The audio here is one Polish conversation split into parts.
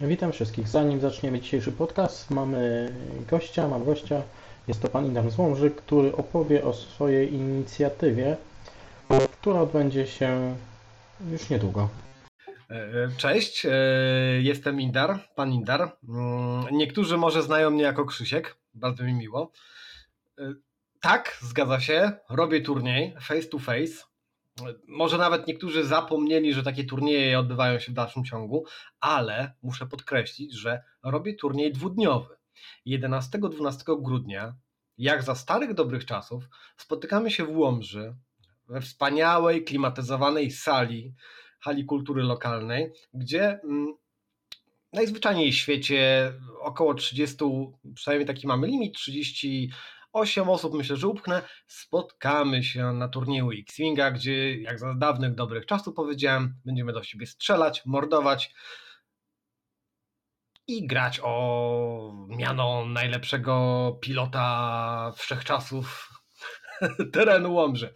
Witam wszystkich. Zanim zaczniemy dzisiejszy podcast, mamy gościa, mam gościa. Jest to pan Indan Złomży, który opowie o swojej inicjatywie, która odbędzie się już niedługo. E, Cześć, e, jestem Indar, pan Indar. Mm, Niektórzy może znają mnie jako Krzysiek, bardzo mi miło. E, Tak, zgadza się, robię turniej face to face. Może nawet niektórzy zapomnieli, że takie turnieje odbywają się w dalszym ciągu, ale muszę podkreślić, że robię turniej dwudniowy. 11-12 grudnia, jak za starych dobrych czasów, spotykamy się w Łomży, we wspaniałej, klimatyzowanej sali, hali kultury lokalnej, gdzie mm, najzwyczajniej w świecie około 30, przynajmniej taki mamy limit, 38 osób myślę, że upchnę, spotkamy się na turnieju X-Winga, gdzie jak za dawnych dobrych czasów powiedziałem, będziemy do siebie strzelać, mordować i grać o miano najlepszego pilota wszechczasów terenu Łomży.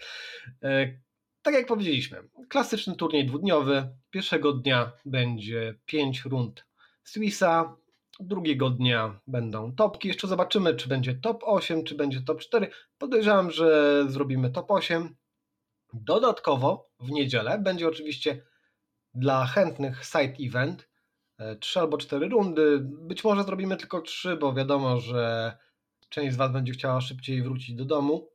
E, Tak jak powiedzieliśmy, klasyczny turniej dwudniowy. Pierwszego dnia będzie 5 rund Swissa, drugiego dnia będą topki. Jeszcze zobaczymy, czy będzie top 8, czy będzie top 4. Podejrzewam, że zrobimy top 8. Dodatkowo w niedzielę będzie oczywiście dla chętnych side event. e, Trzy albo cztery rundy. Być może zrobimy tylko trzy, bo wiadomo, że część z Was będzie chciała szybciej wrócić do domu.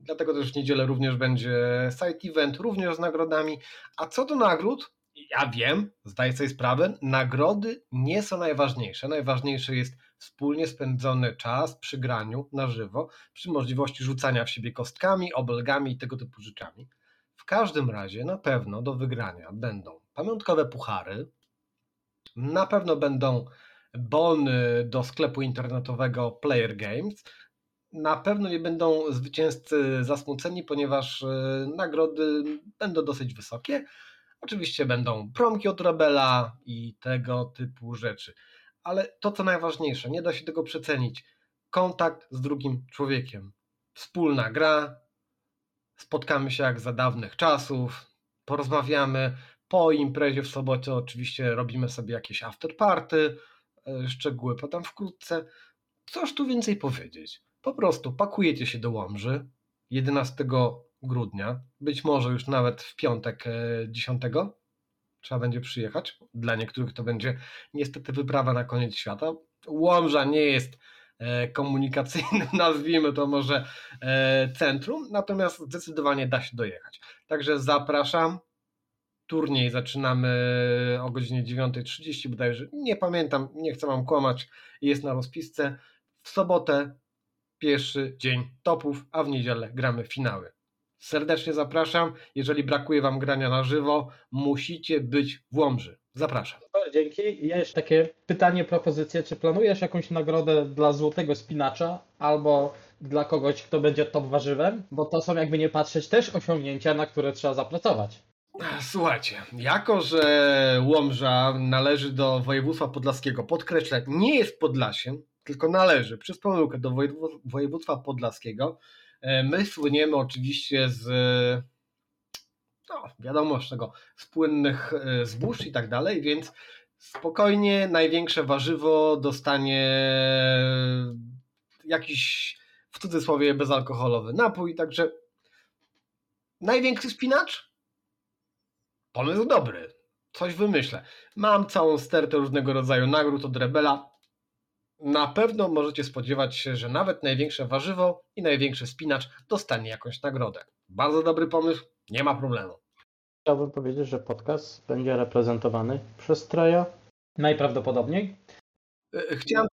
Dlatego też w niedzielę również będzie side event, również z nagrodami. A co do nagród, ja wiem, zdaję sobie sprawę, nagrody nie są najważniejsze. Najważniejszy jest wspólnie spędzony czas przy graniu na żywo, przy możliwości rzucania w siebie kostkami, obelgami i tego typu rzeczami. W każdym razie na pewno do wygrania będą pamiątkowe puchary, na pewno będą bony do sklepu internetowego Player Games, na pewno nie będą zwycięzcy zasmuceni, ponieważ e, nagrody będą dosyć wysokie. Oczywiście będą promki od Rebela i tego typu rzeczy. Ale to, co najważniejsze, nie da się tego przecenić. Kontakt z drugim człowiekiem. Wspólna gra. Spotkamy się jak za dawnych czasów. Porozmawiamy. Po imprezie w sobotę oczywiście robimy sobie jakieś afterparty. e, Szczegóły potem wkrótce. Cóż tu więcej powiedzieć? Po prostu pakujecie się do Łomży 11 grudnia, być może już nawet w piątek e, 10 trzeba będzie przyjechać. Dla niektórych to będzie niestety wyprawa na koniec świata. Łomża nie jest e, komunikacyjnym, nazwijmy to może e, centrum, natomiast zdecydowanie da się dojechać. Także zapraszam. Turniej zaczynamy o godzinie 9.30 bodajże. Nie pamiętam, nie chcę wam kłamać. Jest na rozpisce. W sobotę pierwszy dzień topów, a w niedzielę gramy finały. Serdecznie zapraszam. Jeżeli brakuje Wam grania na żywo, musicie być w Łomży. Zapraszam. Super, dzięki. Ja jeszcze takie pytanie, propozycję. Czy planujesz jakąś nagrodę dla złotego spinacza albo dla kogoś, kto będzie top warzywem? Bo to są jakby nie patrzeć też osiągnięcia, na które trzeba zapracować. Słuchajcie, jako że Łomża należy do województwa podlaskiego, podkreślę, nie jest Podlasiem, tylko należy przez pomyłkę do wojewó- województwa podlaskiego. E, My słyniemy oczywiście z, no wiadomo z czego, z płynnych e, zbóż i tak dalej, więc spokojnie największe warzywo dostanie jakiś w cudzysłowie bezalkoholowy napój, także największy spinacz? Pomysł dobry. Coś wymyślę. Mam całą stertę różnego rodzaju nagród od Rebela. Na pewno możecie spodziewać się, że nawet największe warzywo i największy spinacz dostanie jakąś nagrodę. Bardzo dobry pomysł, nie ma problemu. Chciałbym powiedzieć, że podcast będzie reprezentowany przez Treja. Najprawdopodobniej. E, Chciałem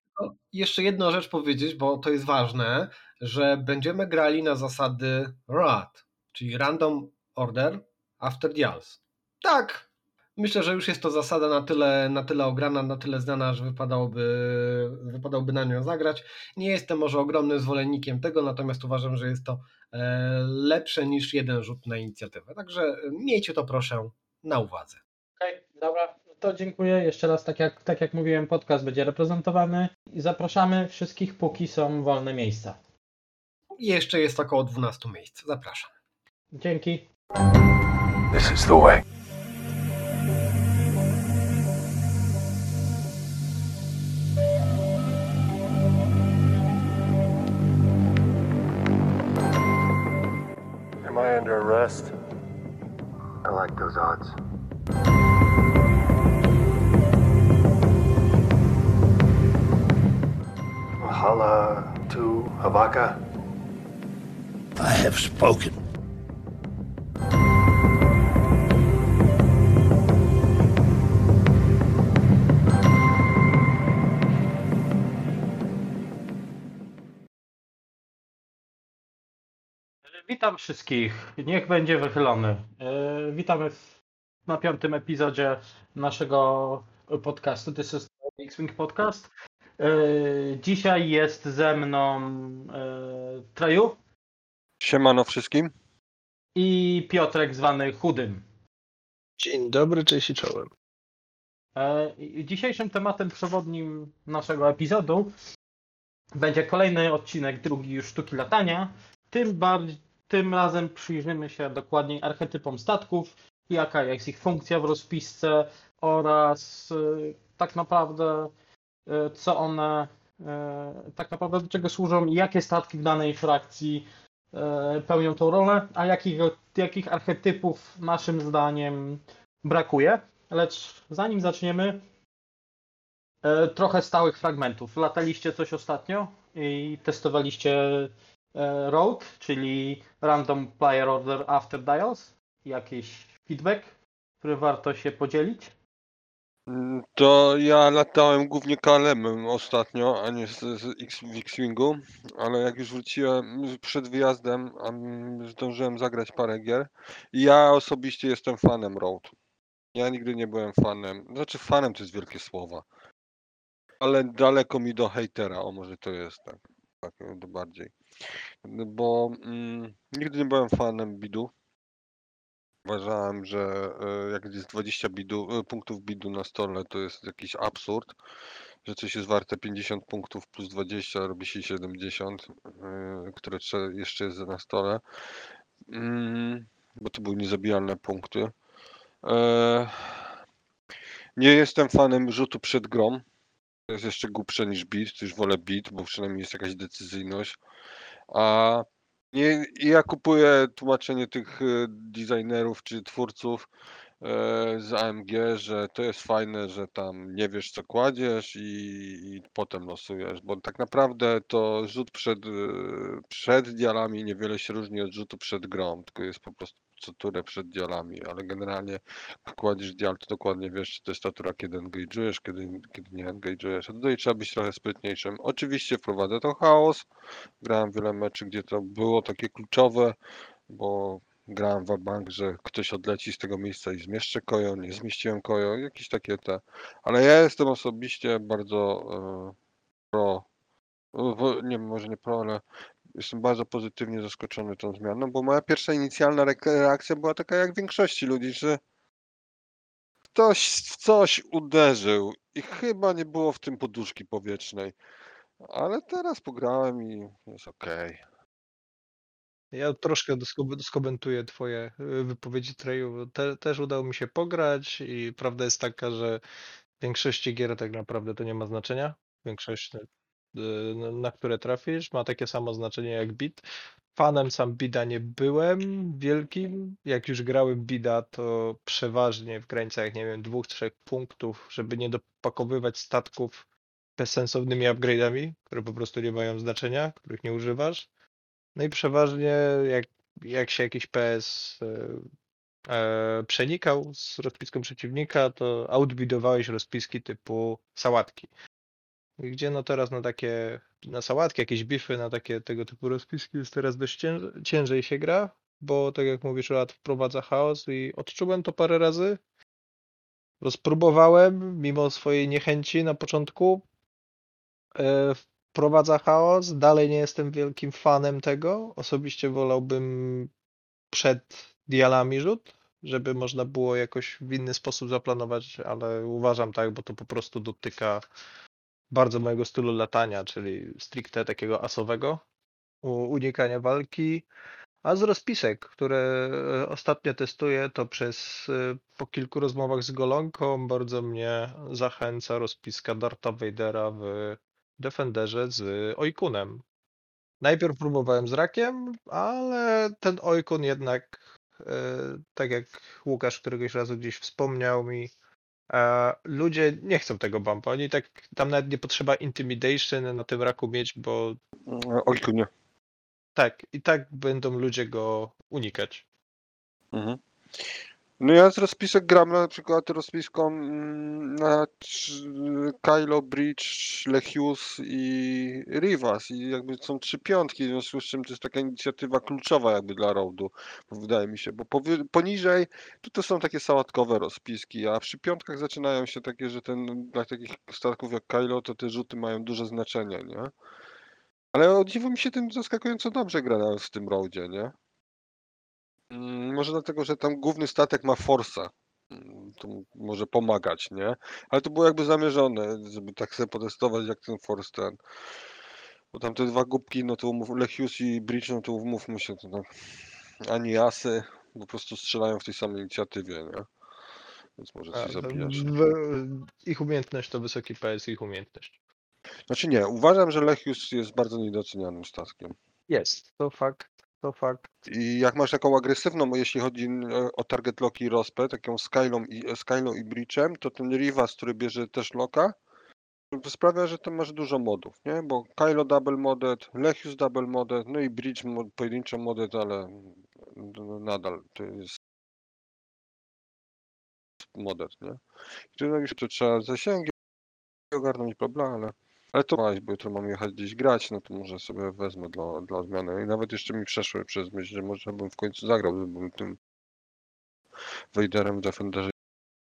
jeszcze jedną rzecz powiedzieć, bo to jest ważne, że będziemy grali na zasady RAD, czyli Random Order After Deals. Tak, myślę, że już jest to zasada na tyle, na tyle ograna, na tyle znana, że wypadałoby, wypadałoby na nią zagrać. Nie jestem może ogromnym zwolennikiem tego, natomiast uważam, że jest to e, lepsze niż jeden rzut na inicjatywę. Także e, miejcie to proszę na uwadze. Okej, dobra. To dziękuję. Jeszcze raz, tak jak, tak jak mówiłem, podcast będzie reprezentowany i zapraszamy wszystkich, póki są wolne miejsca. Jeszcze jest około 12 miejsc. Zapraszam. Dzięki. This is the way. Have spoken. Witam wszystkich. Niech będzie wychylony. E, Witamy w, na piątym epizodzie naszego podcastu. Is the X-Wing Podcast. E, Dzisiaj jest ze mną Treju Siemano wszystkim. i Piotrek zwany Chudym. Dzień dobry, cześć i czołem. E, Dzisiejszym tematem przewodnim naszego epizodu będzie kolejny odcinek, drugi już sztuki latania. Tym, bardziej, tym razem przyjrzymy się dokładniej archetypom statków, jaka jest ich funkcja w rozpisce oraz e, tak naprawdę e, co one, tak naprawdę do czego służą i jakie statki w danej frakcji pełnią tą rolę, a jakich, jakich archetypów naszym zdaniem brakuje. Lecz zanim zaczniemy, e, trochę stałych fragmentów. Lataliście coś ostatnio i testowaliście e, Road, czyli Random Player Order After Dials? Jakiś feedback, który warto się podzielić? Mm, To ja latałem głównie KLM ostatnio, a nie z, z X, w X-Wingu, ale jak już wróciłem przed wyjazdem, zdążyłem zagrać parę gier. Ja osobiście jestem fanem Road. Ja nigdy nie byłem fanem, znaczy fanem to jest wielkie słowa, ale daleko mi do hejtera, o może to jest tak, tak to bardziej. Bo mm, nigdy nie byłem fanem bidu. Uważałem, że e, jak jest 20 bidu, e, punktów bidu na stole, to jest jakiś absurd, że coś jest warte 50 punktów plus 20, robi się 70, e, które jeszcze jest na stole, Mm, bo to były niezabijalne punkty. Nie jestem fanem rzutu przed grą. To jest jeszcze głupsze niż bit, to już wolę bit, bo przynajmniej jest jakaś decyzyjność. A nie, ja kupuję tłumaczenie tych e, designerów czy twórców e, z AMG, że to jest fajne, że tam nie wiesz co kładziesz i, i potem losujesz, bo tak naprawdę to rzut przed, e, przed dialami niewiele się różni od rzutu przed grą, tylko jest po prostu co turę przed dialami, ale generalnie jak kładziesz dial, to dokładnie wiesz, czy to jest ta tura, kiedy engage'ujesz, kiedy, kiedy nie engage'ujesz. A tutaj trzeba być trochę sprytniejszym. Oczywiście wprowadza to chaos. Grałem wiele meczy, gdzie to było takie kluczowe, bo grałem w bank, że ktoś odleci z tego miejsca i zmieszczę kojo, nie zmieściłem kojo, jakieś takie te. Ale ja jestem osobiście bardzo e, pro, w, nie może nie pro, ale jestem bardzo pozytywnie zaskoczony tą zmianą, bo moja pierwsza inicjalna re- reakcja była taka jak większości ludzi, że ktoś w coś uderzył i chyba nie było w tym poduszki powietrznej. Ale teraz pograłem i jest okej. Ja troszkę skomentuję twoje y, wypowiedzi Treju. Te, też udało mi się pograć i prawda jest taka, że w większości gier tak naprawdę to nie ma znaczenia. Większość, na- na które trafisz, ma takie samo znaczenie jak bit. Fanem sam bida nie byłem wielkim. Jak już grałem bida, to przeważnie w granicach, nie wiem, dwóch, trzech punktów, żeby nie dopakowywać statków bezsensownymi upgrade'ami, które po prostu nie mają znaczenia, których nie używasz. No i przeważnie jak, jak się jakiś PS e, e, przenikał z rozpiską przeciwnika, to outbidowałeś rozpiski typu sałatki. Gdzie no teraz na takie, na sałatki, jakieś bify, na takie tego typu rozpiski jest teraz dość cięż, ciężej się gra, bo tak jak mówisz, Rad wprowadza chaos i odczułem to parę razy. Rozpróbowałem, mimo swojej niechęci na początku, e, wprowadza chaos. Dalej nie jestem wielkim fanem tego. Osobiście wolałbym przed dialami rzut, żeby można było jakoś w inny sposób zaplanować, ale uważam tak, bo to po prostu dotyka bardzo mojego stylu latania, czyli stricte takiego asowego, unikania walki. A z rozpisek, które e, ostatnio testuję, to przez e, po kilku rozmowach z Golonką bardzo mnie zachęca rozpiska Darta Vadera w Defenderze z Oikunem. Najpierw próbowałem z rakiem, ale ten Oikon jednak, e, tak jak Łukasz któregoś razu gdzieś wspomniał mi, ludzie nie chcą tego bumpa. Oni tak, tam nawet nie potrzeba intimidation na tym raku mieć, bo Ojku, nie. tak, i tak będą ludzie go unikać. Mhm. No ja z rozpisek gram na przykład rozpiską mm, na Kylo, Bridge, Lechius i Rivas i jakby są trzy piątki, w związku z czym to jest taka inicjatywa kluczowa jakby dla Roadu, wydaje mi się, bo poniżej to, to są takie sałatkowe rozpiski, a przy piątkach zaczynają się takie, że ten, dla takich statków jak Kylo to te rzuty mają duże znaczenie, nie? Ale o dziwo mi się tym zaskakująco dobrze gra w tym Roadzie, nie? Mm, Może dlatego, że tam główny statek ma Forsa. Mm, To może pomagać, nie? Ale to było jakby zamierzone, żeby tak sobie potestować, jak ten Force ten. Bo tam te dwa głupki, no to umów, Lechius i Bridge, no to umówmy się, to tam ani asy po prostu strzelają w tej samej inicjatywie, nie? Więc może to zabijasz. w- ich umiejętność to wysoki PS, ich umiejętność. Znaczy nie, uważam, że Lechius jest bardzo niedocenianym statkiem. Jest, to fakt, to fakt. I jak masz taką agresywną, jeśli chodzi e, o target lock i rospę, taką Skylą i, e, Skylą i Breachem, to ten Rivas, który bierze też loka, sprawia, że tam masz dużo modów, nie? Bo Kylo double modded, Lechius double modded, no i Bridge mod, pojedynczo modded, ale no, nadal to jest modded, nie? I tu no, już to trzeba zasięgi ogarnąć, bla, ale ale to bo jutro mam jechać gdzieś grać, no to może sobie wezmę dla, dla odmiany. I nawet jeszcze mi przeszło przez myśl, że może bym w końcu zagrał, gdybym tym Vaderem w Defenderze.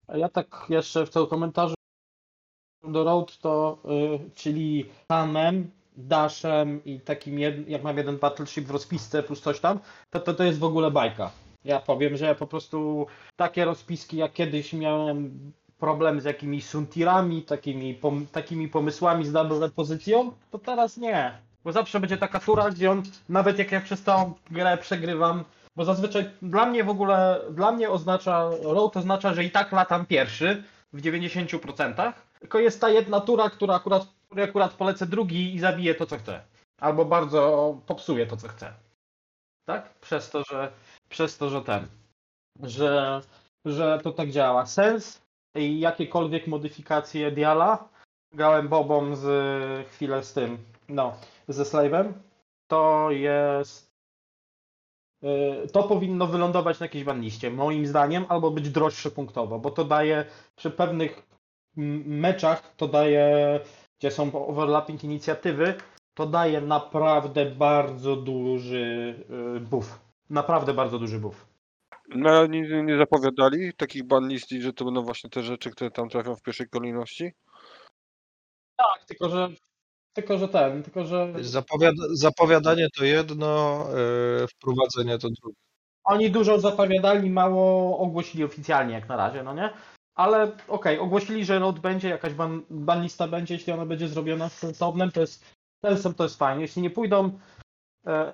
A ja tak jeszcze w tym komentarzu do Road to, y, czyli Samem, Dashem i takim, jed, jak mam jeden Battleship w rozpisce plus coś tam, to, to to jest w ogóle bajka. Ja powiem, że ja po prostu takie rozpiski, jak kiedyś miałem problem z jakimiś suntirami, takimi, pom, takimi pomysłami z double pozycją, to teraz nie. Bo zawsze będzie taka tura, gdzie on, nawet jak ja przez całą grę przegrywam, bo zazwyczaj dla mnie w ogóle, dla mnie oznacza, road oznacza, że i tak latam pierwszy w 90%, tylko jest ta jedna tura, która akurat, której akurat polecę drugi i zabiję to, co chcę. Albo bardzo popsuje to, co chcę. Tak? Przez to, że, przez to, że ten, że, że to tak działa. Sens jakiekolwiek modyfikacje Diala, grałem Bobą z chwilę z tym, no, ze Slave'em, to jest y, to powinno wylądować na jakiejś banliście, moim zdaniem, albo być droższe punktowo, bo to daje przy pewnych meczach, to daje, gdzie są overlapping inicjatywy, to daje naprawdę bardzo duży y, buff. Naprawdę bardzo duży buff. No nie, nie zapowiadali takich ban list i że to będą właśnie te rzeczy, które tam trafią w pierwszej kolejności? Tak, tylko że tylko że ten, tylko że Zapowiada, zapowiadanie to jedno, e, wprowadzenie to drugie. oni dużo zapowiadali, mało ogłosili oficjalnie jak na razie, no nie? Ale okej, ogłosili, że road będzie, jakaś ban, banlista będzie, jeśli ona będzie zrobiona sensownym, to jest sensem to jest fajnie. Jeśli nie pójdą e,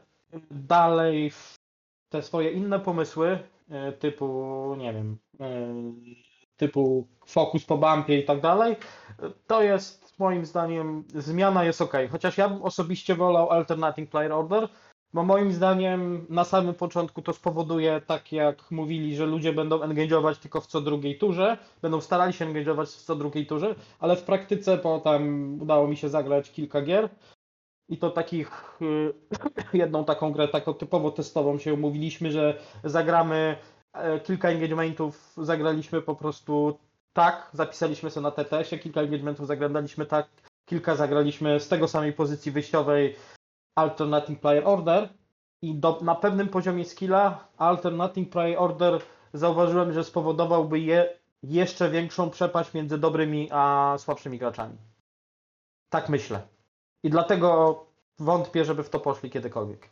dalej w te swoje inne pomysły, typu, nie wiem, e, typu fokus po bumpie i tak dalej, e, to jest moim zdaniem, zmiana jest ok. Chociaż ja bym osobiście wolał Alternating Player Order, bo moim zdaniem na samym początku to spowoduje, tak jak mówili, że ludzie będą engage'ować tylko w co drugiej turze, będą starali się engage'ować w co drugiej turze, ale w praktyce, bo tam udało mi się zagrać kilka gier i to takich, y, jedną taką grę taką typowo testową się umówiliśmy, że zagramy e, kilka engagementów, zagraliśmy po prostu tak, zapisaliśmy sobie na TTS-ie, kilka engagementów zagraliśmy tak, kilka zagraliśmy z tego samej pozycji wyjściowej Alternating Player Order i do, na pewnym poziomie skilla Alternating Player Order zauważyłem, że spowodowałby je, jeszcze większą przepaść między dobrymi a słabszymi graczami. Tak myślę. I dlatego wątpię, żeby w to poszli kiedykolwiek.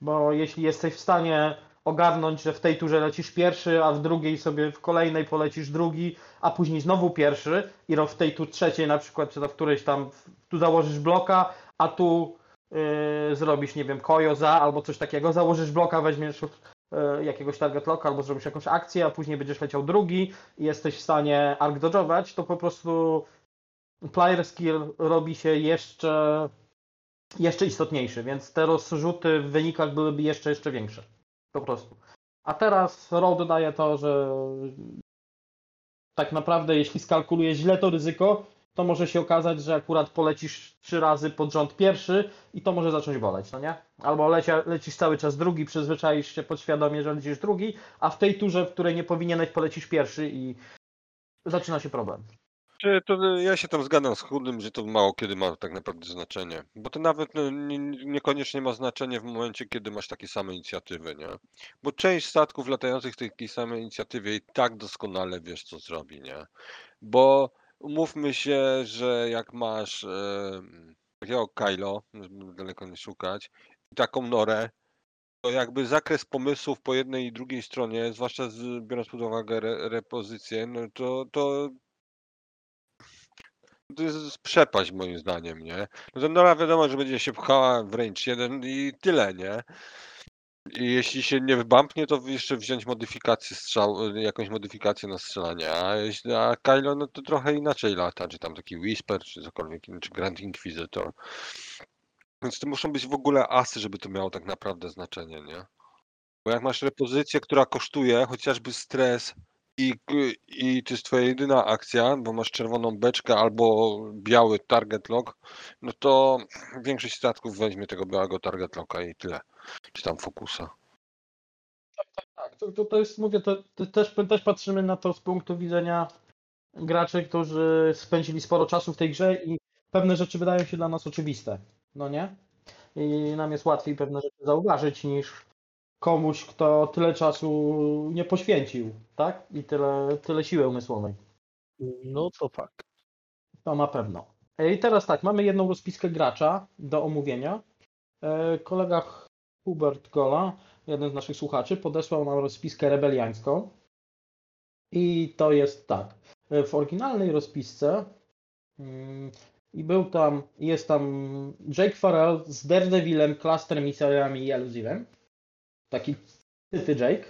Bo jeśli jesteś w stanie ogarnąć, że w tej turze lecisz pierwszy, a w drugiej sobie w kolejnej polecisz drugi, a później znowu pierwszy i w tej tu trzeciej na przykład, czy to w którejś tam tu założysz bloka, a tu yy, zrobisz, nie wiem, kojo za albo coś takiego, założysz bloka, weźmiesz yy, jakiegoś target locka albo zrobisz jakąś akcję, a później będziesz leciał drugi i jesteś w stanie arc to po prostu player skill robi się jeszcze jeszcze istotniejszy, więc te rozrzuty w wynikach byłyby jeszcze, jeszcze większe. Po prostu. A teraz Road daje to, że tak naprawdę jeśli skalkulujesz źle to ryzyko, to może się okazać, że akurat polecisz trzy razy pod rząd pierwszy i to może zacząć boleć, no nie? Albo lecia, lecisz cały czas drugi, przyzwyczaisz się podświadomie, że lecisz drugi, a w tej turze, w której nie powinieneś, polecisz pierwszy i zaczyna się problem. Czy to ja się tam zgadzam z chudym, że to mało kiedy ma tak naprawdę znaczenie. Bo to nawet no, nie, niekoniecznie ma znaczenie w momencie, kiedy masz takie same inicjatywy, nie? Bo część statków latających w takiej samej inicjatywie i tak doskonale wiesz, co zrobi, nie? Bo umówmy się, że jak masz e, takiego Kylo, żeby daleko nie szukać, i taką Norę, to jakby zakres pomysłów po jednej i drugiej stronie, zwłaszcza z, biorąc pod uwagę re, repozycję, no to, to to jest przepaść moim zdaniem, nie? No to Nora wiadomo, że będzie się pchała w range 1 i tyle, nie? I jeśli się nie wybampnie, to jeszcze wziąć modyfikację strzał, jakąś modyfikację na strzelanie, a, jeśli, a Kylo no to trochę inaczej lata, czy tam taki Whisper, czy cokolwiek, czy Grand Inquisitor. Więc to muszą być w ogóle asy, żeby to miało tak naprawdę znaczenie, nie? Bo jak masz repozycję, która kosztuje chociażby stres i, i to jest twoja jedyna akcja, bo masz czerwoną beczkę albo biały target lock, no to większość statków weźmie tego białego target locka i tyle. Czy tam fokusa. Tak, to, to, to jest, mówię, to, to też, też patrzymy na to z punktu widzenia graczy, którzy spędzili sporo czasu w tej grze i pewne rzeczy wydają się dla nas oczywiste, no nie? I nam jest łatwiej pewne rzeczy zauważyć niż komuś, kto tyle czasu nie poświęcił, tak? I tyle, tyle siły umysłowej. No to fakt. To na pewno. I teraz tak, mamy jedną rozpiskę gracza do omówienia. E, Kolega Hubert Gola, jeden z naszych słuchaczy, podesłał nam rozpiskę rebeliańską. I to jest tak. E, W oryginalnej rozpisce mm, i był tam, jest tam Jake Farrell z Daredevilem, Cluster Missilami i Elusivem. Taki typy Jake.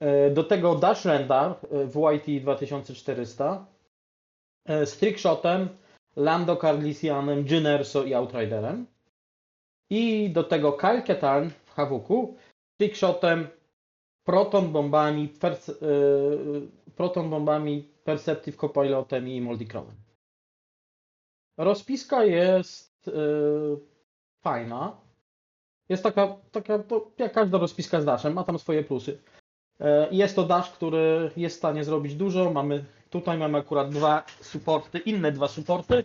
E, Do tego Dash Rendar e, w YT 2400 e, z Trickshotem, Lando Carlisianem, Jyn Erso i Outriderem. I do tego Kyle w Hawuku, Trickshotem, Proton bombami, pers- e, Proton bombami, Perceptive Copilotem i Moldicrowem. Rozpiska jest e, fajna. Jest taka, taka jak każda rozpiska z Dashem, ma tam swoje plusy. E, Jest to Dash, który jest w stanie zrobić dużo. Mamy, tutaj mamy akurat dwa supporty, inne dwa supporty,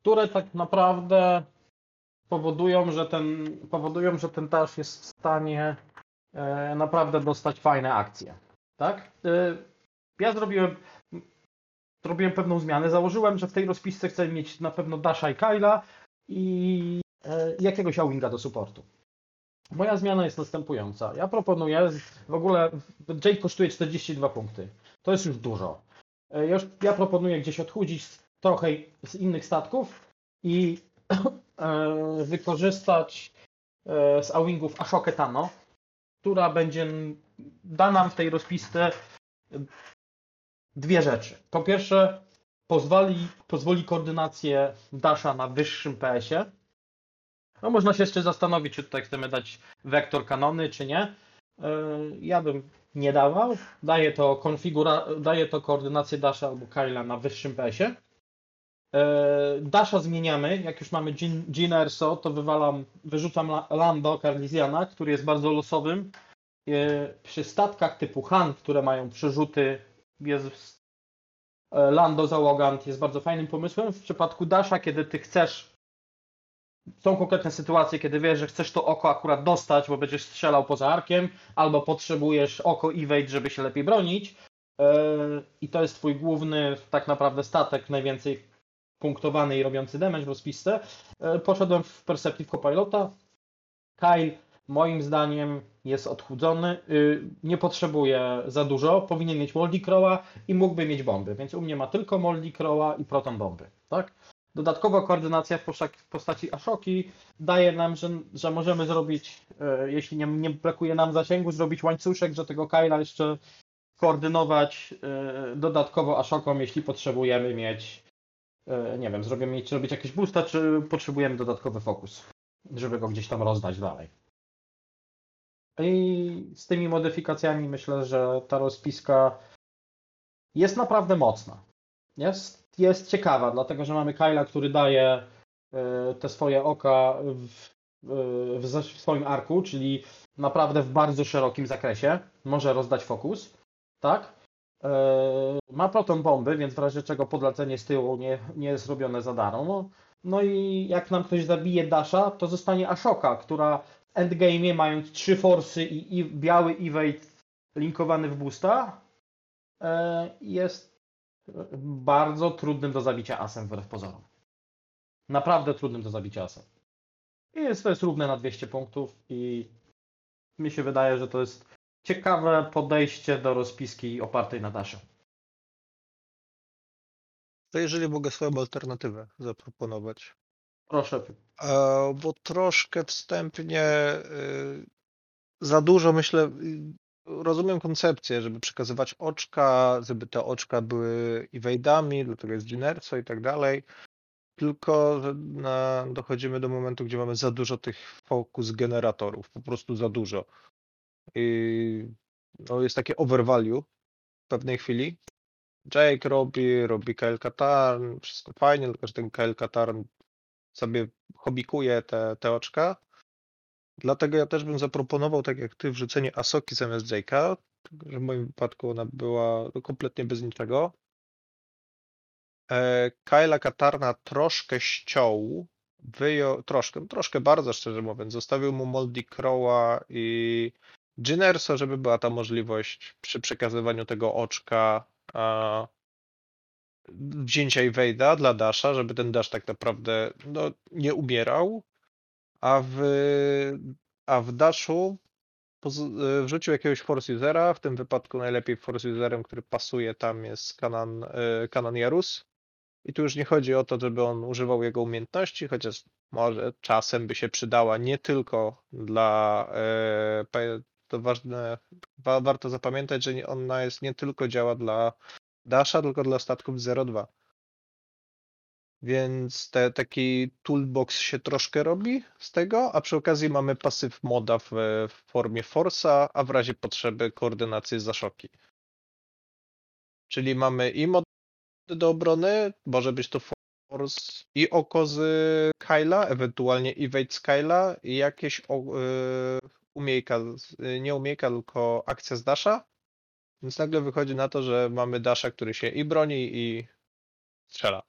które tak naprawdę powodują, że ten, powodują, że ten Dash jest w stanie e, naprawdę dostać fajne akcje. Tak? E, Ja zrobiłem, zrobiłem pewną zmianę. Założyłem, że w tej rozpisce chcę mieć na pewno Dasha i Kyla i jakiegoś Awinga do supportu. Moja zmiana jest następująca. Ja proponuję, w ogóle Jake kosztuje 42 punkty. To jest już dużo. E, Ja, już, ja proponuję gdzieś odchudzić trochę z innych statków i e, wykorzystać e, z Awingów Ashokę Tano, która będzie da nam w tej rozpisce dwie rzeczy. Po pierwsze, pozwoli, pozwoli koordynację Dasha na wyższym PS-ie, no można się jeszcze zastanowić, czy tutaj chcemy dać wektor kanony, czy nie. Yy, Ja bym nie dawał. Daje to, konfigura... daje to koordynację Dasha albo Kyla na wyższym PS-ie. Yy, Dasha zmieniamy. Jak już mamy Gin- Gina Erso, to wywalam, wyrzucam La- Lando Carlisiana, który jest bardzo losowym. Yy, Przy statkach typu Han, które mają przerzuty, jest Lando Załogant jest bardzo fajnym pomysłem. W przypadku Dasha, kiedy ty chcesz są konkretne sytuacje, kiedy wiesz, że chcesz to oko akurat dostać, bo będziesz strzelał poza arkiem, albo potrzebujesz oko evade, żeby się lepiej bronić. Yy, I to jest twój główny tak naprawdę statek, najwięcej punktowany i robiący damage w rozpisce. Yy, Poszedłem w Perceptive Copilota. Kyle moim zdaniem jest odchudzony, yy, nie potrzebuje za dużo, powinien mieć Moldy Crowa i mógłby mieć bomby, więc u mnie ma tylko Moldy Crowa i Proton bomby, tak? Dodatkowo koordynacja w postaci Ashoki daje nam, że, że możemy zrobić, e, jeśli nie, nie brakuje nam zasięgu, zrobić łańcuszek, że tego Kyla jeszcze koordynować e, dodatkowo Ashoką, jeśli potrzebujemy mieć, e, nie wiem, zrobimy mieć, zrobić jakieś boosta, czy potrzebujemy dodatkowy fokus. żeby go gdzieś tam rozdać dalej. I z tymi modyfikacjami myślę, że ta rozpiska jest naprawdę mocna. Jest, jest ciekawa, dlatego że mamy Kyla, który daje y, te swoje oka w, y, w, swoim arku, czyli naprawdę w bardzo szerokim zakresie. Może rozdać fokus, tak? Y, Ma proton bomby, więc w razie czego podlecenie z tyłu nie, nie jest robione za darmo. No, i jak nam ktoś zabije Dasha, to zostanie Ashoka, która w endgame'ie mając trzy forsy i, i biały evade linkowany w boosta, e, jest bardzo trudnym do zabicia asem wbrew pozorom. Naprawdę trudnym do zabicia asem. I jest, to jest równe na 200 punktów i mi się wydaje, że to jest ciekawe podejście do rozpiski opartej na Dashu. To jeżeli mogę swoją alternatywę zaproponować. Proszę. E, bo troszkę wstępnie y, za dużo myślę. Rozumiem koncepcję, żeby przekazywać oczka, żeby te oczka były evade'ami, dlatego jest Ginerso i tak dalej. Tylko na, dochodzimy do momentu, gdzie mamy za dużo tych focus generatorów, po prostu za dużo. I no, jest takie overvalue w pewnej chwili. Jake robi, robi Kyle Katarn, wszystko fajnie, tylko że ten Kyle Katarn sobie hobikuje te, te oczka. Dlatego ja też bym zaproponował, tak jak ty, wrzucenie Asoki zamiast Jake'a, że w moim wypadku ona była kompletnie bez niczego. E, Kyla Katarna troszkę ściął, wyjął, troszkę, troszkę bardzo szczerze mówiąc, zostawił mu Moldy Crowa i Ginerso, żeby była ta możliwość przy przekazywaniu tego oczka a, wzięcia Evade'a dla Dasha, żeby ten Dash tak naprawdę no, nie umierał, a w, a w Dashu y, wrzucił jakiegoś force usera, w tym wypadku najlepiej force userem, który pasuje tam jest Kanan, y, Kanan Jarus. I tu już nie chodzi o to, żeby on używał jego umiejętności, chociaż może czasem by się przydała nie tylko dla. e, To ważne, wa- warto zapamiętać, że ona jest nie tylko działa dla Dasha, tylko dla statków 02. Więc te, taki toolbox się troszkę robi z tego, a przy okazji mamy pasyw moda w, w formie Force'a, a w razie potrzeby koordynację za szoki. Czyli mamy i mod do obrony, może być to Force i oko z Kyla, ewentualnie Evade z Kyla i jakieś y, umiejka, nie umiejka, tylko akcja z Dasha. Więc nagle wychodzi na to, że mamy Dasha, który się i broni i strzela.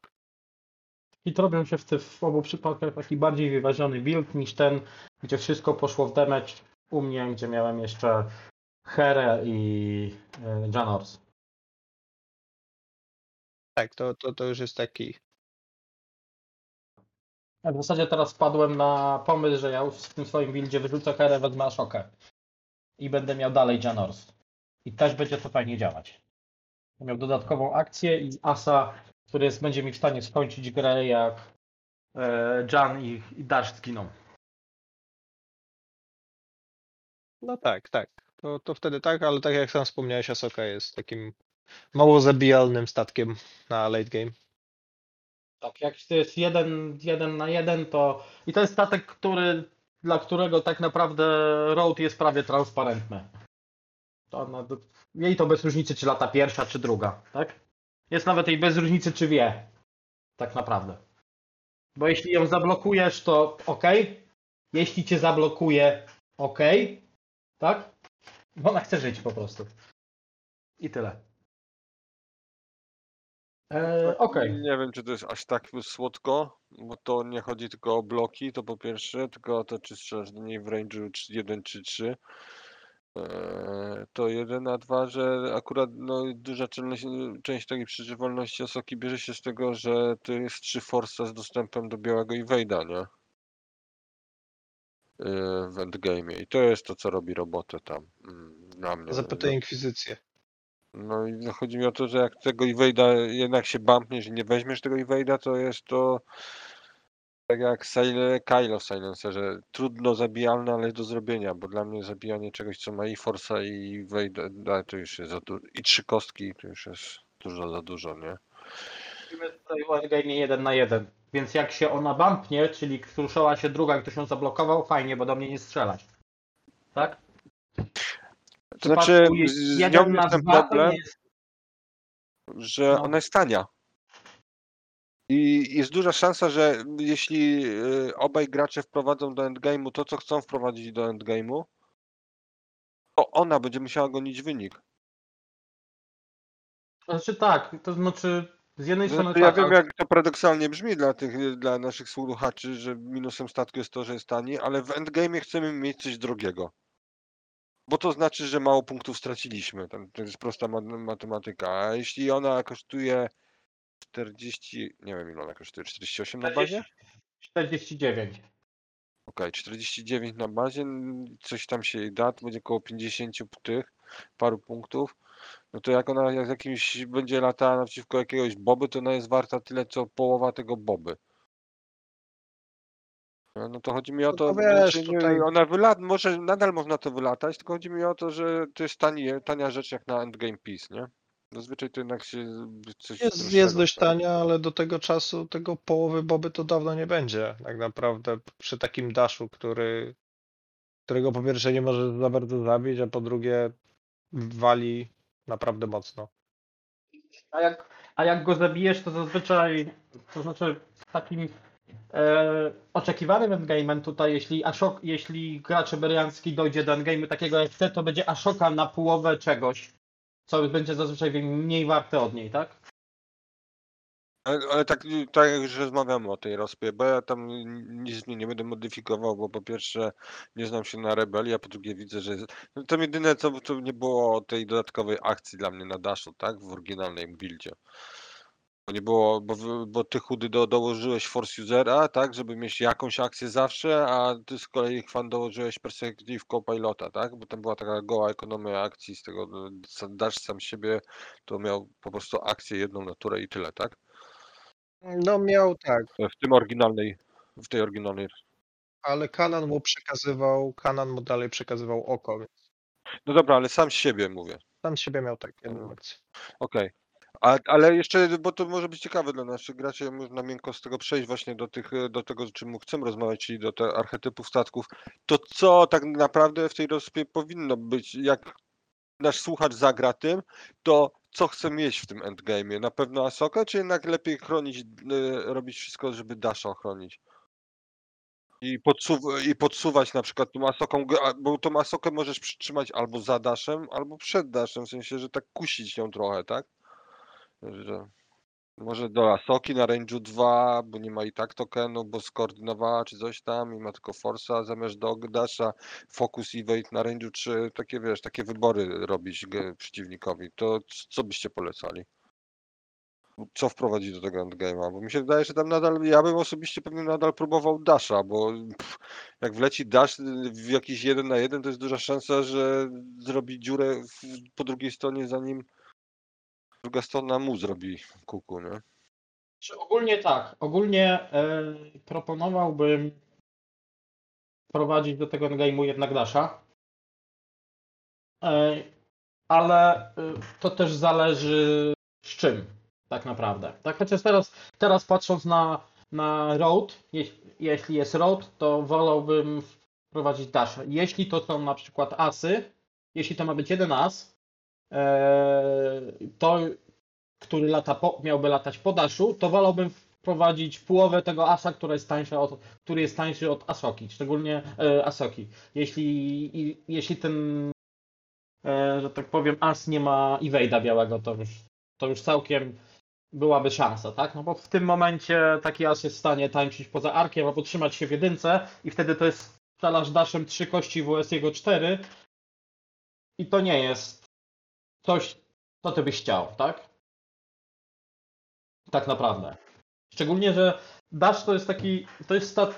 I to robią się w, ty, w obu przypadkach taki bardziej wyważony build niż ten, gdzie wszystko poszło w damage u mnie, gdzie miałem jeszcze Herę i e, Janors. Tak, to, to, to już jest taki. W zasadzie teraz wpadłem na pomysł, że ja już w tym swoim buildzie wyrzucę Herę, wezmę Ashokę. I będę miał dalej Janors. I też będzie to fajnie działać. Miał dodatkową akcję i Asa, który jest, będzie mi w stanie skończyć grę jak e, Jan i, i Dash zginą. No tak, tak. To, to wtedy tak, ale tak jak sam wspomniałeś, Asoka jest takim mało zabijalnym statkiem na late game. Tak, jak to jest jeden, jeden na jeden, to. I to jest statek, który, dla którego tak naprawdę road jest prawie transparentny. To ona, jej to bez różnicy, czy lata pierwsza, czy druga, tak? Jest nawet jej bez różnicy, czy wie. Tak naprawdę. Bo jeśli ją zablokujesz, to ok. Jeśli cię zablokuje, ok. Tak? Bo ona chce żyć po prostu. I tyle. Eee, Okej. Nie wiem, czy to jest aż tak słodko, bo to nie chodzi tylko o bloki, to po pierwsze, tylko to, czy strzelasz do niej w range'u 1 czy 3. To jeden, a dwa, że akurat no, duża część, część takiej przeżywalności Osoki bierze się z tego, że to jest 3 Force z dostępem do białego Evade'a, nie? Eee, W endgame'ie. I to jest to, co robi robotę tam. mm, Dla mnie. Zapytaj Inkwizycję. No i no chodzi mi o to, że jak tego Evade'a jednak się bumpniesz i nie weźmiesz tego Evade'a, to jest to tak jak Kylo w Silencerze. Trudno zabijalne, ale do zrobienia, bo dla mnie zabijanie czegoś, co ma i Force'a i Evade'a, to już jest za dużo. I trzy kostki to już jest dużo za dużo, nie? Mówimy tutaj o endgame jeden na jeden. Więc jak się ona bumpnie, czyli ruszała się druga, ktoś ją zablokował, fajnie, bo do mnie nie strzelać. Tak? To znaczy, z nią na jest ten problem, jest- że No. ona jest tania. I jest duża szansa, że jeśli y, obaj gracze wprowadzą do endgame'u to, co chcą wprowadzić do endgame'u, to ona będzie musiała gonić wynik. Znaczy tak, to znaczy z jednej strony Znaczy, ja tak, wiem, jak to paradoksalnie brzmi dla tych, dla naszych słuchaczy, że minusem statku jest to, że jest tani, ale w endgame'ie chcemy mieć coś drogiego. Bo to znaczy, że mało punktów straciliśmy. To jest prosta ma- matematyka. A jeśli ona kosztuje 40, nie wiem ile ona kosztuje, 48 na bazie? 49. Okej, 49 na bazie, n- coś tam się jej da, to będzie około 50 tych, paru punktów. No to jak ona jak z jakimś będzie latała naprzeciwko jakiegoś boby, to ona jest warta tyle, co połowa tego boby. No no to chodzi mi o No to, to wiesz, czy nie, tutaj- ona wylat, może nadal można to wylatać, tylko chodzi mi o to, że to jest tani, tania rzecz jak na endgame piece, nie? Zazwyczaj to jednak się coś Jest, jest dość staje. tania, ale do tego czasu tego połowy boby to dawno nie będzie. Tak naprawdę przy takim daszu, który, którego po pierwsze nie może za bardzo zabić, a po drugie wali naprawdę mocno. A jak, a jak go zabijesz, to zazwyczaj, to znaczy takim e, oczekiwanym endgame'em tutaj, jeśli, Ashok, jeśli gracz eberiański dojdzie do endgame'u takiego jak chce, to będzie Ashoka na połowę czegoś, co będzie zazwyczaj mniej warte od niej, tak? Ale, ale tak, tak jak już rozmawiamy o tej rozpie, bo ja tam nic nie, będę modyfikował, bo po pierwsze nie znam się na rebelii, a po drugie widzę, że no to jedyne co to nie było tej dodatkowej akcji dla mnie na daszu, tak? W oryginalnej buildzie. Bo nie było, bo, bo ty chudy do, dołożyłeś force usera, tak? Żeby mieć jakąś akcję zawsze, a ty z kolei chwan dołożyłeś perspective co-pilota, tak? Bo tam była taka goła ekonomia akcji z tego, sam- dasz sam siebie, to miał po prostu akcję jedną naturę i tyle, tak? No miał tak, W tym oryginalnej, w tej oryginalnej. ale Kanan mu przekazywał, Kanan mu dalej przekazywał oko, więc No dobra, ale sam siebie mówię. tam z siebie miał tak jedną akcję. Okej. A, ale jeszcze, bo to może być ciekawe dla naszych graczy, można miękko z tego przejść właśnie do tych, do tego, o czym chcemy rozmawiać, czyli do tych archetypów statków. To co tak naprawdę w tej rozpie powinno być, jak nasz słuchacz zagra tym, to co chce mieć w tym endgame'ie? Na pewno Asokę, czy jednak lepiej chronić, y, robić wszystko, żeby Dasha ochronić? I, podsuw- I podsuwać na przykład tą Asoką, bo tą Asokę możesz przytrzymać albo za Dashem, albo przed Dashem, w sensie, że tak kusić ją trochę, tak? Że może do Asoki na range'u 2, bo nie ma i tak tokenu, bo skoordynowała czy coś tam i ma tylko Force'a zamiast do Dasha, Focus Evade na range'u 3, takie wiesz, takie wybory robić przeciwnikowi. To co byście polecali? Co wprowadzić do tego endgame'a? Bo mi się wydaje, że tam nadal, ja bym osobiście pewnie nadal próbował Dasha, bo pff, jak wleci Dash w jakiś jeden na jeden, to jest duża szansa, że zrobi dziurę w, po drugiej stronie, zanim druga strona mu zrobi kuku, nie? Czy ogólnie tak, ogólnie e, proponowałbym wprowadzić do tego endgame'u jednak Dasha. E, ale e, to też zależy z czym tak naprawdę. Tak, chociaż teraz, teraz patrząc na, na road, jeś, jeśli jest road, to wolałbym wprowadzić Dasha. Jeśli to są na przykład asy, jeśli to ma być jeden as, to który lata po, miałby latać po daszu, to wolałbym wprowadzić połowę tego asa, jest od, który jest tańszy od Asoki, szczególnie e, Asoki. Jeśli, jeśli ten, e, że tak powiem, as nie ma evade'a białego, to już, to już całkiem byłaby szansa, tak? No bo w tym momencie taki as jest w stanie tańczyć poza arkiem albo trzymać się w jedynce i wtedy to jest strzelasz daszem 3 kości WS jego 4 i to nie jest coś, co ty byś chciał, tak? Tak naprawdę. Szczególnie, że Dash to jest taki, to jest, stat,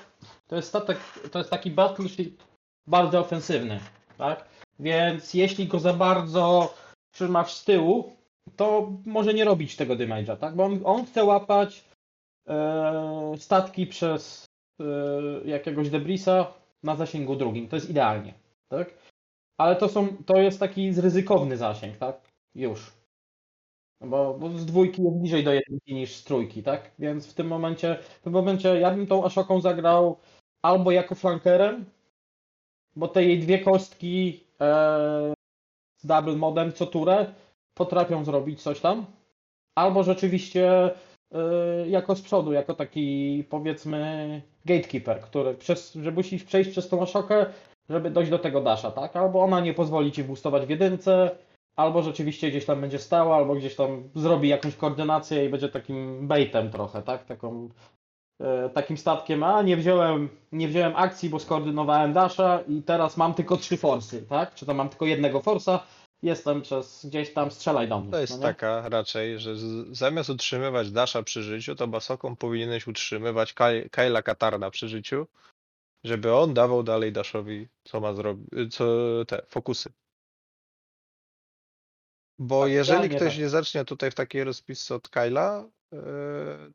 to jest statek, to jest taki battleship bardzo ofensywny, tak? Więc jeśli go za bardzo trzymasz z tyłu, to może nie robić tego damage'a, tak? Bo on, on chce łapać e, statki przez e, jakiegoś debrisa na zasięgu drugim. To jest idealnie, tak? Ale to są, to jest taki ryzykowny zasięg, tak? Już. Bo, bo z dwójki jest bliżej do jedynki niż z trójki, tak? Więc w tym momencie, w tym momencie ja bym tą Ashoką zagrał albo jako flankerem, bo te jej dwie kostki e, z double modem co turę potrafią zrobić coś tam, albo rzeczywiście e, jako z przodu, jako taki powiedzmy gatekeeper, który przez, że musisz przejść przez tą Ashokę, żeby dojść do tego dasha, tak? Albo ona nie pozwoli ci boostować w jedynce, albo rzeczywiście gdzieś tam będzie stała, albo gdzieś tam zrobi jakąś koordynację i będzie takim baitem trochę, tak? Taką, e, takim statkiem, a nie wziąłem, nie wziąłem akcji, bo skoordynowałem dasha i teraz mam tylko trzy forsy, tak? Czy to mam tylko jednego forsa, jestem przez gdzieś tam, strzelaj do mnie. To jest no taka raczej, że z, zamiast utrzymywać Dasha przy życiu, to Basoką powinieneś utrzymywać Kaj, Kyla Katarna przy życiu, żeby on dawał dalej Dashowi, co ma zrobić, co te fokusy. Bo Tak, jeżeli ktoś tak. nie zacznie tutaj w takiej rozpisce od Kyla, yy,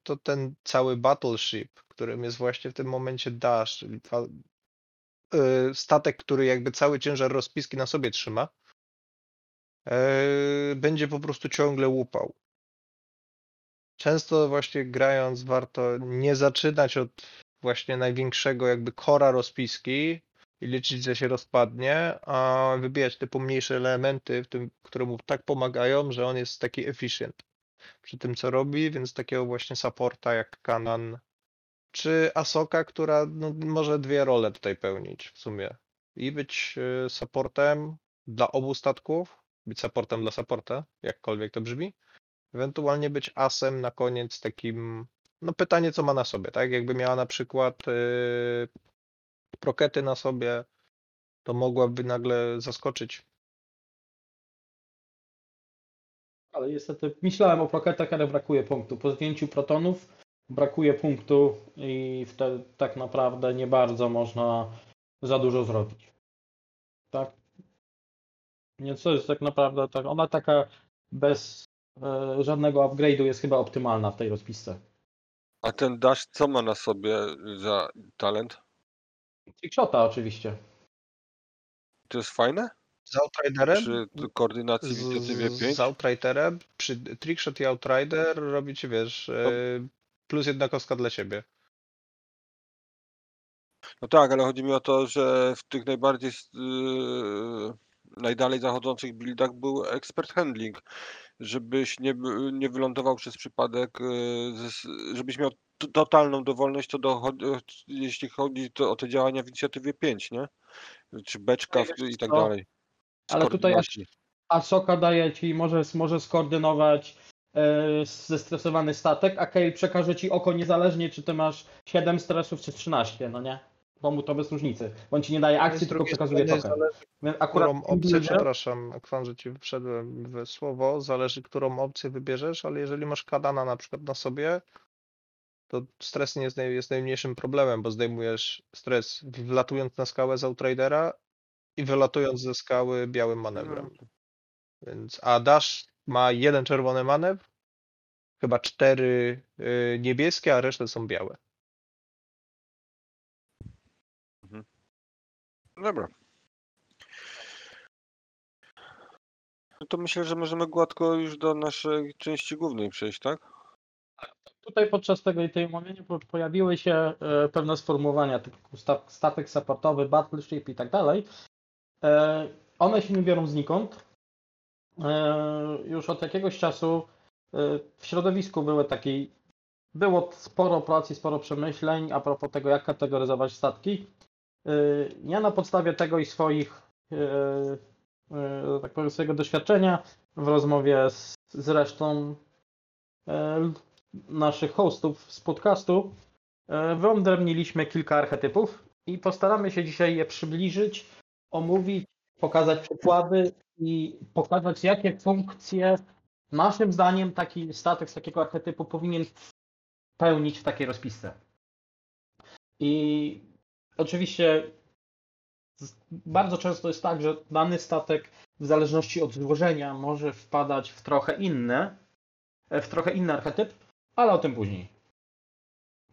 to ten cały battleship, którym jest właśnie w tym momencie Dash, czyli yy, statek, który jakby cały ciężar rozpiski na sobie trzyma, yy, będzie po prostu ciągle łupał. Często właśnie grając warto nie zaczynać od właśnie największego jakby kora rozpiski i liczyć, że się rozpadnie, a wybijać te pomniejsze elementy, w tym, które mu tak pomagają, że on jest taki efficient przy tym, co robi, więc takiego właśnie supporta jak Kanan czy Asoka, która no, może dwie role tutaj pełnić w sumie. I być y, supportem dla obu statków, być supportem dla supporta, jakkolwiek to brzmi, ewentualnie być asem na koniec takim, no pytanie co ma na sobie, tak? Jakby miała na przykład yy, prokety na sobie, to mogłaby nagle zaskoczyć. Ale niestety myślałem o proketach, ale brakuje punktu. Po zdjęciu protonów brakuje punktu i wtedy tak naprawdę nie bardzo można za dużo zrobić. Tak? Więc to jest tak naprawdę tak. Ona taka bez e, żadnego upgrade'u jest chyba optymalna w tej rozpisce. A ten Dash co ma na sobie za talent? Trickshota oczywiście. To jest fajne? Z Outriderem? Przy koordynacji w inicjatywie z, 5? z Outriderem, przy Trickshot i Outrider robicie, wiesz, yy, plus jedna kostka dla siebie. No tak, ale chodzi mi o to, że w tych najbardziej yy, najdalej zachodzących buildach był expert handling, żebyś nie, nie wylądował przez przypadek, z- żebyś miał totalną dowolność, to do, jeśli chodzi o te działania w inicjatywie 5, nie? Czy beczka i tak co? dalej. Ale tutaj. Asoka daje ci, może, może skoordynować e, zestresowany statek, a Kale przekaże ci oko niezależnie, czy ty masz 7 stresów, czy 13, no nie? Bo mu to bez różnicy. Bo on ci nie daje akcji, tylko przekazuje token. zależy, akurat którą opcję, przepraszam, Kwan, że ci wszedłem w słowo, zależy, którą opcję wybierzesz, ale jeżeli masz kadana na przykład na sobie, to stres nie jest, naj, jest najmniejszym problemem, bo zdejmujesz stres wlatując na skałę z Outridera i wylatując ze skały białym manewrem. Więc, a Dash ma jeden czerwony manewr, chyba cztery y, niebieskie, a resztę są białe. Dobra. No to myślę, że możemy gładko już do naszej części głównej przejść, tak? Tutaj podczas tego tej omawiania po- pojawiły się e, pewne sformułowania typu sta- statek supportowy, battleship i tak dalej. E, One się nie biorą znikąd. E, Już od jakiegoś czasu w środowisku były takie, było sporo pracy, sporo przemyśleń a propos tego, jak kategoryzować statki. E, Ja na podstawie tego i swoich, e, e, tak powiem, swojego doświadczenia w rozmowie z, z resztą naszych hostów z podcastu wyodrębniliśmy kilka archetypów i postaramy się dzisiaj je przybliżyć, omówić, pokazać przykłady i pokazać, jakie funkcje naszym zdaniem taki statek z takiego archetypu powinien pełnić w takiej rozpisce. I oczywiście bardzo często jest tak, że dany statek w zależności od złożenia może wpadać w trochę inne, w trochę inny archetyp, ale o tym później.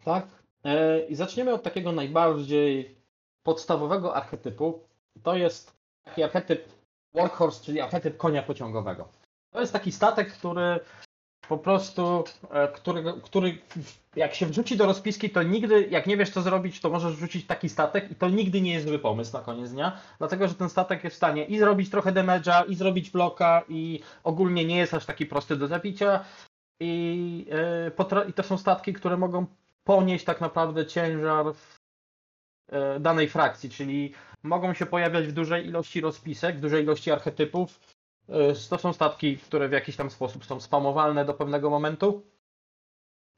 Tak? E, I zaczniemy od takiego najbardziej podstawowego archetypu. To jest taki archetyp workhorse, czyli archetyp konia pociągowego. To jest taki statek, który po prostu, e, którego, który jak się wrzuci do rozpiski, to nigdy, jak nie wiesz co zrobić, to możesz wrzucić taki statek i to nigdy nie jest zły pomysł na koniec dnia, dlatego że ten statek jest w stanie i zrobić trochę damage'a, i zrobić bloka, i ogólnie nie jest aż taki prosty do zabicia. I, e, i to są statki, które mogą ponieść tak naprawdę ciężar w e, danej frakcji, czyli mogą się pojawiać w dużej ilości rozpisek, w dużej ilości archetypów. E, To są statki, które w jakiś tam sposób są spamowalne do pewnego momentu.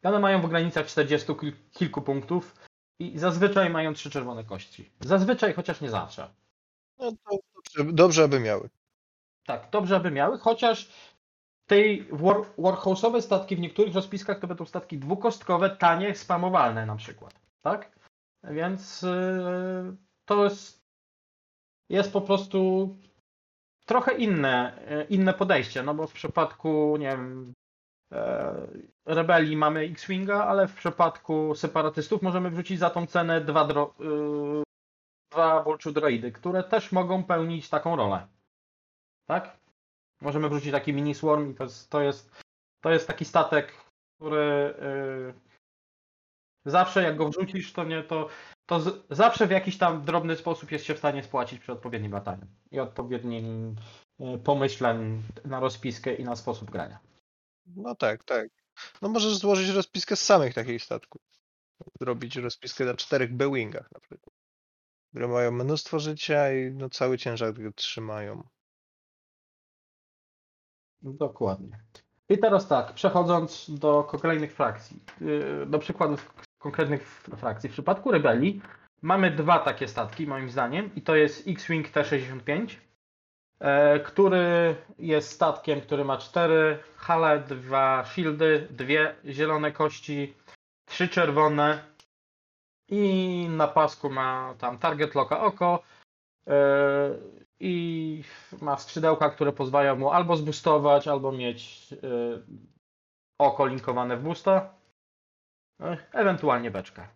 One mają w granicach 40 kil- kilku punktów i zazwyczaj mają trzy czerwone kości. Zazwyczaj, chociaż nie zawsze. No to dobrze, dobrze aby miały. Tak, dobrze aby miały, chociaż tej war, warhouse'owe statki w niektórych rozpiskach to będą statki dwukostkowe, tanie, spamowalne na przykład. Tak? Więc yy, to jest, jest po prostu trochę inne, yy, inne podejście, no bo w przypadku, nie wiem, e, rebelii mamy X-Winga, ale w przypadku separatystów możemy wrzucić za tą cenę dwa, dro, yy, dwa Vulture Droidy, które też mogą pełnić taką rolę. Tak? Możemy wrzucić taki mini swarm i to jest, to jest, to jest taki statek, który zawsze jak go wrzucisz, to nie to, to z, zawsze w jakiś tam drobny sposób jest się w stanie spłacić przy odpowiednim lataniu i odpowiednim yy, pomyśleń na rozpiskę i na sposób grania. No tak, tak. No możesz złożyć rozpiskę z samych takich statków. Zrobić rozpiskę na czterech B-Wingach na przykład. Które mają mnóstwo życia i no cały ciężar trzymają. Dokładnie. I teraz tak, przechodząc do kolejnych frakcji, yy, do przykładów konkretnych frakcji. W przypadku rebelii mamy dwa takie statki, moim zdaniem, i to jest X-Wing T-65, e, który jest statkiem, który ma cztery hale, dwa shieldy, dwie zielone kości, trzy czerwone i na pasku ma tam target locka oko e, i ma skrzydełka, które pozwalają mu albo zboostować, albo mieć e, oko linkowane w boosta, e, ewentualnie beczkę.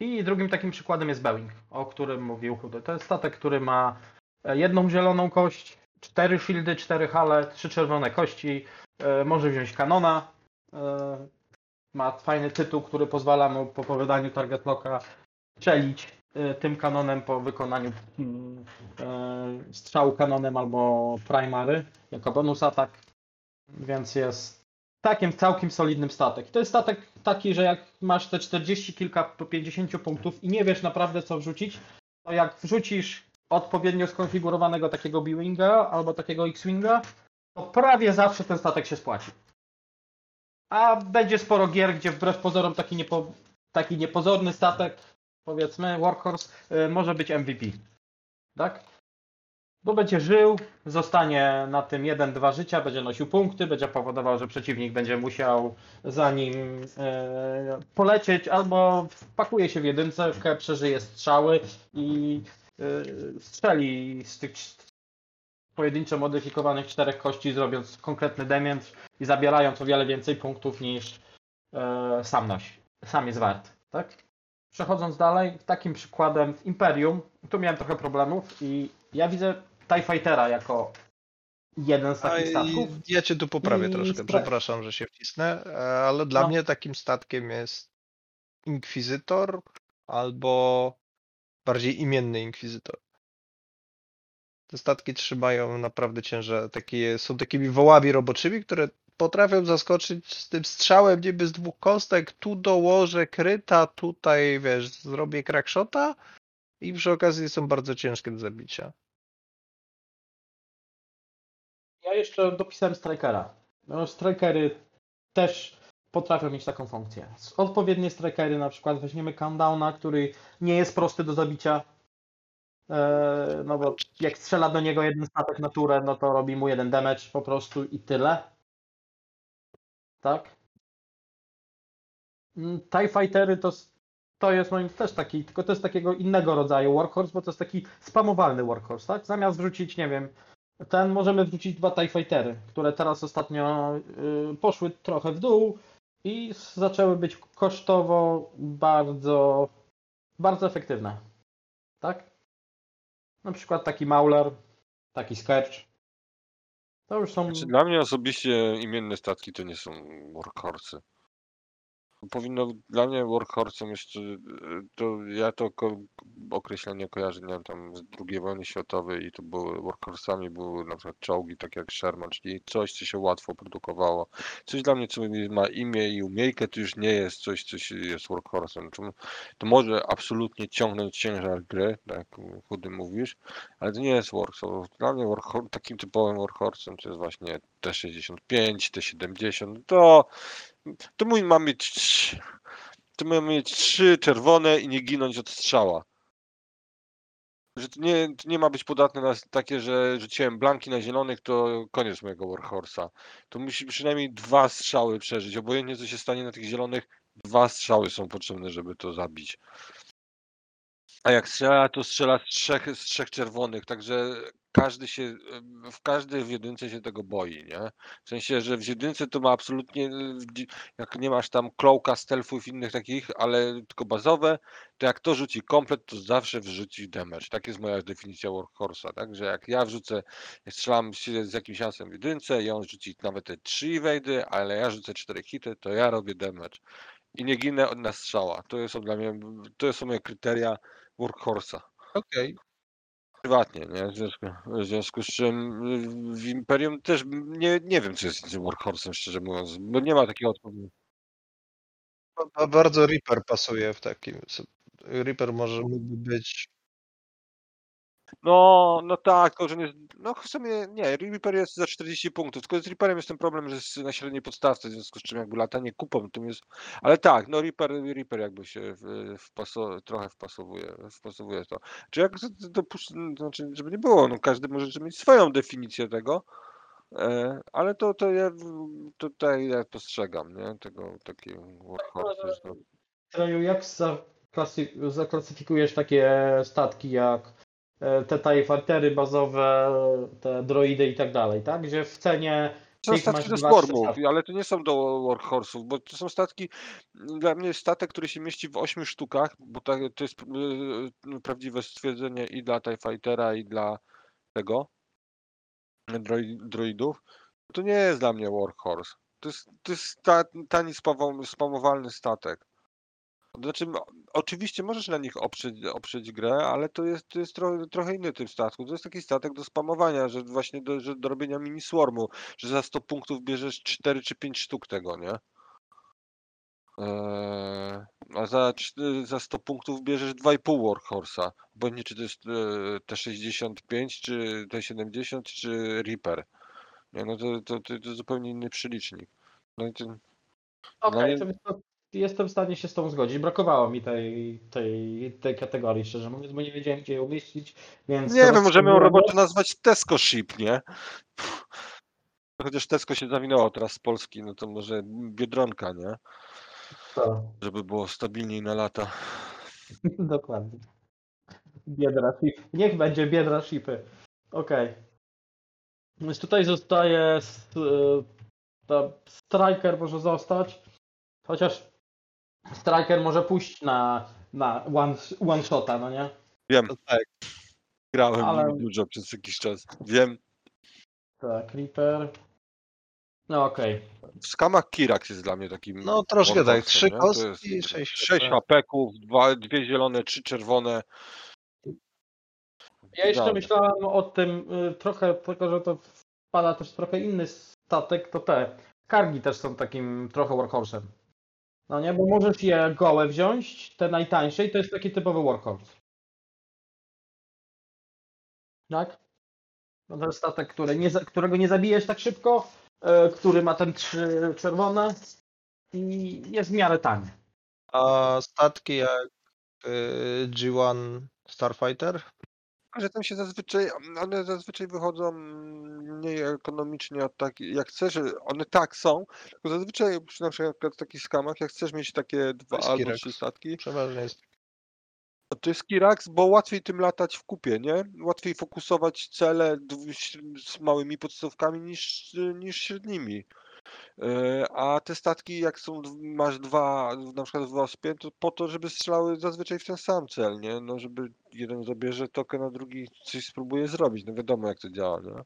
I drugim takim przykładem jest Boeing, o którym mówił Chudy. To jest statek, który ma e, jedną zieloną kość, cztery shieldy, cztery hale, trzy czerwone kości, e, może wziąć kanona, e, ma fajny tytuł, który pozwala mu po powydaniu target locka strzelić tym kanonem po wykonaniu mm, strzału kanonem albo primary jako bonus atak, więc jest takim całkiem solidnym statek. To jest statek taki, że jak masz te 40 kilka po 50 punktów i nie wiesz naprawdę co wrzucić, to jak wrzucisz odpowiednio skonfigurowanego takiego B-Winga albo takiego X-Winga, to prawie zawsze ten statek się spłaci. A będzie sporo gier, gdzie wbrew pozorom taki, niepo, taki niepozorny statek, powiedzmy Workhorse, y, może być MVP. Tak? Bo będzie żył, zostanie na tym 1-2 życia, będzie nosił punkty, będzie powodował, że przeciwnik będzie musiał za nim e, polecieć, albo wpakuje się w jedynce, przeżyje strzały i e, strzeli z tych pojedynczo modyfikowanych czterech kości, zrobiąc konkretny damage i zabierając o wiele więcej punktów niż e, sam nosi, sam jest wart. Tak? Przechodząc dalej, takim przykładem w Imperium, tu miałem trochę problemów i ja widzę TIE Fightera jako jeden z takich statków. ja cię tu poprawię I troszkę, przepraszam, że się wcisnę, e, ale dla No. mnie takim statkiem jest Inkwizytor albo bardziej imienny Inkwizytor. Te statki trzymają naprawdę ciężar, takie, są takimi wołami roboczymi, które potrafią zaskoczyć z tym strzałem niby z dwóch kostek, tu dołożę kryta, tutaj wiesz, zrobię crackshota i przy okazji są bardzo ciężkie do zabicia. Jeszcze dopisałem strikera. No, strikery też potrafią mieć taką funkcję. Odpowiednie strikery, na przykład weźmiemy countdowna, który nie jest prosty do zabicia. E, No bo jak strzela do niego jeden statek na turę, no to robi mu jeden damage po prostu i tyle. Tak? Mm, TIE Fightery to, to jest moim też taki, tylko to jest takiego innego rodzaju workhorse, bo to jest taki spamowalny workhorse, tak? Zamiast wrzucić, nie wiem, ten możemy wrzucić dwa TIE Fightery, które teraz ostatnio y, poszły trochę w dół i zaczęły być kosztowo bardzo, bardzo efektywne. Tak? Na przykład taki Mauler, taki Scourge. To już są... Znaczy, dla mnie osobiście imienne statki to nie są workhorsy. Powinno, dla mnie workhorsem jeszcze, to ja to ko określenie kojarzę, nie wiem, tam z II wojny światowej i to były workhorsami, były na przykład czołgi, tak jak Sherman, czyli coś, co się łatwo produkowało. Coś dla mnie, co ma imię i umiejkę, to już nie jest coś, co jest workhorsem. To, może absolutnie ciągnąć ciężar gry, tak chudy mówisz, ale to nie jest workhorse. Dla mnie workhor takim typowym workhorsem to jest właśnie T65, T70, to to mój ma mieć, trz- to ma mieć trzy czerwone i nie ginąć od strzała. Że to nie, to nie ma być podatne na takie, że rzuciłem blanki na zielonych, to koniec mojego Warhorsa. To musi przynajmniej dwa strzały przeżyć. Obojętnie co się stanie na tych zielonych, dwa strzały są potrzebne, żeby to zabić. A jak strzela, to strzela z trzech, z trzech czerwonych, także każdy się, w każdej w jedynce się tego boi, nie? W sensie, że w jedynce to ma absolutnie, dzi- jak nie masz tam klołka, stealthów i innych takich, ale tylko bazowe, to jak to rzuci komplet, to zawsze wrzuci damage. Tak jest moja definicja Workhorse'a, tak? Że jak ja wrzucę, strzelam się z jakimś asem w jedynce i on rzuci nawet te trzy wejdy, ale ja rzucę cztery hity, to ja robię damage. I nie ginę od na strzała. To są dla mnie, to są moje kryteria Workhorse'a. Okej. Prywatnie, nie? W związku, w związku z czym w Imperium też nie, nie wiem, co jest tym Workhorsem, szczerze mówiąc, bo nie ma takiego odpowiedzi. Ba- ba- Bardzo Reaper pasuje w takim. Reaper może mógłby być. No, no tak, tylko że nie, no w sumie nie, Reaper jest za 40 punktów, tylko z Reaperem jest ten problem, że jest na średniej podstawce, w związku z czym jakby latanie kupą tym jest, ale tak, no Reaper, Reaper jakby się trochę wpasowuje, wpasowuje to. Czy jak to, to, dopusz- znaczy, żeby nie było, no każdy może mieć swoją definicję tego, e, ale to, to ja tutaj ja postrzegam, nie, tego takiego workhorse, jak zaklasy- zaklasyfikujesz takie statki jak e, te TIE Fightery bazowe, te droidy i tak dalej, tak? Gdzie w cenie są statki do statki. ale to nie są do workhorsów, bo to są statki, dla mnie statek, który się mieści w ośmiu sztukach, bo to jest y, prawdziwe stwierdzenie i dla TIE Fightera, i dla tego, droi- droidów. To nie jest dla mnie workhorse. To jest, to jest ta, tani spamowalny statek. Znaczy, oczywiście możesz na nich oprzeć, oprzeć grę, ale to jest, to jest trochę, trochę inny typ statku. To jest taki statek do spamowania, że właśnie do, że do robienia mini swarmu, że za 100 punktów bierzesz 4 czy 5 sztuk tego, nie? Eee, a za, za 100 punktów bierzesz 2,5 Workhorse'a. Obojętnie czy to jest e, T65, czy T70, czy Reaper. Nie, no to, to, to, to zupełnie inny przelicznik. No i to, Okej, No to, to jestem w stanie się z tą zgodzić. Brakowało mi tej, tej, tej kategorii, szczerze mówiąc, bo nie wiedziałem, gdzie ją umieścić, więc... Nie to wiem, możemy ją roboczo nazwać Tesco Ship, nie? Chociaż Tesco się zawinęło teraz z Polski, no to może Biedronka, nie? Tak, Żeby było stabilniej na lata. dokładnie. Biedra ship. Niech będzie biedra shipy. Okej. Więc tutaj zostaje y, ta Striker może zostać, chociaż Striker może pójść na, na one, one shota, no nie? Wiem, tak. grałem Ale- dużo przez jakiś czas. Wiem. Tak, Reaper. No okej. W skamach Kirax jest dla mnie takim. No troszkę tak. Trzy kostki, sześć. Sześć hapeków, dwa, dwie zielone, trzy czerwone. Ja jeszcze Dobra. myślałem o tym y, trochę, tylko że to wpada też trochę inny statek, to te kargi też są takim trochę workhorsem. No nie, bo możesz je gołe wziąć, te najtańsze i to jest taki typowy workhorse. Tak? No to jest statek, który nie, którego nie zabijesz tak szybko, y, który ma ten trzy czerwone i jest w miarę tani. A statki jak y, G1 Starfighter? Że tam się zazwyczaj, one zazwyczaj wychodzą mniej ekonomicznie od takich, jak chcesz, one tak są, tylko zazwyczaj przy na przykład w takich skamach, jak chcesz mieć takie dwa albo Kirax. trzy statki, Przeważnie jest. to jest Kirax, bo łatwiej tym latać w kupie, nie? Łatwiej fokusować cele z małymi podstawkami niż, niż średnimi. E, A te statki, jak są, masz dwa, na przykład w Waspie, to po to, żeby strzelały zazwyczaj w ten sam cel, nie? No, żeby jeden zabierze token, a drugi coś spróbuje zrobić. No wiadomo, jak to działa, nie?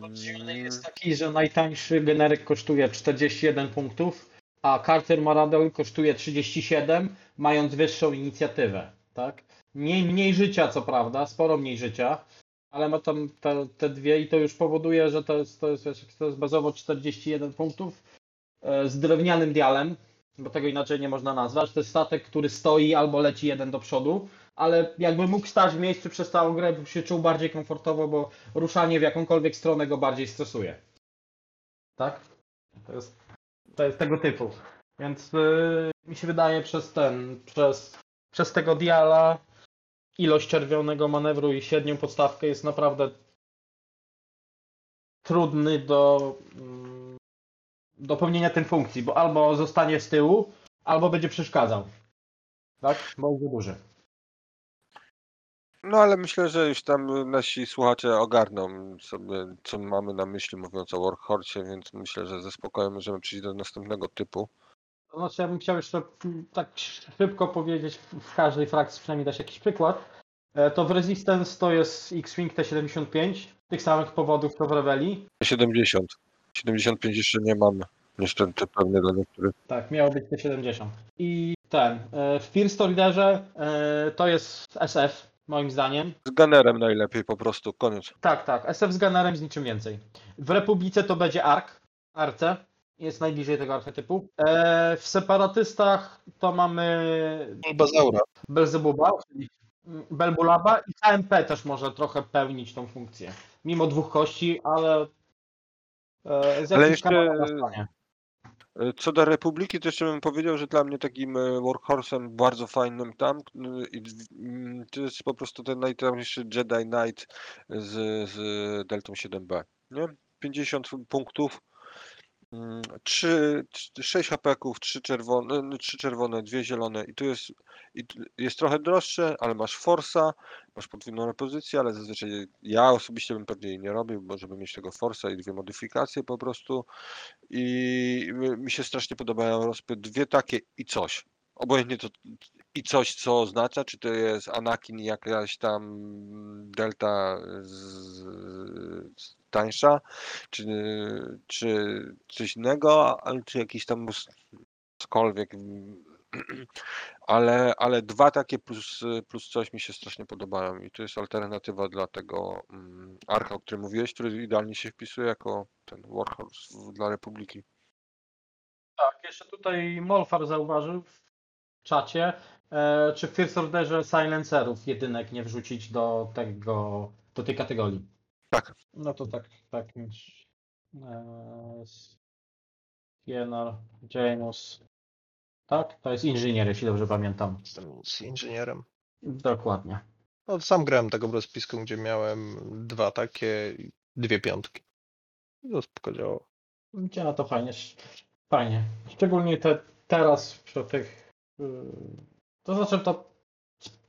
Podziemny Mm, jest taki, że najtańszy generyk kosztuje 41 punktów, a Carter Maradol kosztuje 37, mając wyższą inicjatywę, tak? Mniej, mniej życia, co prawda, sporo mniej życia, ale ma tam te, te dwie i to już powoduje, że to jest, to jest, wiesz, to jest bazowo 41 punktów e, z drewnianym dialem, bo tego inaczej nie można nazwać. To jest statek, który stoi albo leci jeden do przodu, ale jakby mógł stać w miejscu przez całą grę, by się czuł bardziej komfortowo, bo ruszanie w jakąkolwiek stronę go bardziej stresuje. Tak? To jest, to jest tego typu. Więc yy, mi się wydaje przez ten, przez, przez tego diala ilość czerwonego manewru i średnią podstawkę jest naprawdę trudny do, mm, do pełnienia tej funkcji, bo albo zostanie z tyłu, albo będzie przeszkadzał. Tak? Bo jest duży. No ale myślę, że już tam nasi słuchacze ogarną sobie, co mamy na myśli mówiąc o Warhorse, więc myślę, że ze spokojem możemy przejść do następnego typu. To znaczy, ja bym chciał jeszcze tak szybko powiedzieć, w- każdej frakcji przynajmniej dać jakiś przykład. E, To w Resistance to jest X-Wing T75, tych samych powodów co w Rebelii. 70. 75 jeszcze nie mamy. Niestety pewnego niektórych. Tak, miało być T70. I ten, e, w First Orderze e, to jest SF, moim zdaniem. Z Gunnerem najlepiej po prostu, koniec. Tak, tak, SF z Gunnerem z niczym więcej. W Republice to będzie ARK, Arce, jest najbliżej tego archetypu. E, W Separatystach to mamy Bulbazaura. Belzebuba, czyli Belbulaba i KMP też może trochę pełnić tą funkcję. Mimo dwóch kości, ale e, z Ale jakimś jeszcze-. E, Co do Republiki, to jeszcze bym powiedział, że dla mnie takim e, workhorsem bardzo fajnym tam to jest po prostu ten najtrudniejszy Jedi Knight z, z Deltą 7B. Nie? 50 punktów, 3, 6 hapeków, 3 czerwone, 3 czerwone, 2 zielone i tu jest, i jest trochę droższe, ale masz Forsa, masz podwójną repozycję, ale zazwyczaj ja osobiście bym pewnie jej nie robił, bo żeby mieć tego Forsa i dwie modyfikacje po prostu i mi się strasznie podobają rozpy dwie takie i coś. Obojętnie to i coś, co oznacza, czy to jest Anakin jakaś tam delta z, tańsza, czy, czy coś innego, czy jakiś tam cokolwiek. Ale, ale dwa takie plus, plus coś mi się strasznie podobają i to jest alternatywa dla tego mm, Archa, o którym mówiłeś, który idealnie się wpisuje jako ten Warhorse dla Republiki. Tak, jeszcze tutaj Molfar zauważył w czacie, e, czy w First Orderze silencerów jedynek nie wrzucić do tego, do tej kategorii. Tak. No to tak, tak. więc, e, Pienar, Janus. Tak? To jest inżynier, jeśli dobrze pamiętam. Jestem z inżynierem. Dokładnie. No, sam grałem tego rozpiską, gdzie miałem dwa takie dwie piątki. No spoko działało. Działa to fajnie. Fajnie. Szczególnie te, teraz przy tych. To znaczy to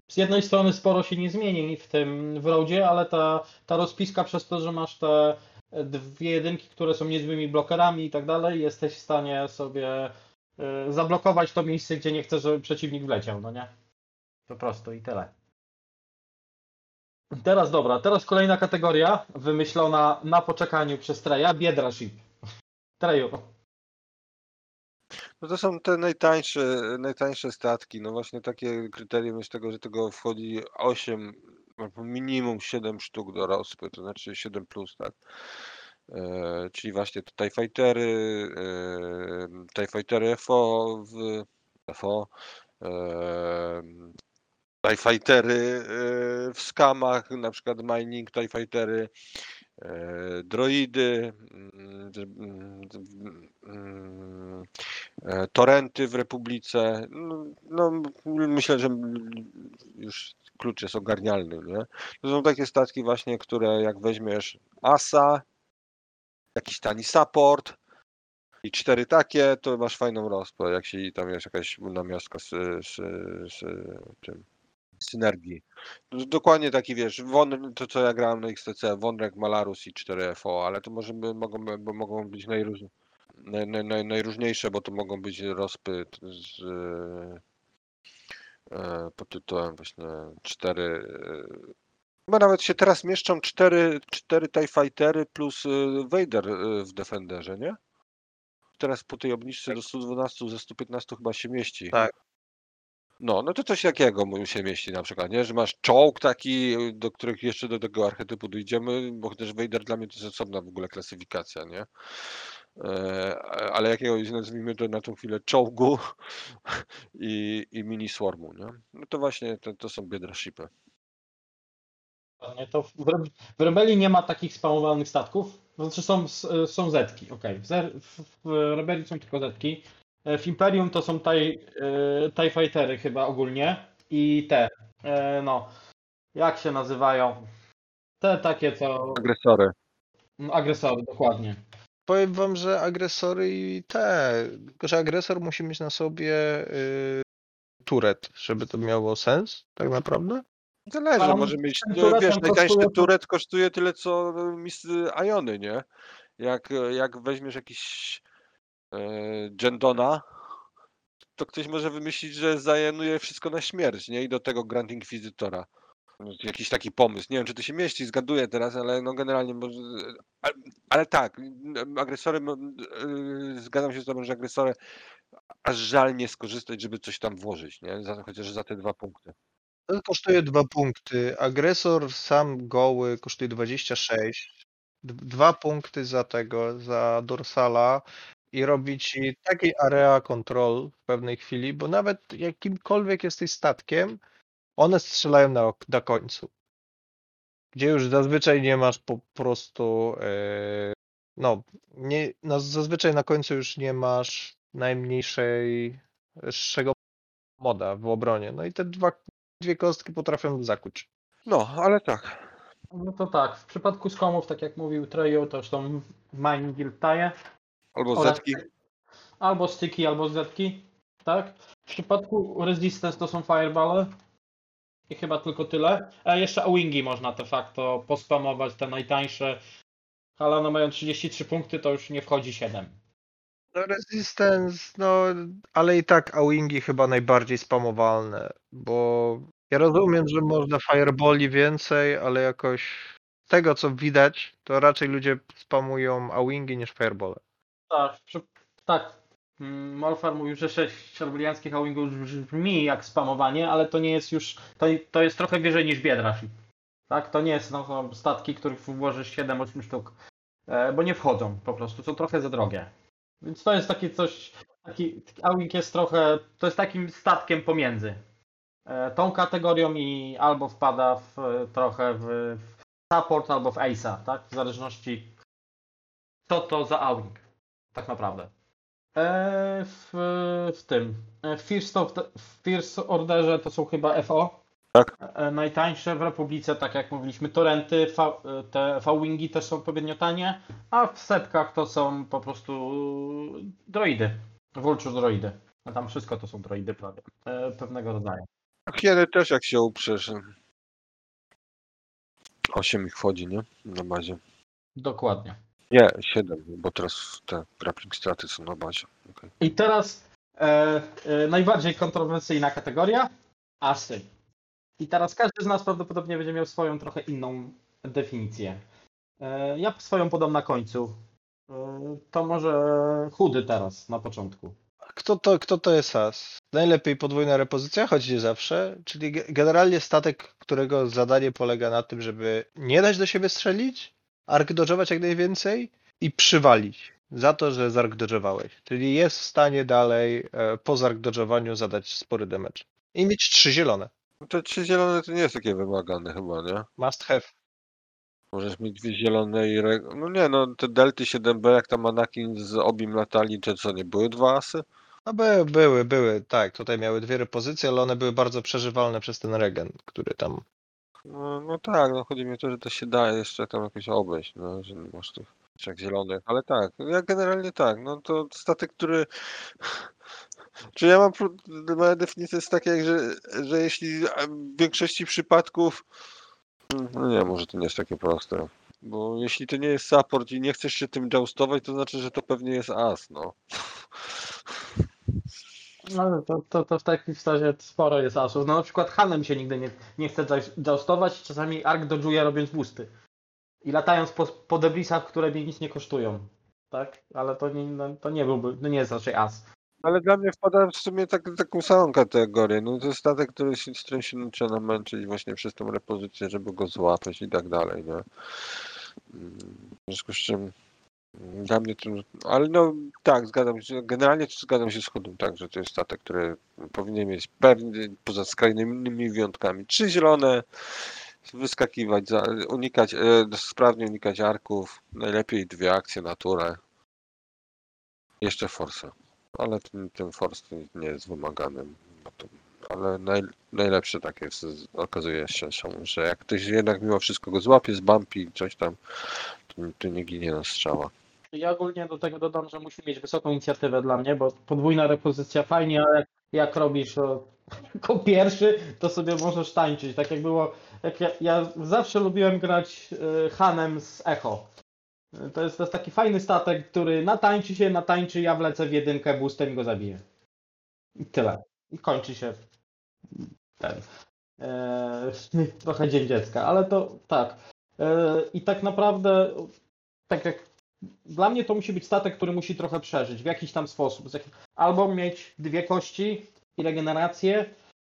z jednej strony sporo się nie zmieni w tym w roadzie, ale ta, ta rozpiska przez to, że masz te dwie jedynki, które są niezłymi blokerami i tak dalej, jesteś w stanie sobie yy, zablokować to miejsce, gdzie nie chcesz, żeby przeciwnik wleciał, no nie? Po prostu i tyle. Teraz dobra, teraz kolejna kategoria wymyślona na poczekaniu przez Treja, Biedra Ship. Treju. No to są te najtańsze, najtańsze statki. No właśnie takie kryterium jest tego, że tego wchodzi 8, albo minimum 7 sztuk do rozpy, to znaczy 7 plus, tak. E, czyli właśnie te TIE Fightery, e, TIE Fightery FO w FO, e, TIE Fightery e, w skamach, na przykład Mining TIE Fightery, droidy, mm, mm, mm, e, torenty w Republice. No, no, myślę, że już klucz jest ogarnialny, nie? To są takie statki właśnie, które jak weźmiesz ASA, jakiś tani support i cztery takie, to masz fajną rozpę, jak się tam jest jakaś namiastka z, z, z tym synergii. No, Dokładnie taki wiesz, won, to co ja grałem na XTC, Wondrek, Malarus i 4FO, ale to może by, mogą, bo mogą być najróżniejsze naj, naj, naj, najróżniejsze, bo to mogą być rozpy z, e, pod tytułem właśnie cztery, e, Chyba nawet się teraz mieszczą cztery, cztery TIE Fightery plus y, Vader y, w Defenderze, nie? Teraz po tej obniżce do 112 ze 115 chyba się mieści. Tak. No, no to coś takiego mu się mieści na przykład, nie? Że masz czołg taki, do których jeszcze do tego archetypu dojdziemy, bo też Vader dla mnie to jest osobna w ogóle klasyfikacja, nie? E, ale jakiegoś nazwijmy to na tą chwilę czołgu i, i mini swarmu, nie? No to właśnie to, to są biedra-shipy. Nie, to w, w Rebelii nie ma takich spamowanych statków. Znaczy są, są zetki, okej. Zer- w, w Rebelii są tylko zetki. E, W Imperium to są TIE, TIE Fightery chyba ogólnie. I te, e, no, jak się nazywają? Te takie, co... Agresory. no, Agresory, dokładnie. Powiem wam, że agresory i te. Tylko, że agresor musi mieć na sobie y, turet, żeby to miało sens, tak naprawdę. Zależy, Ale może mieć, no, wiesz, najtańszy kosztuje turet kosztuje tyle, co Iony, nie? Jak, jak weźmiesz jakiś Gendona, to ktoś może wymyślić, że zajenuje wszystko na śmierć, nie? I do tego Grand Inquisitora. Jakiś taki pomysł. Nie wiem, czy to się mieści, zgaduję teraz, ale no generalnie może... Ale, ale tak, agresory, y, zgadzam się z tobą, że agresory aż żal nie skorzystać, żeby coś tam włożyć, nie? Chociaż za te dwa punkty. To kosztuje dwa punkty. Agresor sam goły kosztuje 26. D- Dwa punkty za tego, za dorsala i robi ci taki area control w pewnej chwili, bo nawet jakimkolwiek jesteś statkiem, one strzelają na, ok- na końcu. Gdzie już zazwyczaj nie masz po prostu. e, no, nie, no, zazwyczaj na końcu już nie masz najmniejszej szego moda w obronie. No i te dwa, dwie kostki potrafią zakuć. No, ale tak. No to tak, w przypadku skomów, tak jak mówił Trejo, to są Mining Guild Taje. Albo Oraz- zetki. Albo styki, albo zetki, tak? W przypadku Resistance to są Fireballe. I chyba tylko tyle. A jeszcze Wingi można de facto pospamować, te najtańsze. Ale one mają 33 punkty, to już nie wchodzi 7. No Resistance, no ale i tak Awingi chyba najbardziej spamowalne, bo ja rozumiem, że można Fireballi więcej, ale jakoś z tego co widać, to raczej ludzie spamują Awingi niż Fireballe. Tak, tak. Mm, Morfar mówił, że 6 rebelianckich Awingów już brzmi jak spamowanie, ale to nie jest już, to, to jest trochę wyżej niż Biedrash. Tak, to nie no, są statki, których włożysz 7-8 sztuk, e, bo nie wchodzą po prostu, są trochę za drogie. Więc to jest takie coś, taki taki Awing jest trochę, to jest takim statkiem pomiędzy e, tą kategorią i albo wpada w, e, trochę w, w support albo w ace'a, tak, w zależności co to za Awing, tak naprawdę. E, w, w tym. e, W First, of the, w First Orderze to są chyba FO. Tak. E, Najtańsze w Republice, tak jak mówiliśmy, Torenty, V, e, te V-Wingi też są odpowiednio tanie, a w setkach to są po prostu droidy. Vulture droidy. A tam wszystko to są droidy prawie. E, pewnego rodzaju. Hieny też jak się uprzesz. Osiem ich wchodzi, nie? Na bazie. Dokładnie. Nie, siedem, bo teraz te grappling straty są na bazie. Okej. I teraz e, e, najbardziej kontrowersyjna kategoria asy. I teraz każdy z nas prawdopodobnie będzie miał swoją trochę inną definicję. E, ja swoją podam na końcu. E, to może chudy teraz na początku. Kto to, kto to jest as? Najlepiej podwójna repozycja, choć nie zawsze, czyli ge- generalnie statek, którego zadanie polega na tym, żeby nie dać do siebie strzelić, arkdodżować jak najwięcej i przywalić za to, że zarkdodżowałeś. Czyli jest w stanie dalej e, po zarkdodżowaniu zadać spory damage. I mieć trzy zielone. Te trzy zielone to nie jest takie wymagane chyba, nie? Must have. Możesz mieć dwie zielone i... Re... No nie, no te Delty 7B, jak tam Anakin z Obim latali, to co, nie były dwa asy? No były, były, były, tak. Tutaj miały dwie repozycje, ale one były bardzo przeżywalne przez ten regen, który tam No, no tak, no chodzi mi o to, że to się da jeszcze tam jakoś obejść, no, że masz tych trzech zielonych, ale tak, ja generalnie tak, no to statek, który... Czy ja mam, moja definicja jest taka, że, że jeśli w większości przypadków, no nie, może to nie jest takie proste, bo jeśli to nie jest support i nie chcesz się tym joustować, to znaczy, że to pewnie jest as, no. No, to, to, to w takim stadzie sporo jest asów. No na przykład Hanem się nigdy nie, nie chce joust- joustować, czasami Ark dodżuje robiąc boosty. I latając po, po debrisach, które mnie nic nie kosztują. Tak? Ale to nie, no, to nie byłby, no nie jest raczej as. Ale dla mnie wpada w sumie tak, taką samą kategorię. No to jest statek, który się, z którym się trzeba namęczyć właśnie przez tą repozycję, żeby go złapać i tak dalej, nie? Mm, W związku z czym dla mnie to, ale no tak, zgadzam się, generalnie zgadzam się z Chudym, tak, że to jest statek, który powinien mieć pewnie, poza skrajnymi wyjątkami, trzy zielone, wyskakiwać, unikać, e, sprawnie unikać arków, najlepiej dwie akcje na turę, jeszcze force. Ale ten, ten force nie jest wymaganym. Ale naj, najlepsze tak jest, okazuje się, są, że jak ktoś jednak mimo wszystko go złapie, zbampi, coś tam, to, to nie ginie na strzała. Ja ogólnie do tego dodam, że musi mieć wysoką inicjatywę dla mnie, bo podwójna repozycja fajnie, ale jak, robisz jako pierwszy, to sobie możesz tańczyć. Tak jak było, jak ja, ja zawsze lubiłem grać y, Hanem z Echo. Y, To jest, to jest taki fajny statek, który natańczy się, natańczy, ja wlecę w jedynkę boostem go zabiję. I tyle. I kończy się ten. E, trochę dzień dziecka, ale to tak. E, I tak naprawdę, tak jak dla mnie to musi być statek, który musi trochę przeżyć w jakiś tam sposób. Albo mieć dwie kości i regenerację,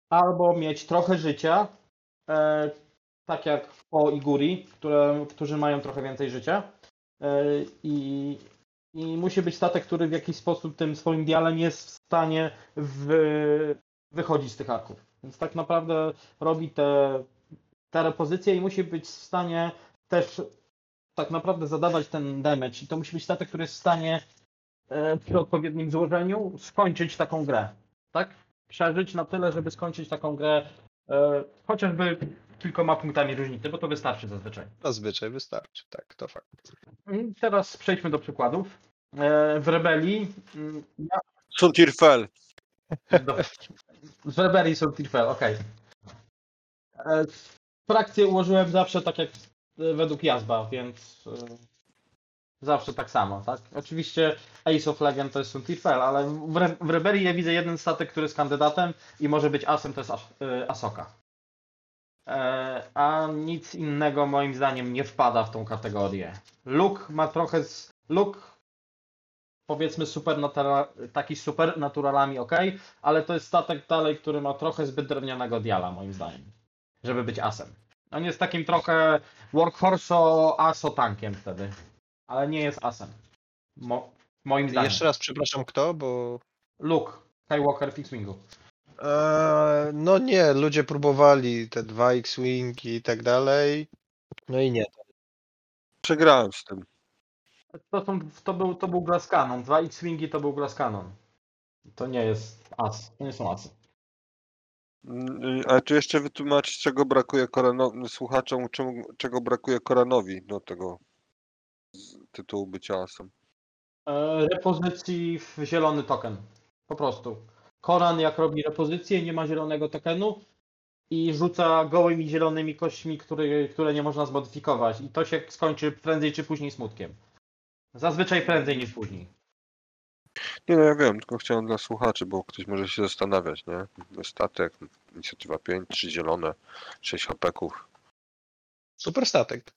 albo mieć trochę życia, e, tak jak Po i Guri, które, którzy mają trochę więcej życia. E, i, I musi być statek, który w jakiś sposób tym swoim dialem jest w stanie wy, wychodzić z tych arków. Więc tak naprawdę robi te, te repozycje i musi być w stanie też tak naprawdę zadawać ten damage. I to musi być statek, który jest w stanie e, przy odpowiednim złożeniu skończyć taką grę. Tak? Przeżyć na tyle, żeby skończyć taką grę e, chociażby kilkoma punktami różnicy, bo to wystarczy zazwyczaj. Zazwyczaj wystarczy, tak, to fakt. I Teraz przejdźmy do przykładów. E, w Rebelii mm, ja Suntirfel. z Rebelii są Tirfel, okej. E, Frakcję ułożyłem zawsze tak jak według Jazba, więc e, zawsze tak samo, tak? Oczywiście Ace of Legend to jest Suntirfel, ale w, Re w ja widzę jeden statek, który jest kandydatem i może być asem, to jest As e, Asoka. E, A nic innego moim zdaniem nie wpada w tą kategorię. Luke ma trochę z... Luke powiedzmy supernatural, taki supernaturalami, ok, ale to jest statek dalej, który ma trochę zbyt drewnianego diala, moim zdaniem, żeby być asem. On jest takim trochę workhorso aso tankiem wtedy, ale nie jest asem. Mo, moim zdaniem. Jeszcze raz przepraszam, kto, bo Luke, Skywalker w X-Wingu. Eee, no nie, ludzie próbowali te dwa X-Wing i tak dalej. No i nie. Przegrałem z tym. To, są, to, był, to był Glass Cannon, dwa X-Wingi to był Glass Cannon. To nie jest as, to nie są asy. Mm, Ale tu jeszcze wytłumaczyć, czego brakuje Korano- słuchaczom, czemu, czego brakuje Koranowi do tego tytułu bycia asem. Repozycji w zielony token. Po prostu. Koran jak robi repozycję, nie ma zielonego tokenu i rzuca gołymi zielonymi kośćmi, które, które nie można zmodyfikować. I to się skończy prędzej czy później smutkiem. Zazwyczaj prędzej niż później. Nie no, ja wiem, tylko chciałem dla słuchaczy, bo ktoś może się zastanawiać, nie? Statek, inicjatywa 5, 3 zielone, 6 hapeków. Super statek.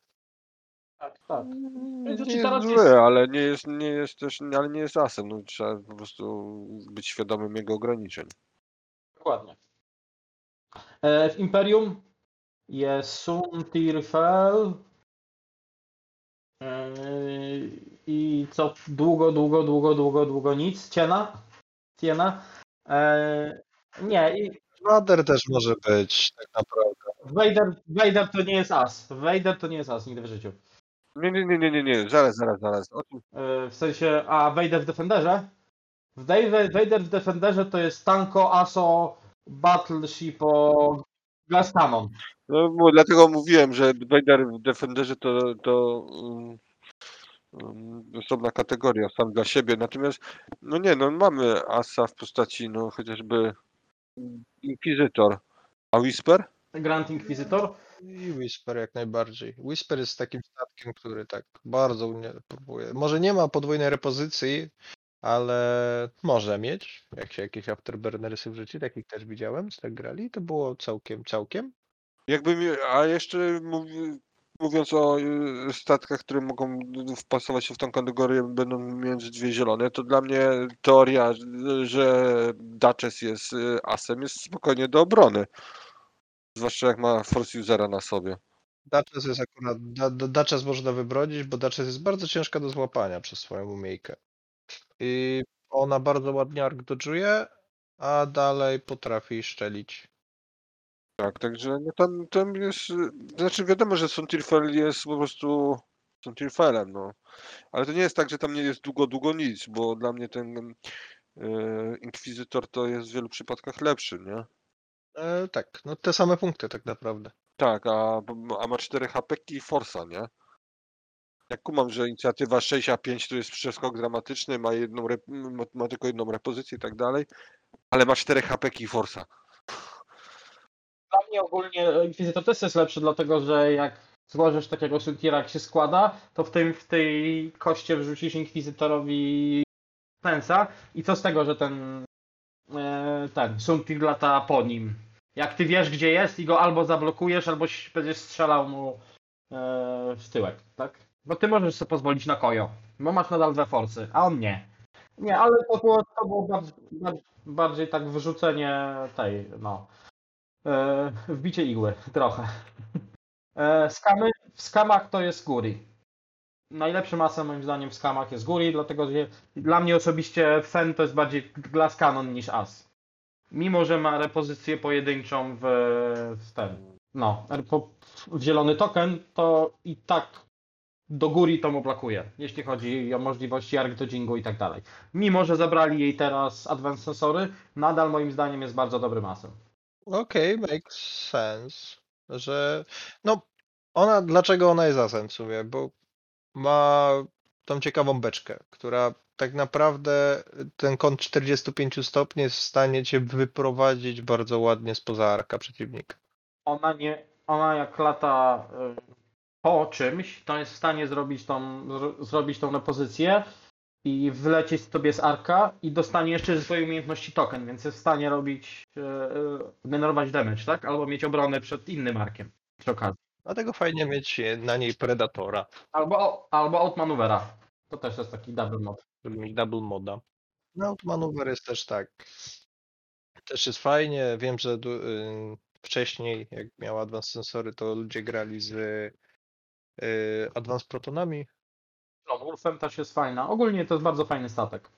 Tak, tak. Nie jest teraz zły, jest- ale nie jest, nie jest też, ale nie jest asem, no trzeba po prostu być świadomym jego ograniczeń. Dokładnie. E, w Imperium jest Sun Tirfel e, i co długo, długo, długo, długo, długo nic. Ciena? Ciena? E, nie, i Wader też może być, tak naprawdę. Vader, Vader to nie jest as. Vader to nie jest as nigdy w życiu. Nie, nie, nie, nie, nie, nie, zaraz, zaraz, zaraz. O E, w sensie, a Vader w Defenderze? Vader w Defenderze to jest tanko, aso, battleship o Glass Cannon. no, bo dlatego mówiłem, że Vader w Defenderze to, to um, osobna kategoria, sam dla siebie. Natomiast, no nie, no mamy asa w postaci, no chociażby Inquisitor. A Whisper? Grand Inquisitor. I Whisper jak najbardziej. Whisper jest takim statkiem, który tak bardzo mnie próbuje. Może nie ma podwójnej repozycji, ale może mieć, jak się jakieś afterburnersy wrzuci, takich też widziałem, z tak grali, to było całkiem, całkiem. Jakby mi, a jeszcze mówi- mówiąc o y, statkach, które mogą wpasować się w tą kategorię, będą między dwie zielone, to dla mnie teoria, że Duchess jest y, asem, jest spokojnie do obrony. Zwłaszcza jak ma force usera na sobie. Duchess jest akurat, Duchess można wybrodzić, bo Duchess jest bardzo ciężka do złapania przez swoją umiejkę. I ona bardzo ładnie ark dodżuje, a dalej potrafi szczelić. Tak, także no tam, tam jest, y, znaczy wiadomo, że Sontirfel jest po prostu Sontirfelem, no. Ale to nie jest tak, że tam nie jest długo, długo nic, bo dla mnie ten y, Inkwizytor to jest w wielu przypadkach lepszy, nie? E, tak, no te same punkty tak naprawdę. Tak, a, a ma 4 HP i Forsa, nie? Jak kumam, że inicjatywa 6 a 5 to jest przeskok dramatyczny, ma, jedną ma, ma tylko jedną repozycję i tak dalej, ale ma 4 HP i Forsa. Dla mnie ogólnie Inkwizytor też jest lepszy, dlatego że jak złożysz takiego Suntira, jak się składa, to w, tym, w tej koście wrzucisz Inkwizytorowi Pensa i co z tego, że ten e, ten Suntir lata po nim. Jak ty wiesz, gdzie jest i go albo zablokujesz, albo będziesz strzelał mu e, w tyłek, tak? Bo ty możesz sobie pozwolić na kojo, bo masz nadal dwa forcy, a on nie. Nie, ale to było, to było bardziej, bardziej tak wyrzucenie tej, no, e, wbicie igły, trochę. E, skamy, w skamach to jest Guri. Najlepszy masem moim zdaniem w skamach jest Guri, dlatego że dla mnie osobiście Fen to jest bardziej Glass Cannon niż As. Mimo, że ma repozycję pojedynczą w, w ten, no, w zielony token, to i tak do góry to mu blokuje, jeśli chodzi o możliwości arc dodgingu i tak dalej. Mimo, że zabrali jej teraz Advanced Sensory, nadal moim zdaniem jest bardzo dobry masem. Okej, makes sense, że no ona, dlaczego ona jest asem w sumie, bo ma tą ciekawą beczkę, która tak naprawdę ten kąt 45 stopni jest w stanie cię wyprowadzić bardzo ładnie spoza arka przeciwnika. ona nie, ona jak lata y, po czymś, to jest w stanie zrobić tą, zro, zrobić tą pozycję i wlecieć sobie z arka i dostanie jeszcze ze swojej umiejętności token, więc jest w stanie robić, y, y, generować damage, tak? Albo mieć obronę przed innym arkiem przy okazji. Dlatego fajnie mieć na niej Predatora, Albo, albo outmanuvera. To też jest taki double mod. żeby mieć double moda. No, Outmaneuver jest też tak. Też jest fajnie. Wiem, że y, wcześniej, jak miała Advanced Sensory, to ludzie grali z y, Advanced Protonami. Lone Wolfem też jest fajna. Ogólnie to jest bardzo fajny statek.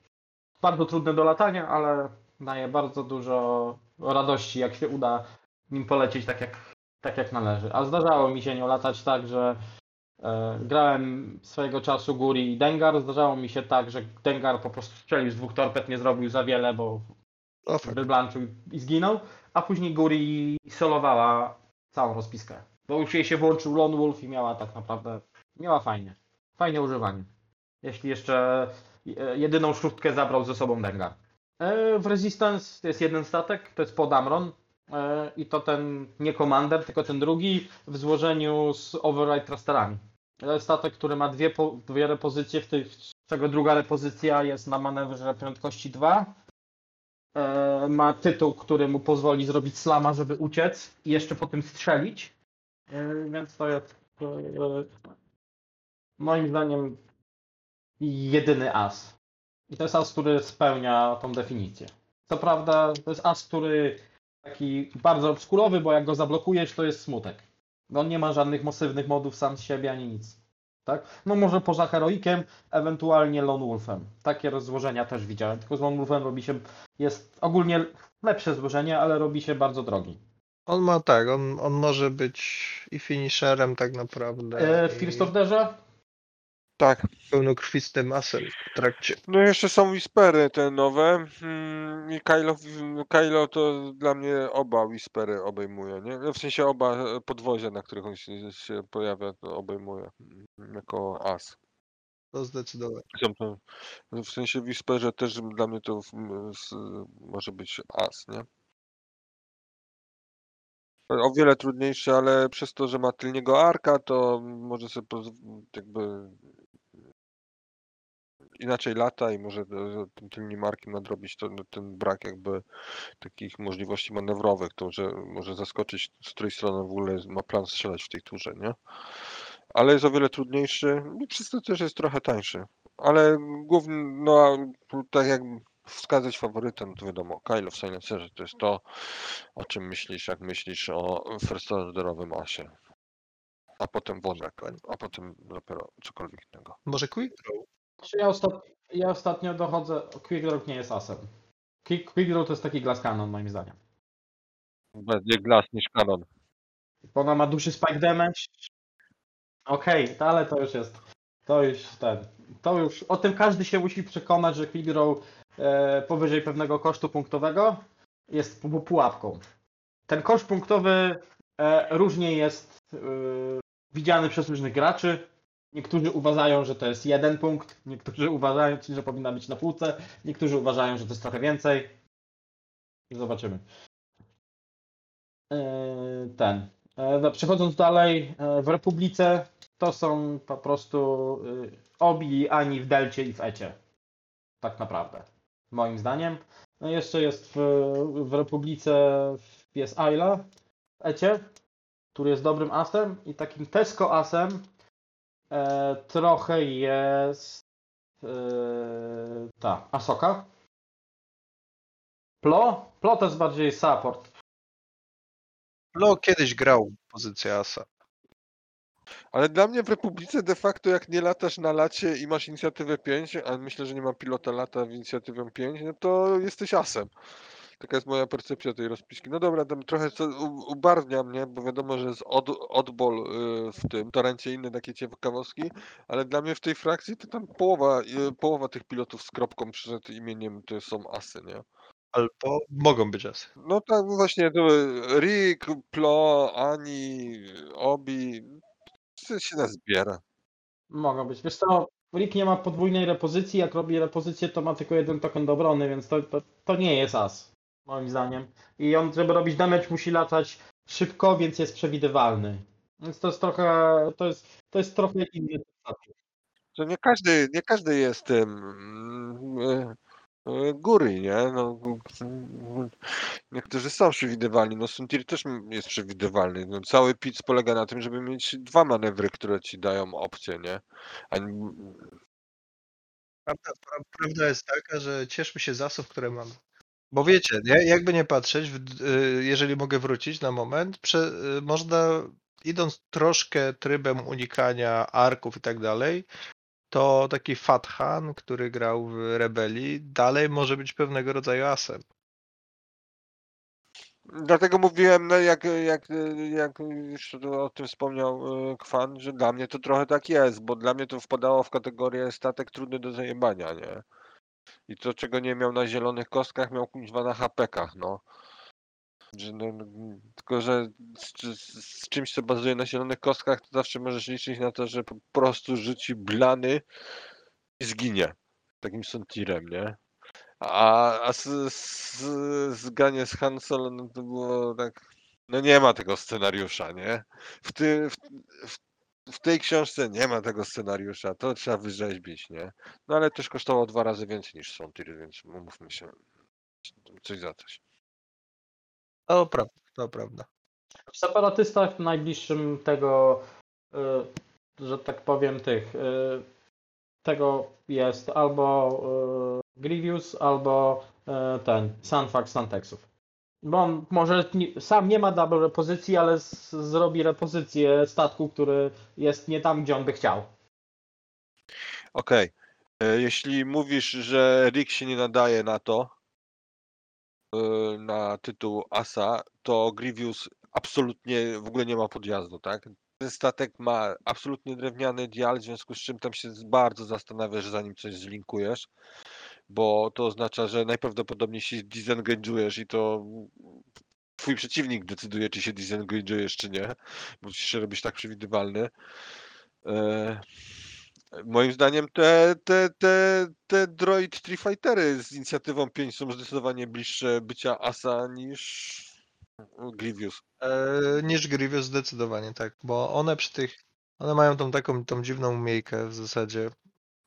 Bardzo trudny do latania, ale daje bardzo dużo radości, jak się uda nim polecieć tak jak, tak jak należy. A zdarzało mi się nią latać tak, że e, grałem swojego czasu Guri i Dengar. Zdarzało mi się tak, że Dengar po prostu strzelił z dwóch torped, nie zrobił za wiele, bo O, fakt. wyblanczył i zginął, a później Guri solowała całą rozpiskę. Bo już jej się włączył Lone Wolf i miała tak naprawdę, miała fajnie. Fajne używanie. Jeśli jeszcze e, jedyną szóstkę zabrał ze sobą Dengar. E, W Resistance jest jeden statek, to jest Podamron. E, I to ten nie Commander, tylko ten drugi w złożeniu z Override Thrusterami. Statek, który ma dwie, dwie repozycje, w tych, czego druga repozycja jest na manewrze prędkości 2 e, ma tytuł, który mu pozwoli zrobić slama, żeby uciec i jeszcze po tym strzelić. Więc to jest moim zdaniem jedyny as. I to jest as, który spełnia tą definicję. Co prawda to jest as, który taki bardzo obskurowy, bo jak go zablokujesz, to jest smutek. No on nie ma żadnych masywnych modów sam z siebie ani nic. Tak? No może poza heroikiem, ewentualnie Lone Wolfem. Takie rozłożenia też widziałem. Tylko z Lone Wolfem robi się jest ogólnie lepsze złożenie, ale robi się bardzo drogi. On ma tak, on, on może być i finisherem tak naprawdę. E, i w First Orderze Tak. pełnokrwistym asem w trakcie. No i jeszcze są Whispery te nowe mm, i Kylo, Kylo to dla mnie oba Whispery obejmuje, nie? No W sensie oba podwozia, na których on się, się pojawia, to obejmuje jako as. To zdecydowanie. To, w sensie w Whisperze też dla mnie to s- może być as, nie? O wiele trudniejsze, ale przez to, że ma tylniego arka, to może sobie jakby inaczej lata i może e, tym tylnym markiem nadrobić to, ten brak jakby takich możliwości manewrowych, to że może zaskoczyć, z której strony w ogóle ma plan strzelać w tej turze, nie? Ale jest o wiele trudniejszy i przez to też jest trochę tańszy. Ale głównie, no a tak jak wskazać faworytem, to wiadomo, Kyle of Silencerze to jest to, o czym myślisz, jak myślisz o first orderowym asie. A potem Wodrak, a potem dopiero cokolwiek innego. Może Quick Draw? Znaczy Ja, ostat... ja ostatnio dochodzę. Quick Draw nie jest asem. Quick, quick Draw to jest taki glass cannon, moim zdaniem. Bardziej glas niż kanon. Ona ma duży spike damage. Okej, to- ale to już jest. To już ten. To już. O tym każdy się musi przekonać, że Quick Draw e, powyżej pewnego kosztu punktowego jest pu- pułapką. Ten koszt punktowy e, różnie jest e, widziany przez różnych graczy. Niektórzy uważają, że to jest jeden punkt, niektórzy uważają, że powinna być na półce, niektórzy uważają, że to jest trochę więcej. Zobaczymy. E, Ten. E, no, Przechodząc dalej, e, w Republice to są po prostu obi ani w Delcie i w Ecie. Tak naprawdę. Moim zdaniem. No jeszcze jest w, w Republice jest Ayla w Ecie, który jest dobrym asem i takim Tesco asem e, trochę jest e, ta Asoka. Plo? Plo to jest bardziej support. Lo kiedyś grał pozycję Asa. Ale dla mnie w Republice de facto jak nie latasz na lacie i masz inicjatywę 5, a myślę, że nie ma pilota lata w inicjatywę 5, no to jesteś asem. Taka jest moja percepcja tej rozpiski. No dobra, tam trochę ubarwnia mnie, bo wiadomo, że jest od, oddball y, w tym torencie inne takie ciekawostki, ale dla mnie w tej frakcji to tam połowa, y, połowa tych pilotów z kropką przed imieniem to są asy, nie? Albo mogą być Asy. No tak właśnie, to Rick, Plo, Ani, Obi, to się nazbiera. Mogą być. Wiesz co, Rick nie ma podwójnej repozycji, jak robi repozycję, to ma tylko jeden token do obrony, więc to, to, to nie jest as, moim zdaniem. I on, żeby robić damage, musi latać szybko, więc jest przewidywalny. Więc to jest trochę, to jest, to jest trochę inny. To nie każdy, nie każdy jest tym e, góry, nie? No, niektórzy są przewidywalni. No Suntir też jest przewidywalny. No, cały pizz polega na tym, żeby mieć dwa manewry, które ci dają opcję, nie? A, Prawda, pra- prawda jest taka, że cieszmy się z asów, które mamy. Bo wiecie, nie? jakby nie patrzeć, y, jeżeli mogę wrócić na moment, y, można idąc troszkę trybem unikania arków i tak dalej, to taki Fathan, który grał w Rebelii, dalej może być pewnego rodzaju asem. Dlatego mówiłem, no jak, jak, jak już o tym wspomniał e, Kwan, że dla mnie to trochę tak jest, bo dla mnie to wpadało w kategorię statek trudny do zajebania, nie? I to, czego nie miał na zielonych kostkach, miał kuźwa na hapekach, no. Że no, no, tylko, że z, z, z czymś, co bazuje na zielonych kostkach, to zawsze możesz liczyć na to, że po prostu rzuci blany i zginie. Takim sontirem, nie? A, a z, z, zganie z Han Solo, no to było tak. No nie ma tego scenariusza, nie? W, ty, w, w, w tej książce nie ma tego scenariusza. To trzeba wyrzeźbić, nie? No ale też kosztowało dwa razy więcej niż Sontir, więc umówmy się. Coś za coś. To prawda, to prawda. W separatystach najbliższym tego, y, że tak powiem, tych, y, tego jest albo y, Grievous, albo y, ten, Sunfax Santexów. On może sam nie ma double repozycji, ale z, zrobi repozycję statku, który jest nie tam, gdzie on by chciał. Okej. E, Jeśli mówisz, że Rick się nie nadaje na to, e, na tytuł Asa, to Grievous absolutnie w ogóle nie ma podjazdu, tak? Ten statek ma absolutnie drewniany dial, w związku z czym tam się bardzo zastanawiasz, zanim coś zlinkujesz, bo to oznacza, że najprawdopodobniej się disengage'ujesz i to twój przeciwnik decyduje, czy się disengage'ujesz, czy nie, bo musisz się robić tak przewidywalny. E, Moim zdaniem te, te, te, te Droid Tree Fightery z inicjatywą 5 są zdecydowanie bliższe bycia Asa niż Grievous. E, niż Grievous zdecydowanie tak, bo one przy tych, one mają tą taką tą dziwną umiejkę w zasadzie.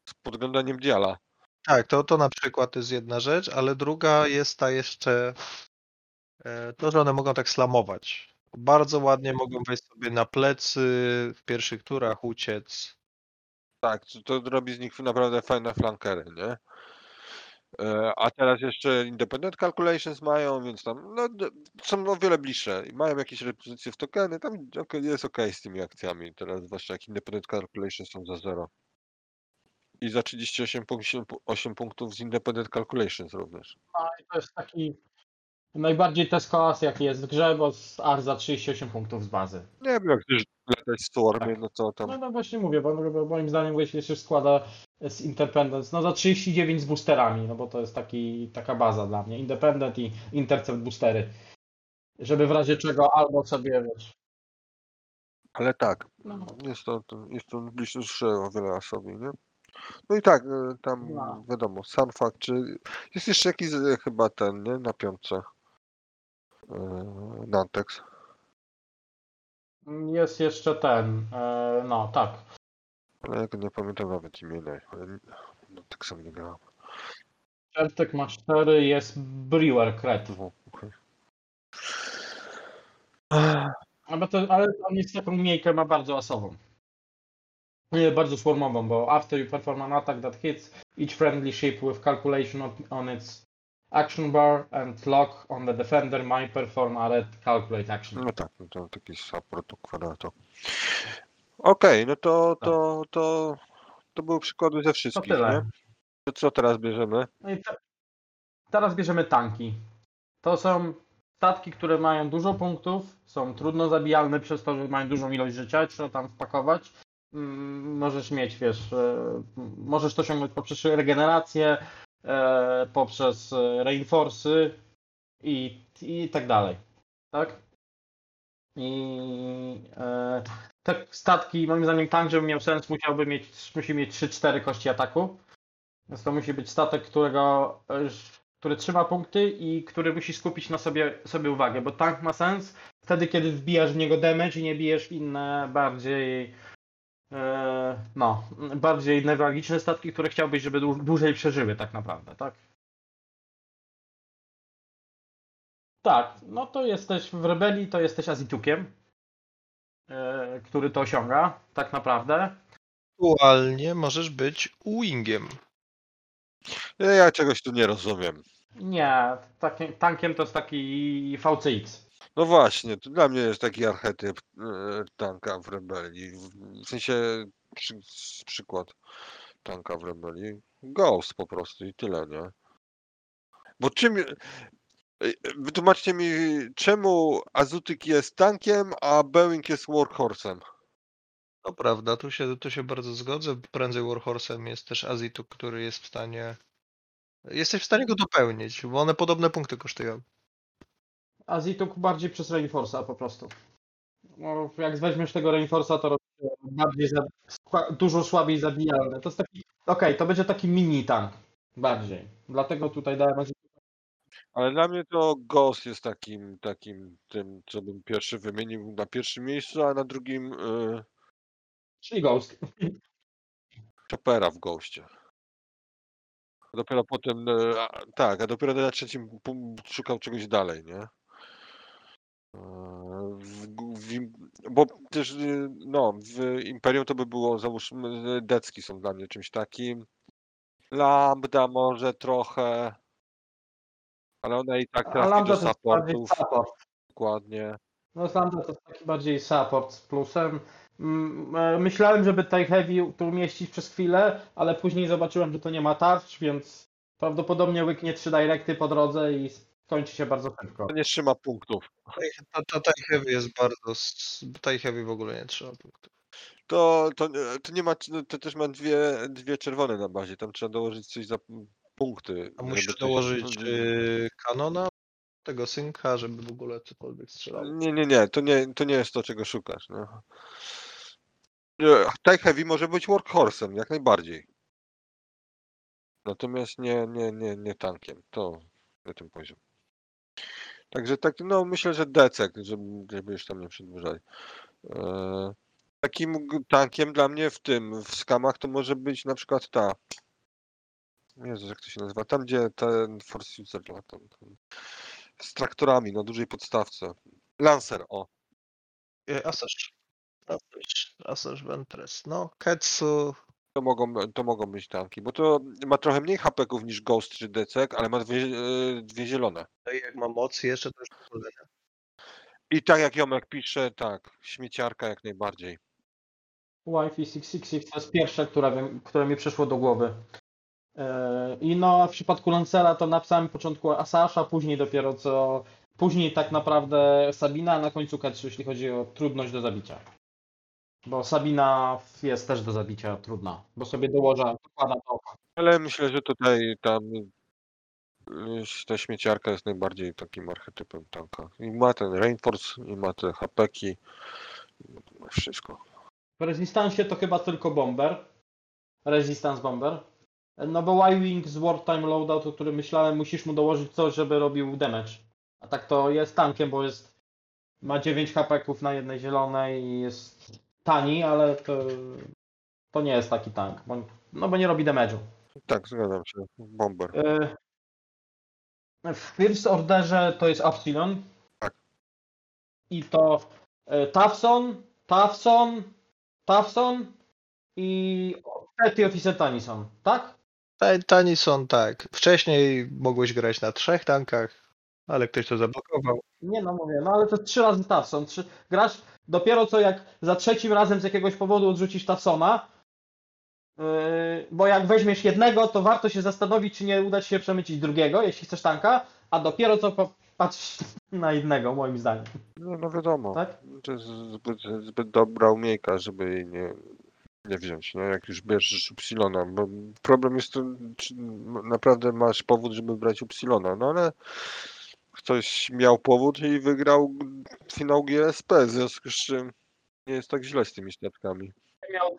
z podglądaniem diala. Tak, to, to na przykład jest jedna rzecz, ale druga jest ta jeszcze e, to, że one mogą tak slamować. Bardzo ładnie mogą wejść sobie na plecy, w pierwszych turach uciec. Tak, to robi z nich naprawdę fajne flankery, nie? E, A teraz jeszcze Independent Calculations mają, więc tam no, są o wiele bliższe mają jakieś repozycje w tokeny, tam jest ok z tymi akcjami teraz, zwłaszcza jak Independent Calculations są za 0. I za 38 punk- 8 punktów z Independent Calculations również. No i to jest taki najbardziej Tesco jaki jest w grze, bo z AR za 38 punktów z bazy. Nie wiem, jak też latać w Stormie, Tak. no to tam... No, no właśnie mówię, bo, bo moim zdaniem jeśli się składa z Independence, no za 39 z boosterami, no bo to jest taki, taka baza dla mnie. Independent i Intercept boostery. Żeby w razie czego albo sobie, wiesz, Ale tak, no, jest to, to, jest to bliższe o wiele asowi, nie? No i tak, e, tam No. wiadomo, sam fakt, czy jest jeszcze jakiś e, chyba ten, nie, na piątce e, Nantex. jest jeszcze ten, no tak, Ale ja go nie pamiętam nawet imienia. ale nie- Nantexem nie grałem. Czertek ma 4, jest Brewer Kret. O, okej. Ale, to, ale on jest taką miejkę ma bardzo asową. Nie, bardzo swarmową, bo after you perform an attack that hits each friendly ship with calculation on, on its action bar and lock on the defender may perform a red calculate action. No tak, no to taki support kwadratu. Okej, no to, to, to, to były przykłady ze To wszystkich, tyle. nie? To co teraz bierzemy? No te, teraz bierzemy tanki. To są statki, które mają dużo punktów, są trudno zabijalne przez to, że mają dużą ilość życia, trzeba tam wpakować. Mm, Możesz mieć, wiesz, e, możesz to osiągnąć poprzez regenerację, e, poprzez e, reinforcy i, i tak dalej. Tak? I te statki, moim zdaniem, tank, żeby miał sens, musiałby mieć, musi mieć 3-4 kości ataku. Więc to musi być statek, którego, który trzyma punkty i który musi skupić na sobie, sobie uwagę, bo tank ma sens wtedy, kiedy wbijasz w niego damage i nie bijesz w inne bardziej no, bardziej newralgiczne statki, które chciałbyś, żeby dłu- dłużej przeżyły tak naprawdę, tak? Tak, no to jesteś w rebelii, to jesteś Azitukiem, e, który to osiąga, tak naprawdę. Aktualnie możesz być wingiem. Ja, ja czegoś tu nie rozumiem. Nie, takim, tankiem to jest taki VCX. No właśnie, to dla mnie jest taki archetyp e, tanka w rebelii. W, sensie przy, przykład tanka w rebelii. Ghost po prostu i tyle, nie? Bo czym. e, Wytłumaczcie mi, czemu Azutyk jest tankiem, a Boeing jest workhorsem? To prawda, tu się, tu się bardzo zgodzę. Prędzej Warhorsem jest też Azituk, który jest w stanie. Jesteś w stanie go dopełnić, bo one podobne punkty kosztują. Azituk bardziej przez Reinforce'a po prostu. No, jak weźmiesz tego Reinforce'a, to robi się bardziej za, dużo słabiej zabijalne. To jest taki, okej, to będzie taki mini tank bardziej. Dlatego tutaj dałem. Ale dla mnie to Ghost jest takim, takim tym, co bym pierwszy wymienił na pierwszym miejscu, a na drugim y, Czyli Ghost. Chopera w Ghostie. Dopiero potem, e, a- tak, a dopiero na trzecim szukał czegoś dalej, nie? W, w, bo też, y, no, w Imperium to by było, załóżmy, decki są dla mnie czymś takim. Lambda może trochę, ale ona i tak trafi do supportów support. dokładnie. No Lambda to jest taki bardziej support z plusem. Mm, e, Myślałem, żeby tej Heavy tu umieścić przez chwilę, ale później zobaczyłem, że to nie ma tarcz, więc prawdopodobnie łyknie trzy directy po drodze i skończy się bardzo szybko. To nie trzyma punktów. Ta, ta, ta Heavy jest bardzo. s- Heavy w ogóle nie trzeba punktów. To, to, nie- to nie ma, to też ma dwie, dwie czerwone na bazie, tam trzeba dołożyć coś za punkty. A musisz coś- dołożyć y, kanona, tego synka, żeby w ogóle cokolwiek strzelało. Nie, nie, nie, to nie, to nie jest to, czego szukasz. No. Nie, Tech Heavy może być workhorsem, jak najbardziej. Natomiast nie, nie, nie, nie tankiem. To na tym poziomie. Także tak, no myślę, że decek, żeby, żeby już tam nie przedłużali. E, Takim tankiem dla mnie w tym, w skamach to może być na przykład ta. Jezu, jak to się nazywa? Tam, gdzie ten Force User lata. ten- Z traktorami na dużej podstawce. Lancer, o. E, Asash. Asash, Asash Ventress. No, Ketsu. To mogą, to mogą być tanki, bo to ma trochę mniej hapeków niż Ghost czy Decek, ale ma dwie, e, dwie zielone. No i jak ma moc jeszcze to już. I tak jak Jomek pisze, tak, śmieciarka jak najbardziej. Wi-Fi 666 to jest pierwsze, które, wiem- które mi przyszło do głowy. Yy, I no, a w przypadku Lancera to na samym początku Asasha, później dopiero co. Później tak naprawdę Sabina, a na końcu Ketsu, jeśli chodzi o trudność do zabicia. Bo Sabina jest też do zabicia trudna, bo sobie dołoża, dokłada do oka. Ale myślę, że tutaj tam ta śmieciarka jest najbardziej takim archetypem tanka. I ma ten Rainforce, i ma te hapeki. ma Wszystko. W Resistance to chyba tylko Bomber. Resistance Bomber. No bo Y-Wing z Wartime Loadout, o którym myślałem, musisz mu dołożyć coś, żeby robił damage. A tak to jest tankiem, bo jest ma 9 hapeków na jednej zielonej i jest tani, ale to, to nie jest taki tank, bo, no bo nie robi damage'u. Tak, zgadzam się. Bomber. Y, W First Orderze to jest Upsilon. Tak. I to y, Tafson, Tafson, Tafson i Petty Officer Tanison, tak? Ta- Tani są tak. Wcześniej mogłeś grać na trzech tankach, ale ktoś to zablokował. Nie no mówię, no ale to jest trzy razy Tafson. Trzy, grasz dopiero co jak za trzecim razem z jakiegoś powodu odrzucisz Tafsona, yy, bo jak weźmiesz jednego, to warto się zastanowić, czy nie uda ci się przemycić drugiego, jeśli chcesz tanka, a dopiero co patrz na jednego, moim zdaniem, No, no wiadomo. tak? To jest zbyt, zbyt dobra umiejka, żeby jej nie, nie wziąć, nie? Jak już bierzesz Upsilona, bo problem jest to, czy naprawdę masz powód, żeby brać Upsilona, no ale ktoś miał powód i wygrał finał GSP, w związku z czym nie jest tak źle z tymi statkami. Miał,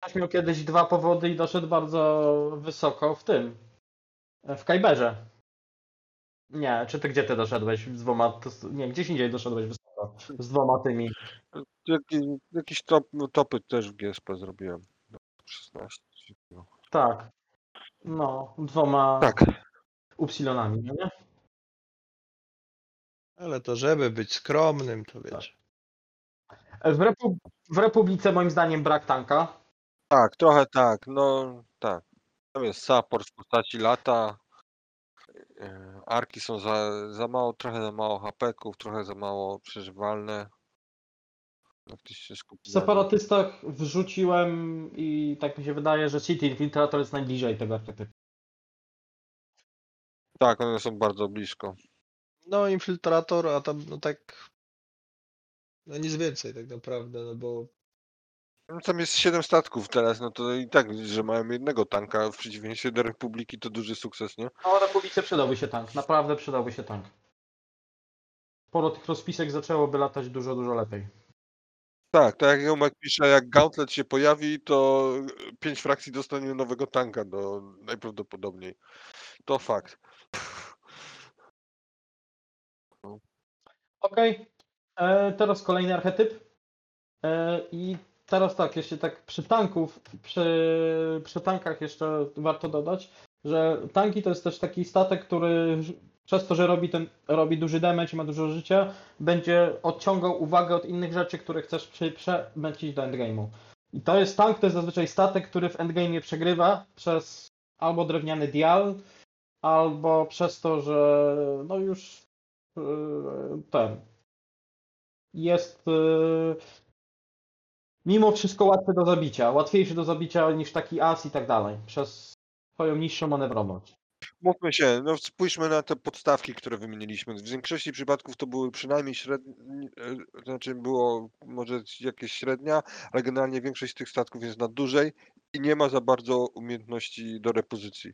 ktoś miał kiedyś dwa powody i doszedł bardzo wysoko w tym, w Kajberze. Nie, czy ty gdzie ty doszedłeś z dwoma, nie, gdzieś indziej doszedłeś wysoko, z dwoma tymi. Jaki, jakieś top, no, topy też w GSP zrobiłem. No, 16. No. Tak. No, dwoma Tak, upsilonami, no nie? Ale to żeby być skromnym, to wiecie. W, Repu- w Republice moim zdaniem brak tanka. tak, trochę tak, no tak. Tam jest support w postaci lata. e, Arki są za, za mało, trochę za mało hapeków, trochę za mało przeżywalne. Jak ktoś się skupi W separatystach wrzuciłem i tak mi się wydaje, że City Infiltrator jest najbliżej tego archetypu. Tak, one są bardzo blisko. No, infiltrator, a tam no tak. No nic więcej tak naprawdę, no bo No, Tam jest 7 statków teraz, no to i tak, że mają jednego tanka w przeciwieństwie do Republiki, to duży sukces, nie? No, Republice przydałby się tank, naprawdę przydałby się tank. Sporo tych rozpisek zaczęłoby latać dużo, dużo lepiej. Tak, tak jak Jomek pisze, jak Gauntlet się pojawi, to pięć frakcji dostanie nowego tanka do najprawdopodobniej. To fakt. Okej, e, teraz kolejny archetyp. E, I teraz tak, jeszcze tak przy tanków, przy, przy tankach jeszcze warto dodać, że tanki to jest też taki statek, który przez to, że robi, ten, robi duży damage ma dużo życia, będzie odciągał uwagę od innych rzeczy, które chcesz przemęcić do endgame'u. I to jest tank, to jest zazwyczaj statek, który w endgame'ie przegrywa przez albo drewniany dial, albo przez to, że no już ten jest yy, mimo wszystko łatwy do zabicia, łatwiejszy do zabicia niż taki as i tak dalej, przez swoją niższą manewrowość. Mówmy się, no spójrzmy na te podstawki, które wymieniliśmy. W większości przypadków to były przynajmniej średnie, to znaczy było może jakieś średnia, ale generalnie większość tych statków jest na dużej i nie ma za bardzo umiejętności do repozycji.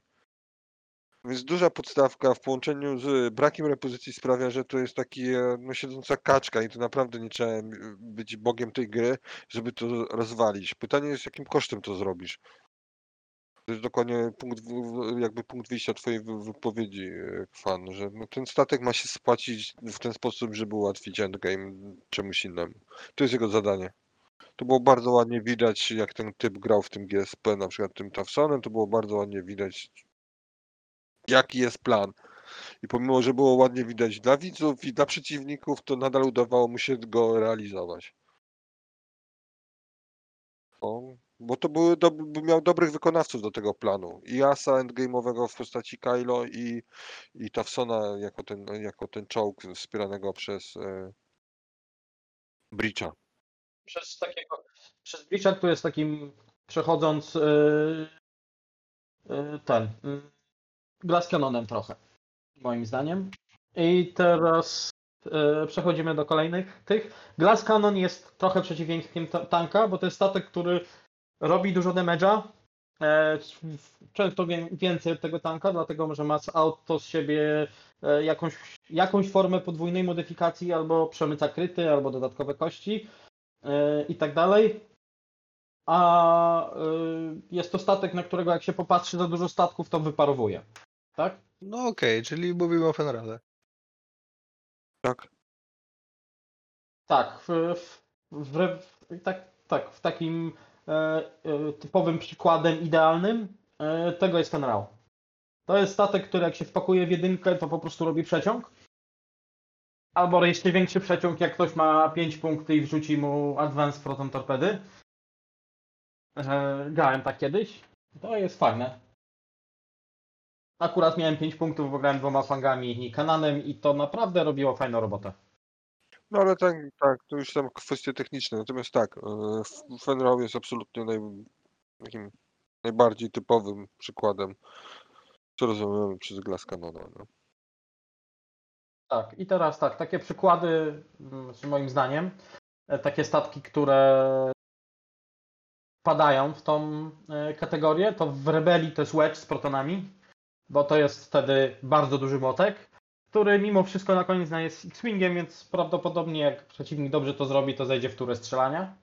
Więc duża podstawka w połączeniu z brakiem repozycji sprawia, że to jest taki e, no, siedząca kaczka i to naprawdę nie trzeba być bogiem tej gry, żeby to rozwalić. Pytanie jest, jakim kosztem to zrobisz. To jest dokładnie punkt, jakby punkt wyjścia twojej wy- wypowiedzi, e, Kwan, że no, ten statek ma się spłacić w ten sposób, żeby ułatwić endgame czemuś innemu. To jest jego zadanie. To było bardzo ładnie widać, jak ten typ grał w tym GSP, na przykład tym Tafsonem, to było bardzo ładnie widać, jaki jest plan. I pomimo, że było ładnie widać dla widzów i dla przeciwników, to nadal udawało mu się go realizować. Bo to były, do, miał dobrych wykonawców do tego planu. I Asa endgame'owego w postaci Kylo i, i Tafsona jako ten, jako ten czołg wspieranego przez e. Przez takiego, przez Breacha, który jest takim, przechodząc yy, yy, ten, yy, Glass Canonem trochę, moim zdaniem. I teraz yy, przechodzimy do kolejnych tych. Glass Cannon jest trochę przeciwieństwem ta- tanka, bo to jest statek, który robi dużo damage'a. E, często więcej od tego tanka, dlatego że ma z auto z siebie e, jakąś, jakąś formę podwójnej modyfikacji, albo przemyca kryty, albo dodatkowe kości i tak dalej. A jest to statek, na którego jak się popatrzy za dużo statków, to wyparowuje. Tak? No okej, czyli mówimy o Fenrale. Tak? Tak, w, w, w, tak, tak, w takim e, e, typowym przykładem idealnym e, tego jest ten RAW. To jest statek, który jak się wpakuje w jedynkę, to po prostu robi przeciąg. Albo jeszcze większy przeciąg, jak ktoś ma 5 punktów i wrzuci mu Advanced Proton Torpedy. E, grałem tak kiedyś. To jest fajne. Akurat miałem 5 punktów, bo grałem dwoma fangami i kananem i to naprawdę robiło fajną robotę. No ale tak, tak, to już tam kwestie techniczne. Natomiast tak, e, F- Fenrau jest absolutnie naj, takim najbardziej typowym przykładem, co rozumiemy przez Glass Cannona. No. Tak, i teraz tak, takie przykłady, mm, moim zdaniem, e, takie statki, które padają w tą e, kategorię, to w Rebelii to jest Wedge z protonami, bo to jest wtedy bardzo duży młotek, który mimo wszystko na koniec dnia jest X-Wingiem, więc prawdopodobnie jak przeciwnik dobrze to zrobi, to zejdzie w turę strzelania.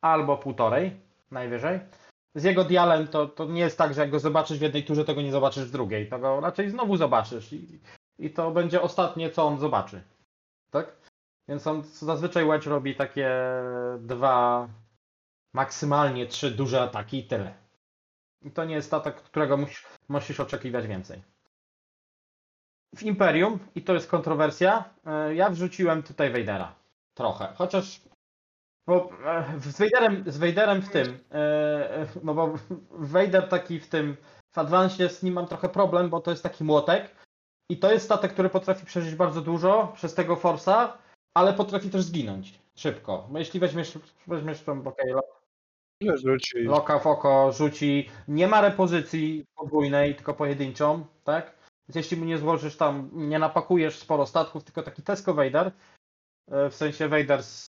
Albo półtorej, najwyżej. Z jego dialem to, to nie jest tak, że jak go zobaczysz w jednej turze, to go nie zobaczysz w drugiej. To go raczej znowu zobaczysz. I, i to będzie ostatnie, co on zobaczy. Tak? Więc on zazwyczaj Wedge robi takie dwa, maksymalnie trzy duże ataki i tyle. To nie jest statek, którego musisz, musisz oczekiwać więcej. W Imperium, i to jest kontrowersja, e, ja wrzuciłem tutaj Vadera. Trochę. Chociaż bo e, z Vaderem, z Vaderem w tym, e, no bo Vader taki w tym, w Advance z nim mam trochę problem, bo to jest taki młotek, i to jest statek, który potrafi przeżyć bardzo dużo przez tego Forsa, ale potrafi też zginąć szybko. Jeśli weźmiesz, weźmiesz tą okej, Nie rzuci. loka w oko, rzuci, nie ma repozycji podwójnej, tylko pojedynczą, tak? Więc jeśli mu nie złożysz tam, nie napakujesz sporo statków, tylko taki Tesco Vader, e, w sensie Vader z,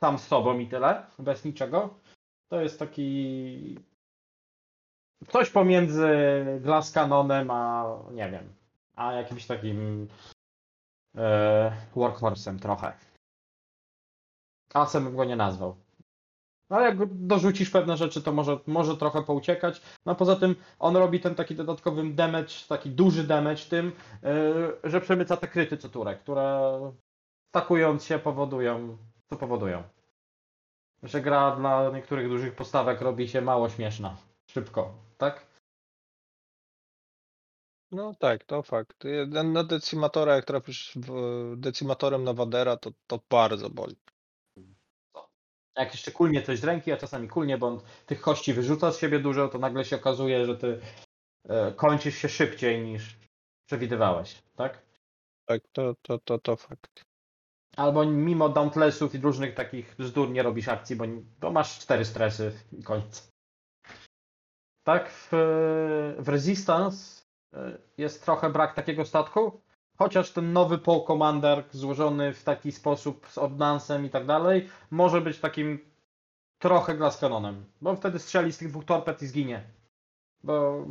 sam z sobą i tyle, bez niczego, to jest taki coś pomiędzy Glass Canonem a nie wiem, a jakimś takim e, workhorsem trochę. Asem bym go nie nazwał. No ale jak dorzucisz pewne rzeczy, to może, może trochę pouciekać. No poza tym on robi ten taki dodatkowy damage, taki duży damage tym, yy, że przemyca te kryty co turę, które stakując się powodują, co powodują. Że gra dla niektórych dużych postawek robi się mało śmieszna. Szybko, tak? No tak, to fakt. Na- Na decimatora, jak trafisz w- decimatorem na Wadera, to, to bardzo boli. Jak jeszcze kulnie coś z ręki, a czasami kulnie, bo on tych kości wyrzuca z siebie dużo, to nagle się okazuje, że ty e, kończysz się szybciej niż przewidywałeś, tak? Tak, to, to, to, to fakt. Albo mimo dauntlessów i różnych takich bzdur nie robisz akcji, bo, bo masz cztery stresy i koniec. Tak, w, w Resistance e, jest trochę brak takiego statku, chociaż ten nowy Paul Commander złożony w taki sposób z ordnansem i tak dalej, może być takim trochę glass canonem, bo wtedy strzeli z tych dwóch torped i zginie. Bo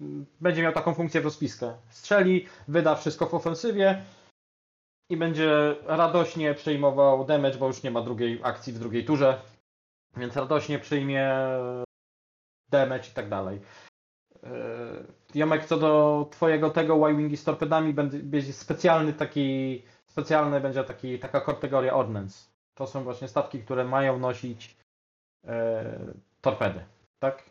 mm, będzie miał taką funkcję w rozpiskę. Strzeli, wyda wszystko w ofensywie, i będzie radośnie przejmował damage, bo już nie ma drugiej akcji w drugiej turze, więc radośnie przyjmie damage i tak dalej. Yy, Jomek, co do twojego tego Y-Wingi z torpedami, będzie będzie specjalny taki, specjalny będzie taki, taka kategoria ordnance. to są właśnie statki, które mają nosić e, torpedy, tak?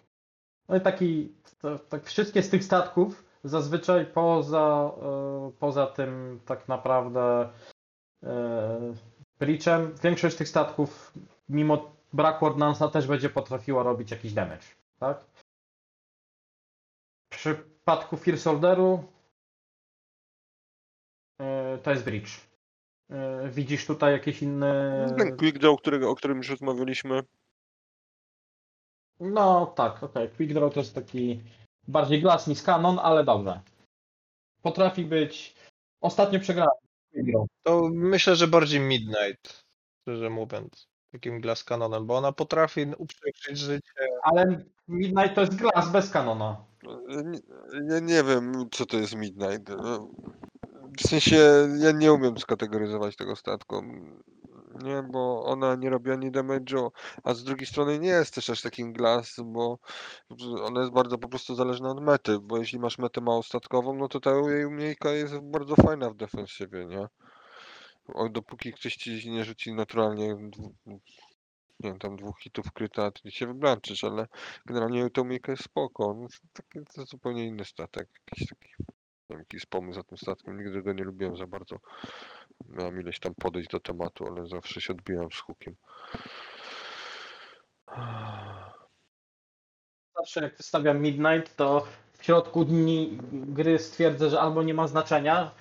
No i taki, to, tak wszystkie z tych statków zazwyczaj poza, e, poza tym tak naprawdę e, Breachem, większość tych statków mimo braku ordnansa też będzie potrafiła robić jakiś damage, tak? W przypadku First Orderu e, to jest Breach. E, Widzisz tutaj jakieś inne... Ten Quick Draw, o którym już rozmawialiśmy. No tak, okej. Quick Draw to jest taki bardziej glass niż kanon, ale dobrze. Potrafi być... Ostatnio przegrałem Quick Draw. To myślę, że bardziej Midnight, szczerze mówiąc, takim glass kanonem, bo ona potrafi uprzykrzyć życie. Ale Midnight to jest glass bez kanona. Ja nie wiem, co to jest Midnight. No, W sensie, ja nie umiem skategoryzować tego statku. Nie, bo ona nie robi ani damage'u, a z drugiej strony nie jest też aż takim glass, bo ona jest bardzo po prostu zależna od mety, bo jeśli masz metę małostatkową, no to ta jej umiejka jest bardzo fajna w defensywie, nie? O, dopóki ktoś ci nie rzuci naturalnie nie wiem, tam dwóch hitów kryta, to się wybranczysz, ale generalnie ta umiejka jest spoko. No, to taki, to zupełnie inny statek, jakiś taki, nie wiem, jakiś pomysł za tym statkiem, nigdy go nie lubiłem za bardzo. Miałem ileś tam podejść do tematu, ale zawsze się odbijałem z hukiem. Zawsze jak wystawiam Midnight, to w środku dni gry stwierdzę, że albo nie ma znaczenia,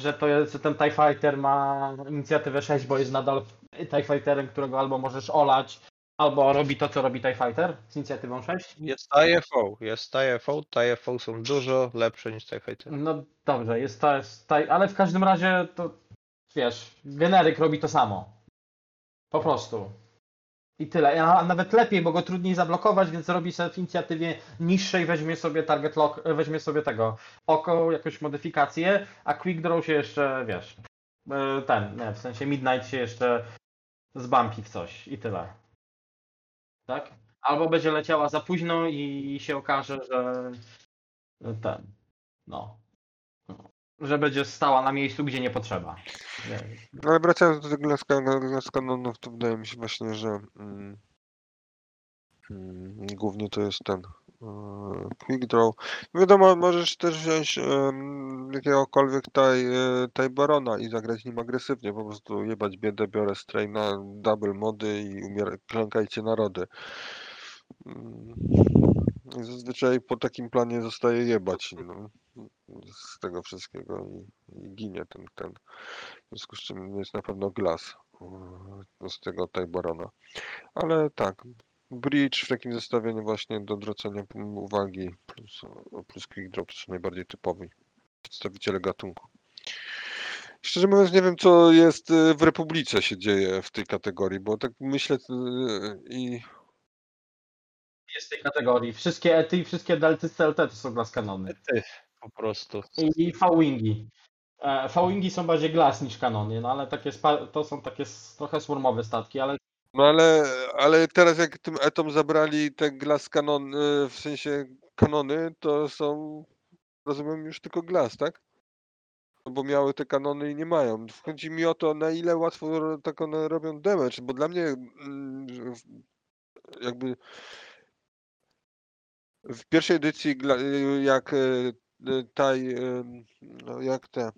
że to jest, że ten TIE Fighter ma inicjatywę 6, bo jest nadal TIE Fighterem, którego albo możesz olać, albo robi to, co robi TIE Fighter z inicjatywą 6. Jest TIFO, jest TIFO, TIFO są dużo lepsze niż TIE Fighter. No dobrze, jest jest TIE, ale w każdym razie to, wiesz, generyk robi to samo. Po prostu. I tyle. A nawet lepiej, bo go trudniej zablokować, więc robi sobie w inicjatywie niższej, weźmie sobie target lock, weźmie sobie tego oko, jakąś modyfikację, a quick draw się jeszcze, wiesz, e, ten, nie, w sensie midnight się jeszcze zbampi w coś i tyle. Tak? Albo będzie leciała za późno i się okaże, że ten, no, że będzie stała na miejscu, gdzie nie potrzeba. No ale wracając do tego glass canonów, to wydaje mi się właśnie, że mm, mm, głównie to jest ten e, quick draw. Wiadomo, możesz też wziąć em, jakiegokolwiek taj, e, taj barona i zagrać nim agresywnie, po prostu jebać biedę, biorę straina, double mody i umiera, klękajcie narody. Zazwyczaj po takim planie zostaje jebać no, z tego wszystkiego i, i ginie ten, ten. W związku z czym jest na pewno glas e, z tego Tajbarona. Ale tak, bridge w takim zestawieniu właśnie do odwrócenia uwagi plus, plus quick drop to są najbardziej typowi przedstawiciele gatunku. Szczerze mówiąc nie wiem co jest e, w Republice się dzieje w tej kategorii, bo tak myślę e, i jest w tej kategorii. Wszystkie ETY i wszystkie delty z CLT to są glass kanony. Ty, po prostu. I V-wingi. E, V-wingi są bardziej glass niż kanony, no ale takie to są takie trochę swarmowe statki, ale No ale, ale teraz jak tym etom zabrali te glass kanon, y, w sensie kanony, to są, rozumiem, już tylko glass, tak? No bo miały te kanony i nie mają. Chodzi mi o to, na ile łatwo tak one robią damage, bo dla mnie mm, jakby w pierwszej edycji, jak y, y, taj, y, no jak te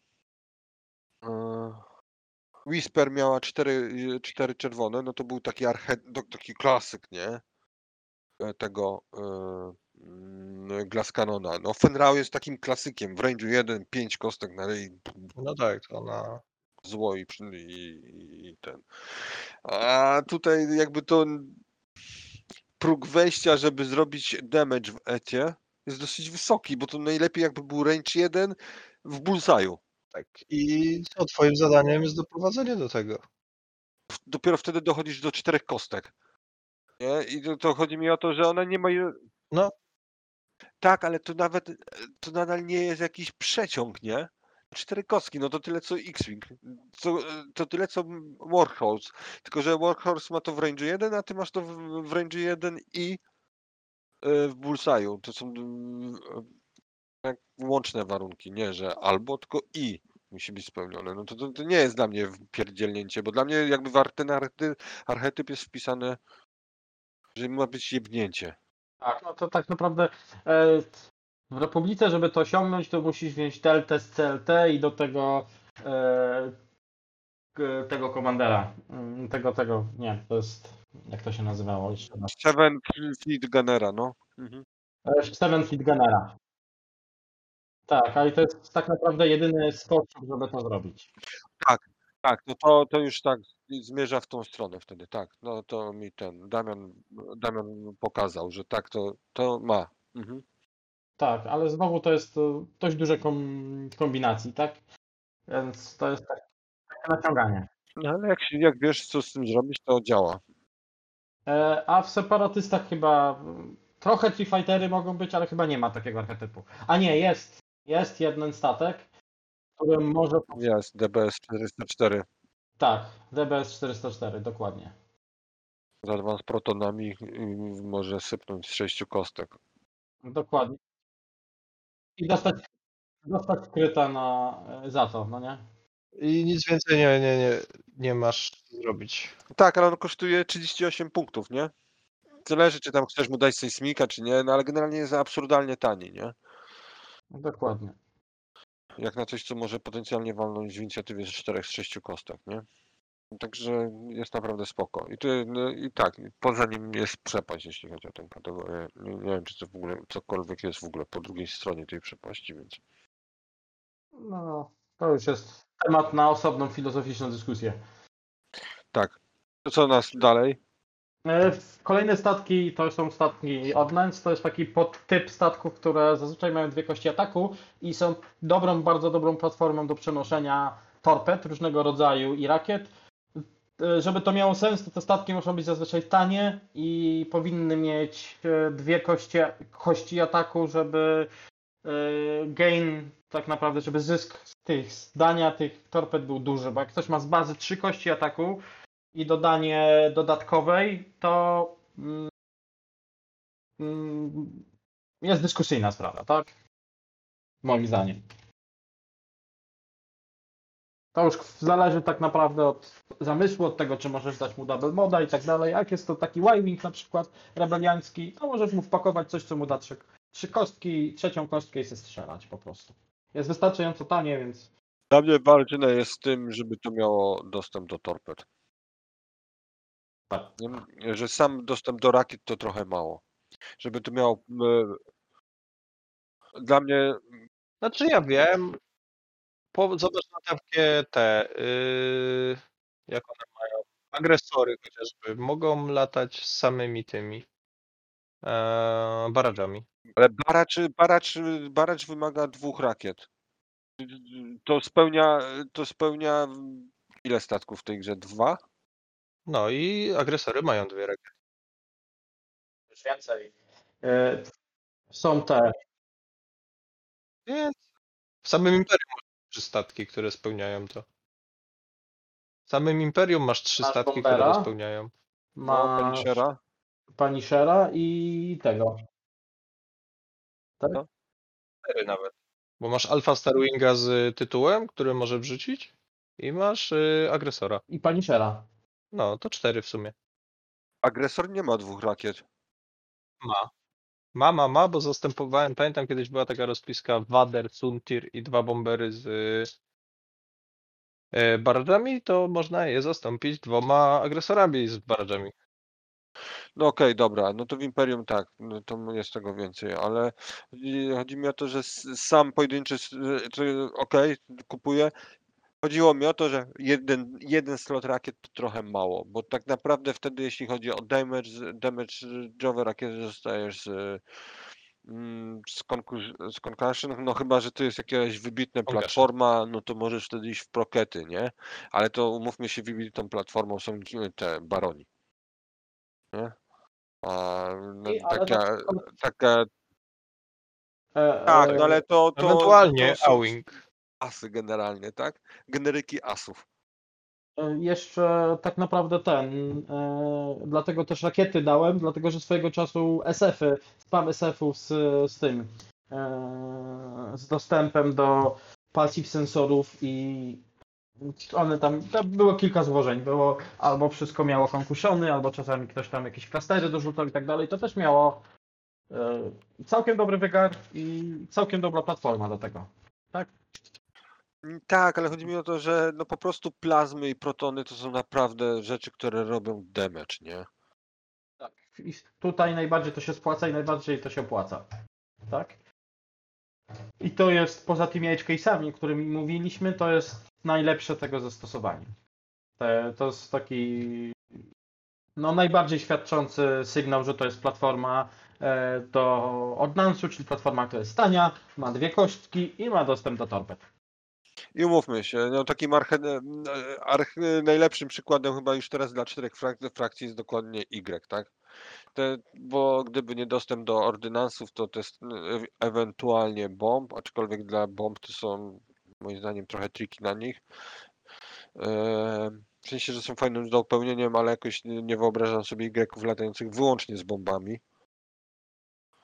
Whisper miała cztery, cztery czerwone, no to był taki arche, to- taki klasyk, nie? E, Tego mm, Glass Canona. No Fenrau jest takim klasykiem, w range'u 1, 5 kostek na ryj, No tak, to ona. zło i, i, i ten. A tutaj jakby to próg wejścia, żeby zrobić damage w ecie jest dosyć wysoki, bo to najlepiej jakby był range 1 w bullseye'u. Tak. I co twoim zadaniem jest doprowadzenie do tego. Dopiero wtedy dochodzisz do czterech kostek. Nie? I to, to chodzi mi o to, że one nie mają. No. Tak, ale to nawet to nadal nie jest jakiś przeciąg, nie? Cztery kostki, no to tyle co X-Wing. Co, e, to tyle co Warhorse. Tylko, że Warhorse ma to w range 1, a ty masz to w, w range 1 i e, w Bullseye'u. To są mm, e, jak łączne warunki, nie, że albo, tylko i. musi być spełnione. No to, to, to nie jest dla mnie pierdzielnięcie, bo dla mnie jakby w ten archety- archetyp jest wpisane, że ma być jebnięcie. Tak, no to tak naprawdę e, w Republice, żeby to osiągnąć, to musisz wziąć deltę z CLT i do tego e, tego komandera. Mm, Tego, tego, nie, to jest, jak to się nazywało jeszcze raz. Seven Fleet Gunnera, no. Mhm. E, Seven Fleet Gunnera. Tak, ale to jest tak naprawdę jedyny sposób, żeby to zrobić. Tak, no to, to już tak zmierza w tą stronę wtedy, tak. No to mi ten Damian, Damian pokazał, że tak to, to ma. Mhm. Tak, ale znowu to jest e, dość duże kom, kombinacji, tak? Więc to jest tak, takie naciąganie. No ale jak, się- jak wiesz, co z tym zrobić, to działa. E, A w separatystach chyba mm, trochę ci fightery mogą być, ale chyba nie ma takiego archetypu. A nie, jest. Jest jeden statek, który może. Jest, DBS 404 Tak, DBS 404, dokładnie. za dwa z protonami może sypnąć z sześciu kostek. Dokładnie. I dostać, dostać kryta na, e, za to, no nie? I nic więcej nie, nie, nie, nie masz co zrobić. Tak, ale on kosztuje 38 punktów, nie? Zależy, czy tam chcesz mu dać sejsmika, czy nie, no ale generalnie jest absurdalnie tani, nie? Dokładnie. Jak na coś, co może potencjalnie walnąć w inicjatywie z 4 z 6 kostek, nie? Także jest naprawdę spoko. I, ty, no, I tak, poza nim jest przepaść, jeśli chodzi o tę kategorię. Nie, nie wiem, czy to w ogóle cokolwiek jest w ogóle po drugiej stronie tej przepaści, więc. No, to już jest temat na osobną filozoficzną dyskusję. Tak. To co nas dalej? E, Kolejne statki to są statki Ordnance. To jest taki podtyp statków, które zazwyczaj mają dwie kości ataku i są dobrą, bardzo dobrą platformą do przenoszenia torped różnego rodzaju i rakiet. E, Żeby to miało sens, to te statki muszą być zazwyczaj tanie i powinny mieć e, dwie kości, kości ataku, żeby e, gain, tak naprawdę, żeby zysk z tych zdania tych torped był duży, bo jak ktoś ma z bazy trzy kości ataku, i dodanie dodatkowej, to mm, mm, jest dyskusyjna sprawa, tak? Moim zdaniem. To już zależy tak naprawdę od zamysłu, od tego, czy możesz dać mu double moda i tak dalej. Jak jest to taki Y-Wing na przykład rebeliancki, to możesz mu wpakować coś, co mu da trzy, trzy kostki, trzecią kostkę i se strzelać po prostu. Jest wystarczająco tanie, więc Dla mnie ważne jest z tym, żeby to miało dostęp do torped. tak. Że sam dostęp do rakiet to trochę mało. Żeby to miało. e, Dla mnie Znaczy ja wiem. Po, zobacz na takie te. Yy, jak one mają? Agresory chociażby. Mogą latać z samymi tymi. E, barażami. Ale baracz, baracz, baracz wymaga dwóch rakiet. To spełnia, to spełnia ile statków w tej grze? Dwa? No i agresory mają dwie rakiety. Już więcej. E, Są te Więc w samym Imperium trzy statki, które spełniają to. W samym Imperium masz trzy Masz statki, bombera? które to spełniają. No, ma Punishera. Punishera i tego. Cztery nawet. Bo masz Alpha Starwinga z tytułem, który może wrzucić i masz y, agresora. I Punishera. No, to cztery w sumie. Agresor nie ma dwóch rakiet. Ma. Ma, ma, ma, bo zastępowałem, pamiętam kiedyś była taka rozpiska Wader, Suntir i dwa bombery z y, to można je zastąpić dwoma agresorami z barażami. No okej, dobra, no to w Imperium tak, no to jest tego więcej, ale chodzi- mi o to, że sam pojedynczy, s- okej, kupuję. Chodziło mi o to, że jeden, jeden slot rakiet to trochę mało, bo tak naprawdę wtedy jeśli chodzi o damage, damage'owe rakiety zostajesz z, mm, z, concus- z Concussion, no chyba, że to jest jakaś wybitna Concussion. platforma, no to możesz wtedy iść w prokety, nie? Ale to umówmy się, wybitną platformą są te baroni. Nie? A no, ale taka, to- taka, E, tak, e, no ale to, to, Ewentualnie to są A-Wing. Asy generalnie, tak? Generyki asów. e, Jeszcze tak naprawdę ten, e, dlatego też rakiety dałem, dlatego że swojego czasu SF-y, spam SF-ów z, z tym, e, z dostępem do passive sensorów i one tam, tam było kilka złożeń, było albo wszystko miało konkusiony, albo czasami ktoś tam jakieś klastery dorzucał i tak dalej, to też miało e, całkiem dobry wygar i całkiem dobra platforma do tego. Tak? Tak, ale chodzi mi o to, że no po prostu plazmy i protony to są naprawdę rzeczy, które robią damage, nie? Tak. I tutaj najbardziej to się spłaca i najbardziej to się opłaca. Tak? I to jest poza tymi edge case'ami, o którymi mówiliśmy, to jest najlepsze tego zastosowanie. Te, to jest taki no, najbardziej świadczący sygnał, że to jest platforma e, do Ordnance'u, czyli platforma, która jest tania, ma dwie kostki i ma dostęp do torped. I umówmy się, no takim arche, arch, najlepszym przykładem chyba już teraz dla czterech frak, frakcji jest dokładnie Y, tak? Te, bo gdyby nie dostęp do ordynansów, to to jest e- ewentualnie bomb, aczkolwiek dla bomb to są moim zdaniem trochę triki na nich. E, W sensie, że są fajnym dopełnieniem, ale jakoś nie nie wyobrażam sobie Y latających wyłącznie z bombami.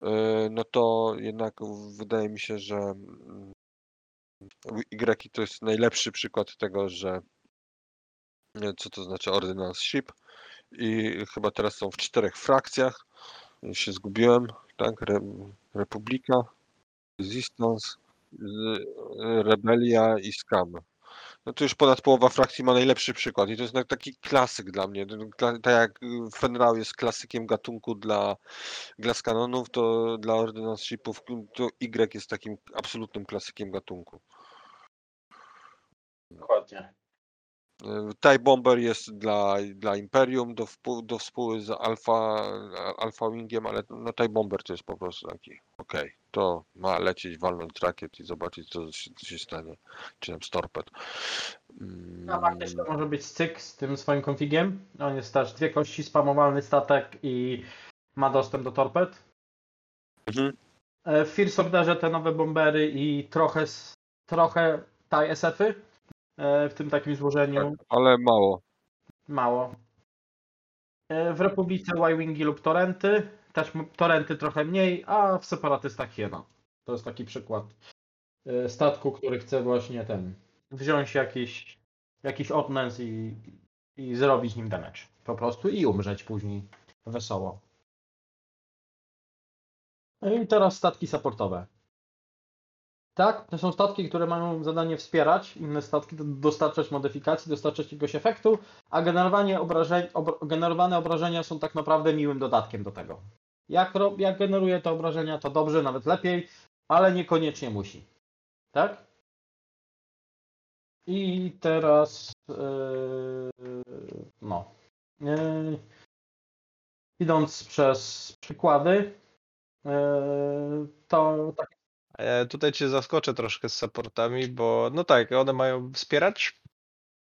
E, No to jednak wydaje mi się, że mm, Y to jest najlepszy przykład tego, że e, co to znaczy Ordnance Ship i chyba teraz są w czterech frakcjach. Się zgubiłem, tak? Re, Republika, Resistance, z- Rebelia i Scam. No to już ponad połowa frakcji ma najlepszy przykład i to jest tak- taki klasyk dla mnie. Tak jak Fenrau jest klasykiem gatunku dla Glaskanonów, to dla Ordnance Shipów to Y jest takim absolutnym klasykiem gatunku. Dokładnie. TIE Bomber jest dla, dla Imperium do, wpół, do współy z Alpha, Alpha Wingiem, ale no TIE Bomber to jest po prostu taki, okej, to ma lecieć, walnąć rakiet i zobaczyć co się, co się stanie, czy tam z torped. Mm, No faktycznie to może być styk z tym swoim konfigiem. On jest też dwie kości, spamowalny statek i ma dostęp do torped. Mhm. E, W First Orderze te nowe bombery i trochę, trochę TIE SF-y w tym takim złożeniu. Ale mało. Mało. E, W Republice Y-Wingi lub Torenty. Też Torenty trochę mniej, a w Separatystach jedno. To jest taki przykład e, statku, który chce właśnie ten wziąć jakiś, jakiś ordnance i, i zrobić nim damage. Po prostu i umrzeć później wesoło. No I teraz statki supportowe. Tak, to są statki, które mają zadanie wspierać inne statki, do- dostarczać modyfikacji, dostarczać jakiegoś efektu, a generowanie obrażeń, obr- generowane obrażenia są tak naprawdę miłym dodatkiem do tego. Jak, jak generuje te obrażenia, to dobrze, nawet lepiej, ale niekoniecznie musi. Tak? I teraz yy, no. Yy, idąc przez przykłady, yy, to tak E, Tutaj cię zaskoczę troszkę z supportami, bo no tak, one mają wspierać,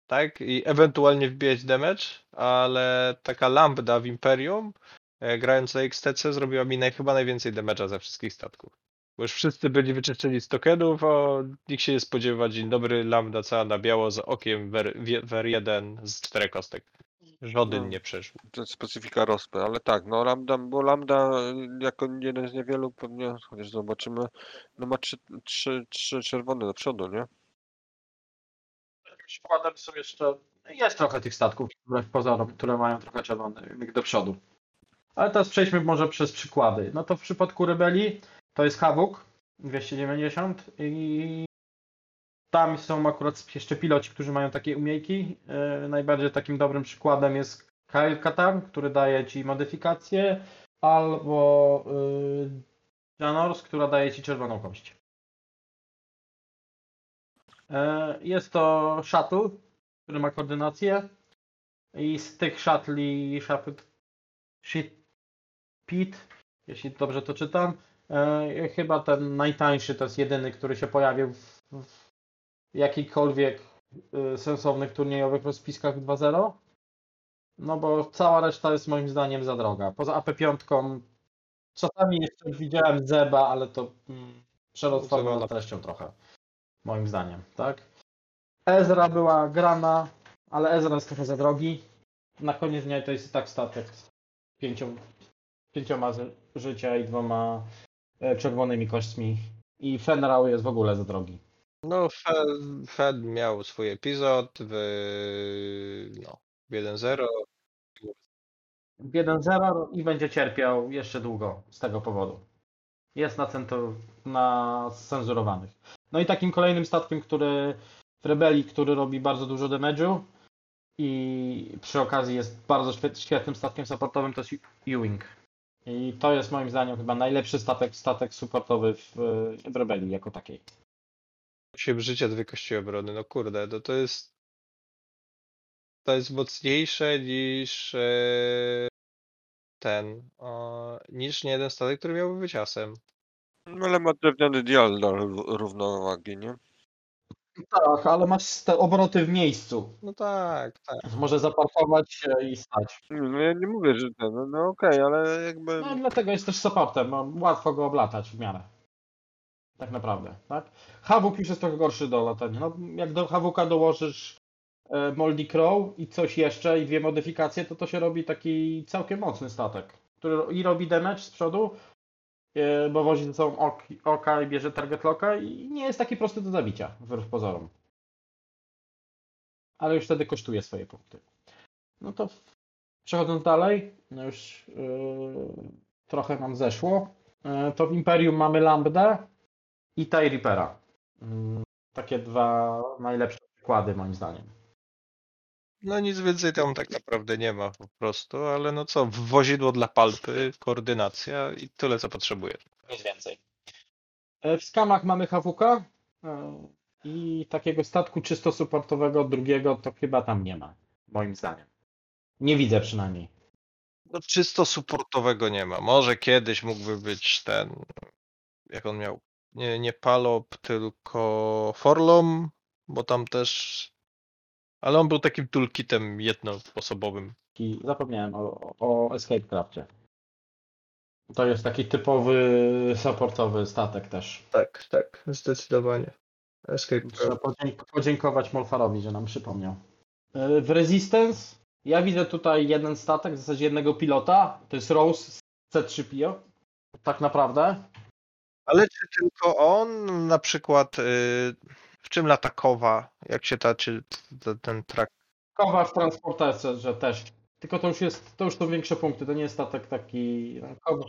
tak, i ewentualnie wbijać damage, ale taka lambda w Imperium, e, grając na XTC, zrobiła mi naj, chyba najwięcej damage'a ze wszystkich statków. Bo już wszyscy byli wyczyszczeni z tokenów, a nikt się nie spodziewa, dzień dobry, lambda cała na biało z okiem ver, wie- ver 1 z czterech kostek. Żaden No. nie przeżył. To jest specyfika Rospy, ale tak, no Lambda, bo Lambda y, jako jeden z niewielu pewnie, chociaż zobaczymy, no ma trzy, trzy, trzy czerwone do przodu, nie? przykładem są jeszcze. Jest trochę tych statków, wbrew pozorom, które mają trochę czerwony bieg do przodu. Ale teraz przejdźmy może przez przykłady. No to w przypadku rebelii to jest Havok 290 i tam są akurat jeszcze piloci, którzy mają takie umiejki. Yy, najbardziej takim dobrym przykładem jest Kyle Katar, który daje ci modyfikację, albo yy, Janors, która daje ci czerwoną kość. E, Jest to shuttle, który ma koordynację i z tych shuttli Pit, jeśli dobrze to czytam, e, chyba ten najtańszy to jest jedyny, który się pojawił w, w jakichkolwiek e, sensownych turniejowych rozpiskach 2.0. No bo cała reszta jest moim zdaniem za droga. Poza AP5 czasami jeszcze widziałem Zeba, ale to mm, Zeba nad na- treścią trochę moim zdaniem, tak? Ezra była grana, ale Ezra jest trochę za drogi. Na koniec dnia to jest i tak statek z pięcią, pięcioma z- życia i dwoma e, czerwonymi kośćmi. I Fenrau jest w ogóle za drogi. No, Fed, Fed miał swój epizod w, no, w 1.0. W 1-0 i będzie cierpiał jeszcze długo z tego powodu. Jest na, centur, na cenzurowanych. No i takim kolejnym statkiem, który w rebelii, który robi bardzo dużo damage'u i przy okazji jest bardzo świe- świetnym statkiem supportowym, to jest Ewing. I to jest moim zdaniem chyba najlepszy statek, statek supportowy w, w rebelii jako takiej. Się życia dwie kości obrony. No kurde, to, to jest to jest mocniejsze niż e, ten, o, niż nie jeden statek, który miałby być asem. No ale ma drewniany dial dla ró- równowagi, nie? Tak, ale masz te obroty w miejscu. No tak, tak. Może zaparkować się i stać. Nie, No ja nie mówię, że ten, no, no okej, ale jakby... No dlatego jest też supportem, bo łatwo go oblatać w miarę. Tak naprawdę, tak? Havuk już jest trochę gorszy do latania. No, jak do Havuka dołożysz e, Moldy Crow i coś jeszcze i dwie modyfikacje, to to się robi taki całkiem mocny statek, który i robi damage z przodu, e, bo wozi ze sobą ok, oka i bierze target locka i nie jest taki prosty do zabicia, wbrew pozorom. Ale już wtedy kosztuje swoje punkty. No to przechodząc dalej, no już yy, trochę nam zeszło, yy, to w Imperium mamy Lambdę i TIE Reapera. Yy, takie dwa najlepsze przykłady moim zdaniem. No nic więcej tam tak naprawdę nie ma po prostu, ale no co, wozidło dla palpy, koordynacja i tyle co potrzebuje. Nic więcej. E, W skamach mamy Hawuka e, i takiego statku czysto supportowego drugiego to chyba tam nie ma, moim zdaniem. Nie widzę przynajmniej. No czysto supportowego nie ma. Może kiedyś mógłby być ten, jak on miał, nie, nie Palop, tylko Forlom, bo tam też, ale on był takim toolkitem jednoosobowym. I zapomniałem o, o Escape Craftie. To jest taki typowy supportowy statek też. Tak, tak, zdecydowanie. Escape Trzeba podzięk- podziękować Molfarowi, że nam przypomniał. E, W Resistance ja widzę tutaj jeden statek, w zasadzie jednego pilota. To jest Rose z C3PO. Tak naprawdę. Ale czy tylko on, na przykład, y, w czym lata Kowa, jak się ta, czy t- ten trak Kowa w transporterce, że też. Tylko to już jest, to już są większe punkty, to nie jest statek taki. no, Kowa.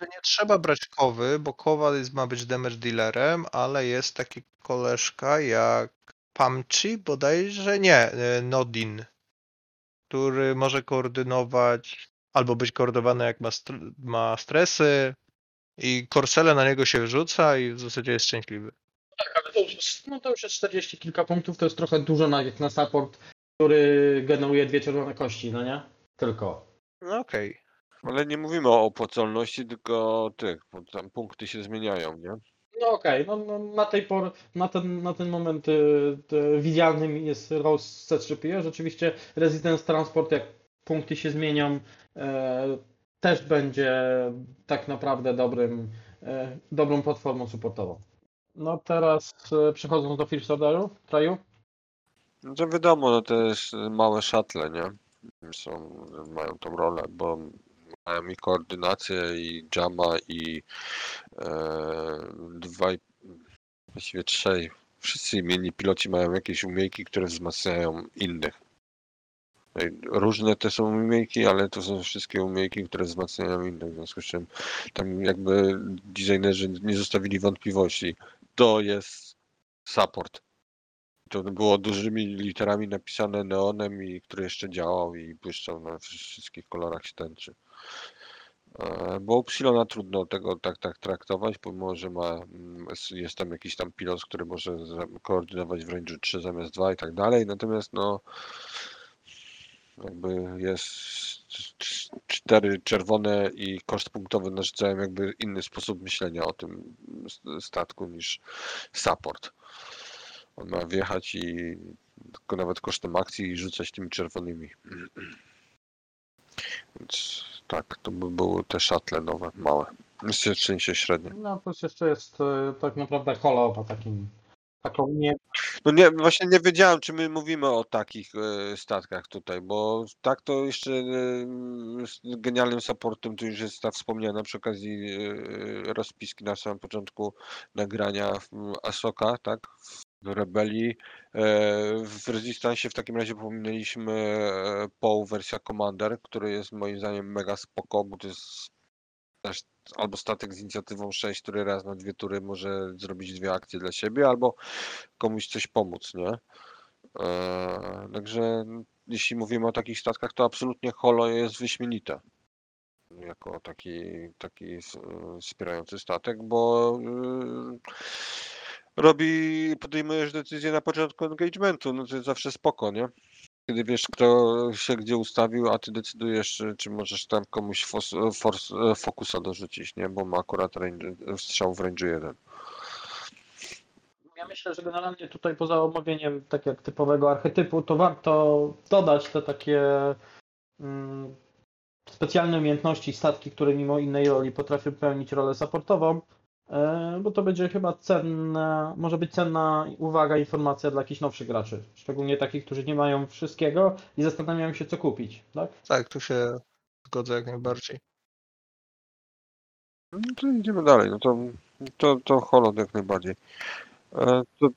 że nie trzeba brać Kowy, bo Kowa jest, ma być damage dealerem, ale jest taki koleżka jak Pamchi, bodajże nie, y, Nodin, który może koordynować, albo być koordynowany jak ma, str- ma stresy i Korsele na niego się rzuca i w zasadzie jest szczęśliwy. Tak, ale to już, jest- no to już jest 40 kilka punktów, to jest trochę dużo na, jak na support, który generuje dwie czerwone kości, no nie? Tylko. No okej. Ale nie mówimy o opłacalności, tylko o tych, bo tam punkty się zmieniają, nie? No okej, no, no na tej por, na ten, na ten moment y, y, widzialnym jest Rose C3PO. Rzeczywiście Resistance Transport, jak punkty się zmienią, e, też będzie tak naprawdę dobrym, e, dobrą platformą supportową. No teraz e, przechodząc do First Orderu, Traju. To wiadomo, no to jest małe shuttle, nie? Są, mają tą rolę, bo mają i koordynację, i jama, i e, dwa, i- właściwie trzej. Wszyscy imienni piloci mają jakieś umiejki, które wzmacniają innych. Różne te są umiejki, ale to są wszystkie umiejki, które wzmacniają innych. W związku z czym tam jakby designerzy nie zostawili wątpliwości. To jest support. To było dużymi literami napisane neonem i który jeszcze działał i błyszczał na wszystkich kolorach tęczy. E, Bo Upsilona trudno tego tak, tak traktować, pomimo że ma, mm, jest- tam jakiś tam pilot, który może koordynować w range 3 zamiast 2 i tak dalej, natomiast no jakby jest cztery czerwone i koszt punktowy narzucają jakby inny sposób myślenia o tym statku niż support. On ma wjechać i tylko nawet kosztem akcji i rzucać tymi czerwonymi. Więc tak, to by były te szatle nowe, małe. Jeszcze w sensie średnie. No plus jeszcze jest e, tak naprawdę holo po takim taką nie, No nie, właśnie nie wiedziałem, czy my mówimy o takich e, statkach tutaj, bo tak to jeszcze e, z genialnym supportem tu już jest ta wspomniana przy okazji e, rozpiski na samym początku nagrania Asoka, tak? W rebelii. W Resistance w takim razie pominęliśmy Poe wersja Commander, który jest moim zdaniem mega spoko, bo to jest też albo statek z inicjatywą 6, który raz na dwie tury może zrobić dwie akcje dla siebie, albo komuś coś pomóc, nie? E, Także jeśli mówimy o takich statkach, to absolutnie Holo jest wyśmienite jako taki, taki s- wspierający statek, bo y, robi, podejmujesz decyzję na początku engagementu, no to jest zawsze spoko, nie? Kiedy wiesz, kto się gdzie ustawił, a ty decydujesz, czy, czy możesz tam komuś fos, fors, fokusa dorzucić, nie? Bo ma akurat range, strzał w range 1. Ja myślę, że generalnie tutaj poza omawianiem tak jak typowego archetypu, to warto dodać te takie mm, specjalne umiejętności, statki, które mimo innej roli potrafią pełnić rolę supportową, bo to będzie chyba cenna, może być cenna uwaga, informacja dla jakichś nowszych graczy, szczególnie takich, którzy nie mają wszystkiego i zastanawiają się, co kupić, tak? Tak, tu się zgodzę jak najbardziej. No to idziemy dalej, no to, to, to Holod jak najbardziej. E, To,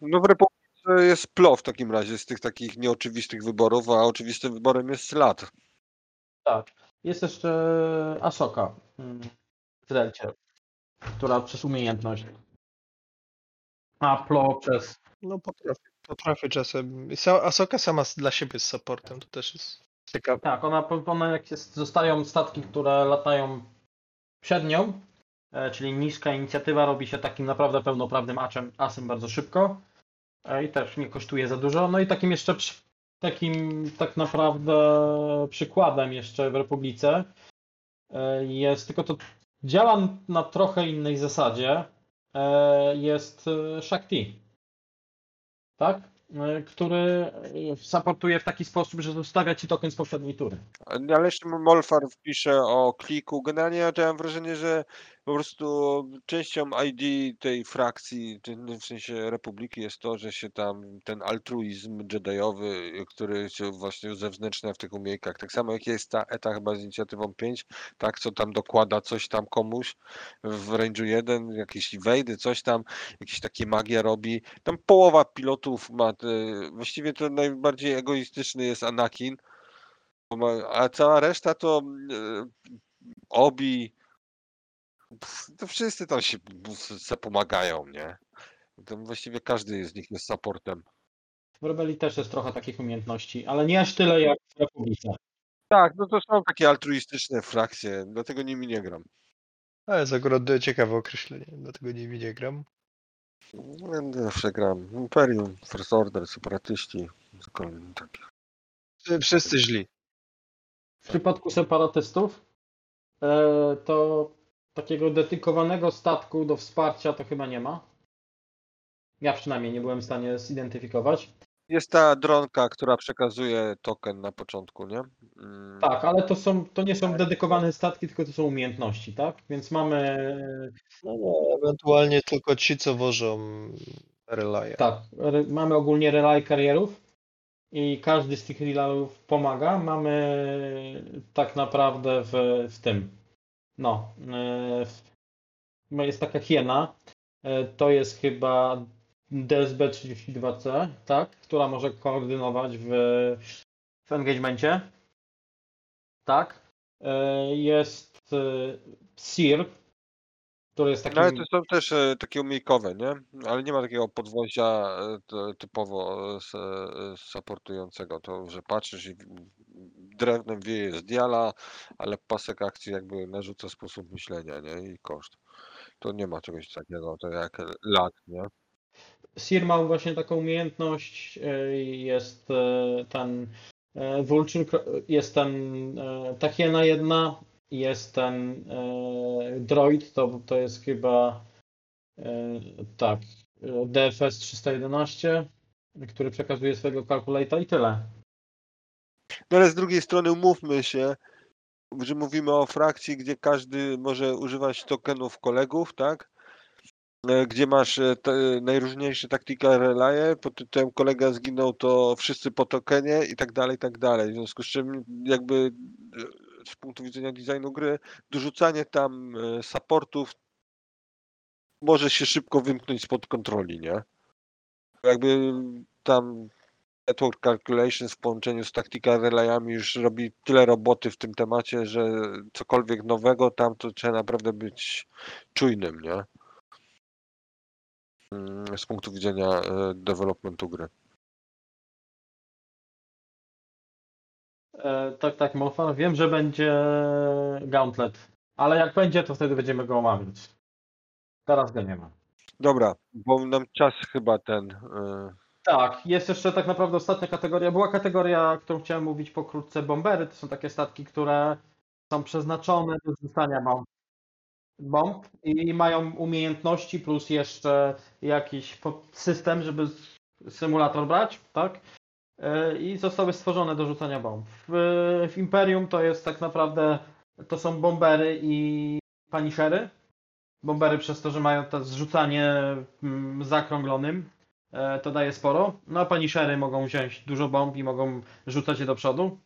no w Republice jest plo w takim razie z tych takich nieoczywistych wyborów, a oczywistym wyborem jest Slat. Tak. Jest jeszcze Asoka mm, w Delcie, która przez umiejętność. A Plo przez. No potrafi, potrafi czasem. Asoka sama dla siebie z supportem, to też jest ciekawe. Tak, ona, ona jak jest, zostają statki, które latają przed nią, e, czyli niska inicjatywa robi się takim naprawdę pełnoprawnym asem, asem bardzo szybko e, i też nie kosztuje za dużo. No i takim jeszcze takim tak naprawdę przykładem jeszcze w Republice e, jest, tylko to działa na trochę innej zasadzie, e, jest e, Shakti. Tak? E, Który supportuje w taki sposób, że zostawia ci token z poprzedniej tury. Ale jeszcze Molfar pisze o kliku. Generalnie ja miałem wrażenie, że po prostu częścią ID tej frakcji, no w sensie Republiki jest to, że się tam ten altruizm Jediowy, który się właśnie uzewnętrznia w tych umiejkach. Tak samo jak jest ta ETA chyba z inicjatywą 5, tak, co tam dokłada coś tam komuś w range'u 1, jakieś wejdy, coś tam, jakieś takie magia robi. Tam połowa pilotów ma, te, właściwie to najbardziej egoistyczny jest Anakin, a cała reszta to e, Obi, pff, to wszyscy tam się se pomagają, nie? Tam właściwie każdy z nich jest supportem. W Rebelii też jest trochę takich umiejętności, ale nie aż tyle jak w Republice. Tak, no to są takie altruistyczne frakcje, dlatego nimi nie gram. Ale jest akurat ciekawe określenie, dlatego nimi nie gram. Ja Zawsze gram Imperium, First Order, separatyści, cokolwiek takie. Wszyscy- Wszyscy źli. W przypadku separatystów e, to takiego dedykowanego statku do wsparcia to chyba nie ma. Ja przynajmniej nie byłem w stanie zidentyfikować. Jest ta dronka, która przekazuje token na początku, nie? Mm, Tak, ale to są, to nie są dedykowane statki, tylko to są umiejętności, tak? Więc mamy No nie, ewentualnie tylko ci, co wożą Relaje. tak, re, mamy ogólnie relay karierów i każdy z tych relayów pomaga. Mamy tak naprawdę w, w tym. No, e, no jest taka hiena. e, To jest chyba DSB32C, tak? Która może koordynować w, w. Tak. E, Jest SIR, który jest takim. No ale to są też e, takie umiejkowe, nie? Ale nie ma takiego podwozia e, t- typowo e, s- e, supportującego. To, że patrzysz i w- drewnem wieje z diala, ale pasek akcji jakby narzuca sposób myślenia, nie? I koszt. To nie ma czegoś takiego, to jak lat, nie? Sir ma właśnie taką umiejętność, e, jest e, ten e, Vulture, jest ten e, ta hiena jedna, jest ten e, droid, to, to jest chyba e, tak, DFS 311, który przekazuje swojego calculator i tyle. No ale z drugiej strony umówmy się, że mówimy o frakcji, gdzie każdy może używać tokenów kolegów, tak? E, Gdzie masz te najróżniejsze taktika relaje, pod tytułem kolega zginął, to wszyscy po tokenie i tak dalej, i tak dalej. W związku z czym jakby z punktu widzenia designu gry, dorzucanie tam e, supportów może się szybko wymknąć spod kontroli, nie? Jakby tam Network Calculations w połączeniu z Tactical Relayami już robi tyle roboty w tym temacie, że cokolwiek nowego tam to trzeba naprawdę być czujnym, nie? Mm, Z punktu widzenia e, developmentu gry. E, tak, tak, Morfar. Wiem, że będzie Gauntlet, ale jak będzie, to wtedy będziemy go omawiać. Teraz go nie ma. Dobra, bo nam czas chyba ten. e, Tak, jest jeszcze tak naprawdę ostatnia kategoria. Była kategoria, którą chciałem mówić pokrótce, bombery. To są takie statki, które są przeznaczone do rzucania bomb, bomb i mają umiejętności plus jeszcze jakiś po- system, żeby s- symulator brać, tak? E, I zostały stworzone do rzucania bomb. W, w Imperium to jest tak naprawdę, to są bombery i paniszery. Bombery przez to, że mają to zrzucanie mm, zakrąglonym, e, to daje sporo. No a paniszery mogą wziąć dużo bomb i mogą rzucać je do przodu.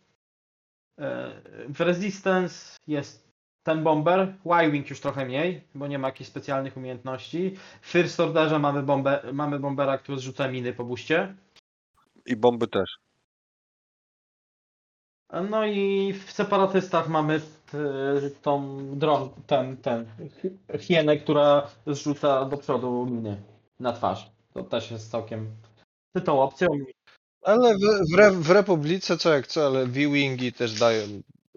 E, W Resistance jest ten bomber, Y-Wing już trochę mniej, bo nie ma jakichś specjalnych umiejętności. W First Orderze mamy, bombę, mamy bombera, który zrzuca miny po buście. I bomby też. No i w separatystach mamy t- tą dron, ten, ten, hi- hienę, która zrzuca do przodu miny na twarz. To też jest całkiem tą opcją. Ale w, w, re, w Republice co jak co, ale V-Wingi też dają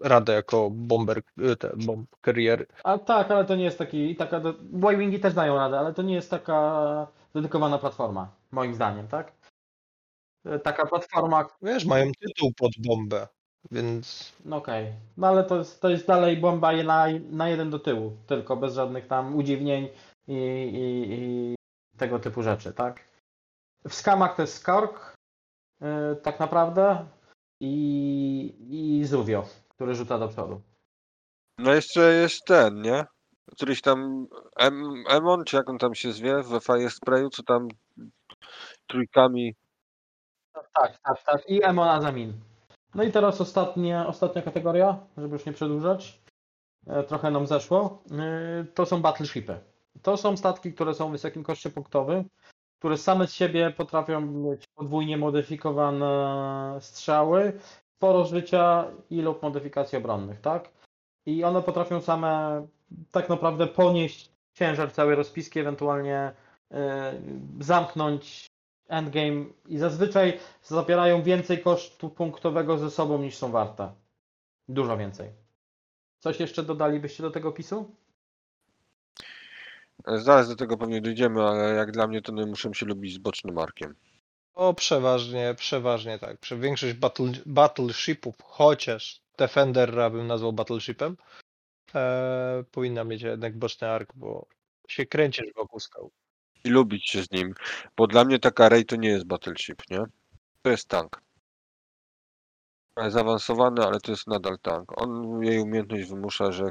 radę jako bomber, y, te bomb carriery. A tak, ale to nie jest taki, taka, Y-Wingi też dają radę, ale to nie jest taka dedykowana platforma, moim zdaniem, tak? E, Taka platforma, Wiesz, mają tytuł pod bombę, więc no okej, no ale to jest, to jest dalej bomba je na, na jeden do tyłu, tylko bez żadnych tam udziwnień i, i, i tego typu rzeczy, tak? W skamach to jest Skark, yy, tak naprawdę, i, i Zuvio, który rzuca do przodu. No jeszcze jest ten, nie? Któryś tam em, Emon, czy jak on tam się zwie we Fire Sprayu, co tam trójkami. Tak, tak, tak. I. No i teraz ostatnia, ostatnia kategoria, żeby już nie przedłużać. E, Trochę nam zeszło. E, To są battleshipy. To są statki, które są w wysokim koszcie punktowym, które same z siebie potrafią mieć podwójnie modyfikowane strzały, sporo życia i lub modyfikacji obronnych, tak? I one potrafią same tak naprawdę ponieść ciężar całej rozpiski, ewentualnie e, zamknąć endgame i zazwyczaj zabierają więcej kosztu punktowego ze sobą niż są warte. Dużo więcej. Coś jeszcze dodalibyście do tego opisu? Zaraz do tego pewnie dojdziemy, ale jak dla mnie to one muszą się lubić z bocznym arkiem. o przeważnie, przeważnie tak. Prze- Większość battle, battleshipów, chociaż Defendera bym nazwał battleshipem, e, powinna mieć jednak boczny ark, bo się kręcisz wokół skał. I lubić się z nim. Bo dla mnie taka Ray to nie jest battleship, nie? To jest tank. Zaawansowany, ale to jest nadal tank. On jej umiejętność wymusza, że.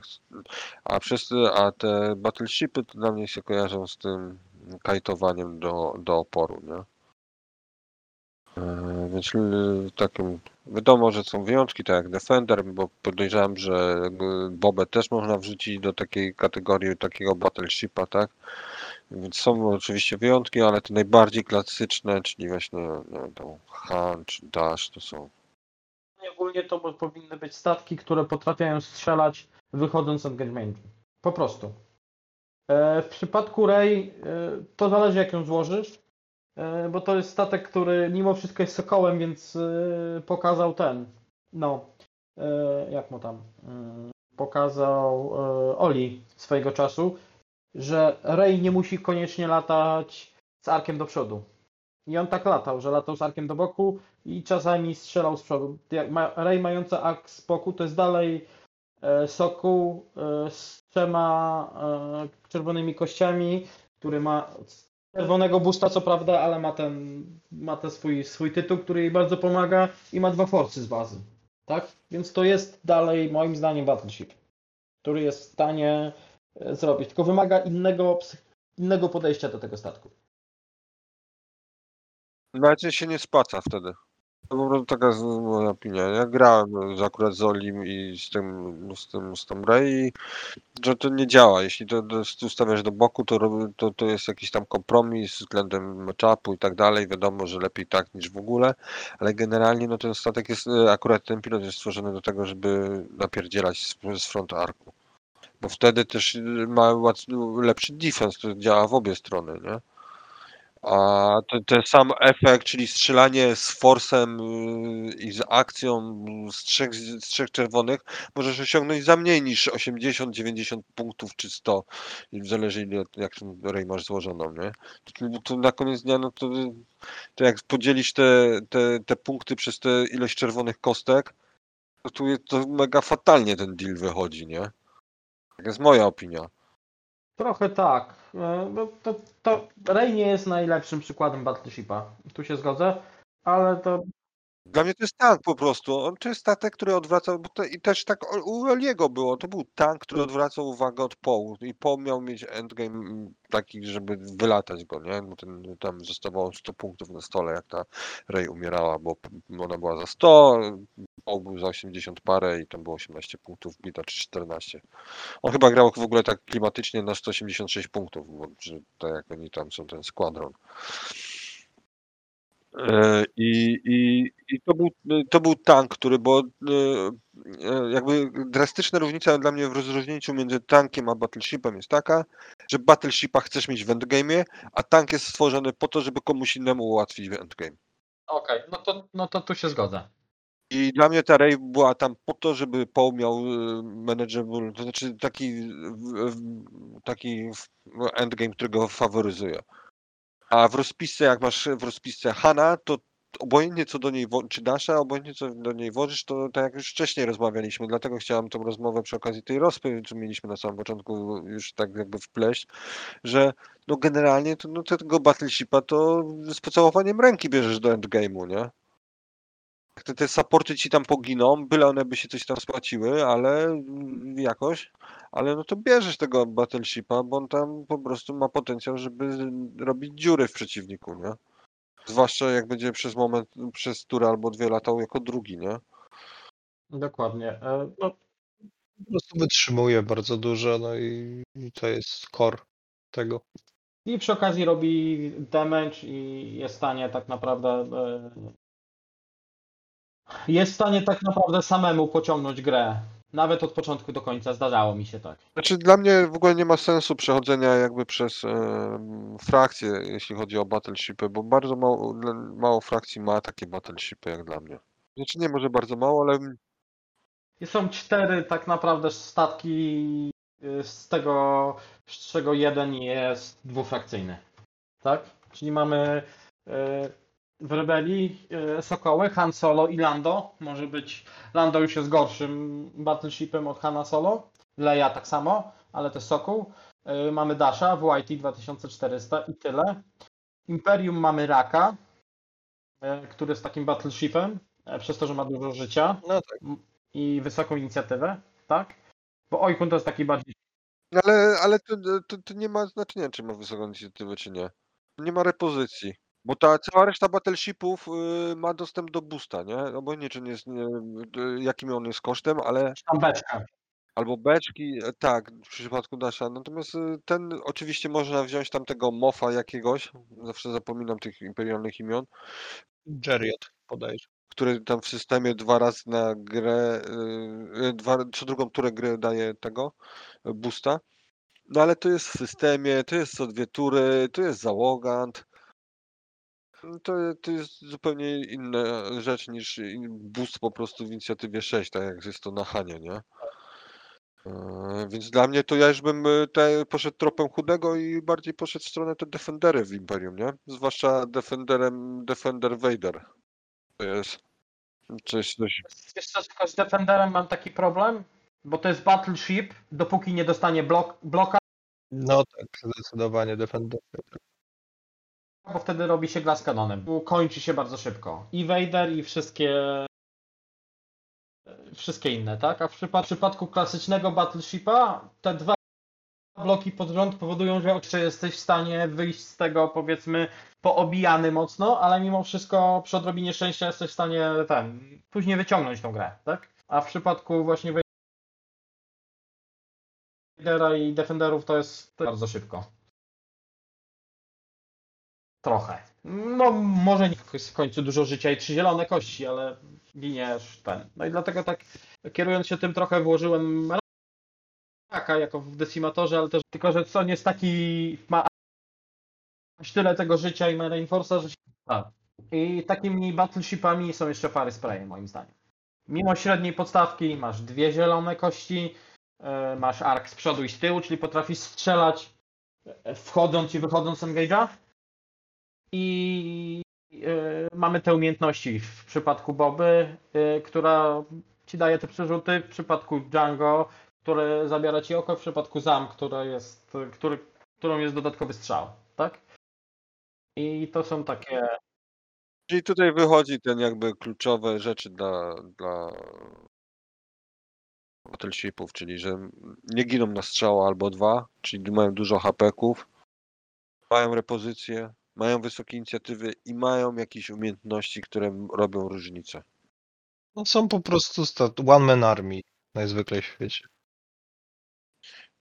A przez a te battleshipy to dla mnie się kojarzą z tym kajtowaniem do, do oporu, nie? E, Więc l- takim. Wiadomo, że są wyjątki, tak jak Defender, bo podejrzewam, że Bobę też można wrzucić do takiej kategorii takiego battleshipa, tak? Więc są oczywiście wyjątki, ale te najbardziej klasyczne, czyli właśnie nie wiem, tam Han czy Dash, to są Ogólnie to powinny być statki, które potrafią strzelać wychodząc z engagementu. Po prostu. E, W przypadku Ray e, to zależy jak ją złożysz, e, bo to jest statek, który mimo wszystko jest sokołem, więc pokazał ten, no, jak mu tam, pokazał Oli swojego czasu, że Ray nie musi koniecznie latać z arkiem do przodu. I on tak latał, że latał z arkiem do boku i czasami strzelał z przodu. Ray mająca ark z boku to jest dalej e, sokół e, z trzema e, czerwonymi kościami, który ma czerwonego busta co prawda, ale ma ten, ma ten swój, swój tytuł, który jej bardzo pomaga i ma dwa forcy z bazy. Tak? Więc to jest dalej moim zdaniem Battleship, który jest w stanie zrobić, tylko wymaga innego, innego podejścia do tego statku. Nawet się nie spaca wtedy. To po prostu taka jest moja opinia. Ja grałem z- akurat z Olim i z tym, z tym, z tą Rey, że to nie działa. Jeśli to, to ustawiasz do boku, to, to, to jest jakiś tam kompromis względem matchupu i tak dalej. Wiadomo, że lepiej tak niż w ogóle, ale generalnie no ten statek jest, e, akurat ten pilot jest stworzony do tego, żeby napierdzielać z, z front arku. Bo wtedy też y, ma łat- lepszy defense, to działa w obie strony, nie? A ten, ten sam efekt, czyli strzelanie z forsem yy, i z akcją z trzech, z trzech czerwonych, możesz osiągnąć za mniej niż 80, 90 punktów czy 100. I Zależy ile, jak ten rej masz złożoną, nie? To, to na koniec dnia, no to, to jak podzielisz te, te, te punkty przez tę ilość czerwonych kostek, to tu jest, to mega fatalnie ten deal wychodzi, nie? Tak jest moja opinia. Trochę tak. E, No to, to Rey nie jest najlepszym przykładem Battleshipa. Tu się zgodzę, ale to Dla mnie to jest tank po prostu. On to jest statek, który odwracał, bo to, i też tak u Eliego było. To był tank, który odwracał uwagę od Połu. I Poł miał mieć endgame mm, taki, żeby wylatać go, nie? Bo ten, tam zostawało 100 punktów na stole, jak ta Rey umierała, bo ona była za 100, Poł był za 80 parę i tam było 18 punktów, bita czy 14. On chyba grał w ogóle tak klimatycznie na 186 punktów, bo że, tak jak oni tam są, ten składron. I, i, I to był, to był tank, który, bo e, e, jakby drastyczna różnica dla mnie w rozróżnieniu między tankiem a battleshipem jest taka, że battleshipa chcesz mieć w endgame'ie, a tank jest stworzony po to, żeby komuś innemu ułatwić endgame. okej, no, to, no to tu się zgodzę. I dla mnie ta Rey była tam po to, żeby Paul miał e, manageable, to znaczy taki, w- w- taki w- endgame, który go faworyzuje. A w rozpisce, jak masz w rozpisce Hana, to obojętnie co do niej, czy Dasha, obojętnie co do niej włożysz, to tak jak już wcześniej rozmawialiśmy, dlatego chciałem tą rozmowę przy okazji tej rozpy, co mieliśmy na samym początku już tak jakby wpleść, że no generalnie to, no, tego Battleshipa to z pocałowaniem ręki bierzesz do endgame'u, nie? Te, te supporty ci tam poginą, byle one by się coś tam spłaciły, ale mm, jakoś, ale no to bierzesz tego Battleshipa, bo on tam po prostu ma potencjał, żeby robić dziury w przeciwniku, nie? Zwłaszcza jak będzie przez moment, przez turę albo dwie latał jako drugi, nie? Dokładnie. E, No, Po prostu wytrzymuje bardzo dużo, no i, i to jest core tego. I przy okazji robi damage i jest w stanie tak naprawdę e, jest w stanie tak naprawdę samemu pociągnąć grę. Nawet od początku do końca zdarzało mi się tak. Znaczy dla mnie w ogóle nie ma sensu przechodzenia jakby przez em, frakcje, jeśli chodzi o battleshipy, bo bardzo mało, mało frakcji ma takie battleshipy jak dla mnie. Znaczy nie może bardzo mało, ale są cztery tak naprawdę statki, y, z tego, z czego jeden jest dwufrakcyjny. Tak? Czyli mamy y, w rebelii y, Sokoły, Han Solo i Lando. Może być Lando już jest gorszym battleshipem od Hana Solo. Leia tak samo, ale też Sokół. Y, Mamy Dasha w YT 2400 i tyle. Imperium mamy Raka, y, który jest takim battleshipem, e, przez to, że ma dużo życia No tak. i wysoką inicjatywę, tak? Bo Oikun to jest taki bardziej. Ale, ale to, to, to nie ma znaczenia, czy ma wysoką inicjatywę, czy nie. Nie ma repozycji. Bo ta cała reszta battleshipów y, ma dostęp do boosta, nie? Obojętnie, czy nie jest, nie, jakim on jest kosztem, ale Tam beczka. albo beczki, e, tak, w przypadku Dasha. Natomiast y, ten oczywiście można wziąć tam tego mofa jakiegoś, zawsze zapominam tych imperialnych imion, Jeriot podajesz. który tam w systemie dwa razy na grę, y, y, dwa, co drugą turę gry daje tego y, boosta. No ale to jest w systemie, to jest co dwie tury, to jest załogant. To, to jest zupełnie inna rzecz niż in- boost po prostu w inicjatywie 6, tak jak jest to na Hanie, nie? E, Więc dla mnie to ja już bym te, poszedł tropem chudego i bardziej poszedł w stronę te Defendery w Imperium, nie? Zwłaszcza Defenderem, Defender Vader. To jest coś, coś Wiesz co, tylko z Defenderem mam taki problem, bo to jest Battleship, dopóki nie dostanie blok, bloka, No tak, zdecydowanie Defender. Bo wtedy robi się gra z kanonem. Kończy się bardzo szybko. I Vader, i wszystkie wszystkie inne, tak? A w przypa- w przypadku klasycznego Battleshipa te dwa bloki pod rząd powodują, że jeszcze jesteś w stanie wyjść z tego, powiedzmy, poobijany mocno, ale mimo wszystko przy odrobinie szczęścia jesteś w stanie ten, później wyciągnąć tą grę, tak? A w przypadku właśnie Vadera i Defenderów to jest bardzo szybko. Trochę. No, może nie w końcu dużo życia i trzy zielone kości, ale giniesz ten. No i dlatego tak kierując się tym trochę włożyłem raka jako w Decimatorze, ale też tylko, że Son jest taki ma aż tyle tego życia i ma Reinforce'a, że się da. I takimi battleshipami są jeszcze pary spraye moim zdaniem. Mimo średniej podstawki masz dwie zielone kości, e, masz ark z przodu i z tyłu, czyli potrafisz strzelać e, wchodząc i wychodząc z engage'a. I e, mamy te umiejętności w przypadku Boby, e, która ci daje te przerzuty, w przypadku Django, które zabiera ci oko, w przypadku Zam, która jest, który, którą jest dodatkowy strzał, tak? I to są takie. Czyli tutaj wychodzi ten jakby kluczowe rzeczy dla, dla battleshipów, czyli że nie giną na strzał albo dwa, czyli mają dużo hapeków, mają repozycje, mają wysokie inicjatywy i mają jakieś umiejętności, które robią różnicę. No są po prostu one man army najzwyklej w świecie.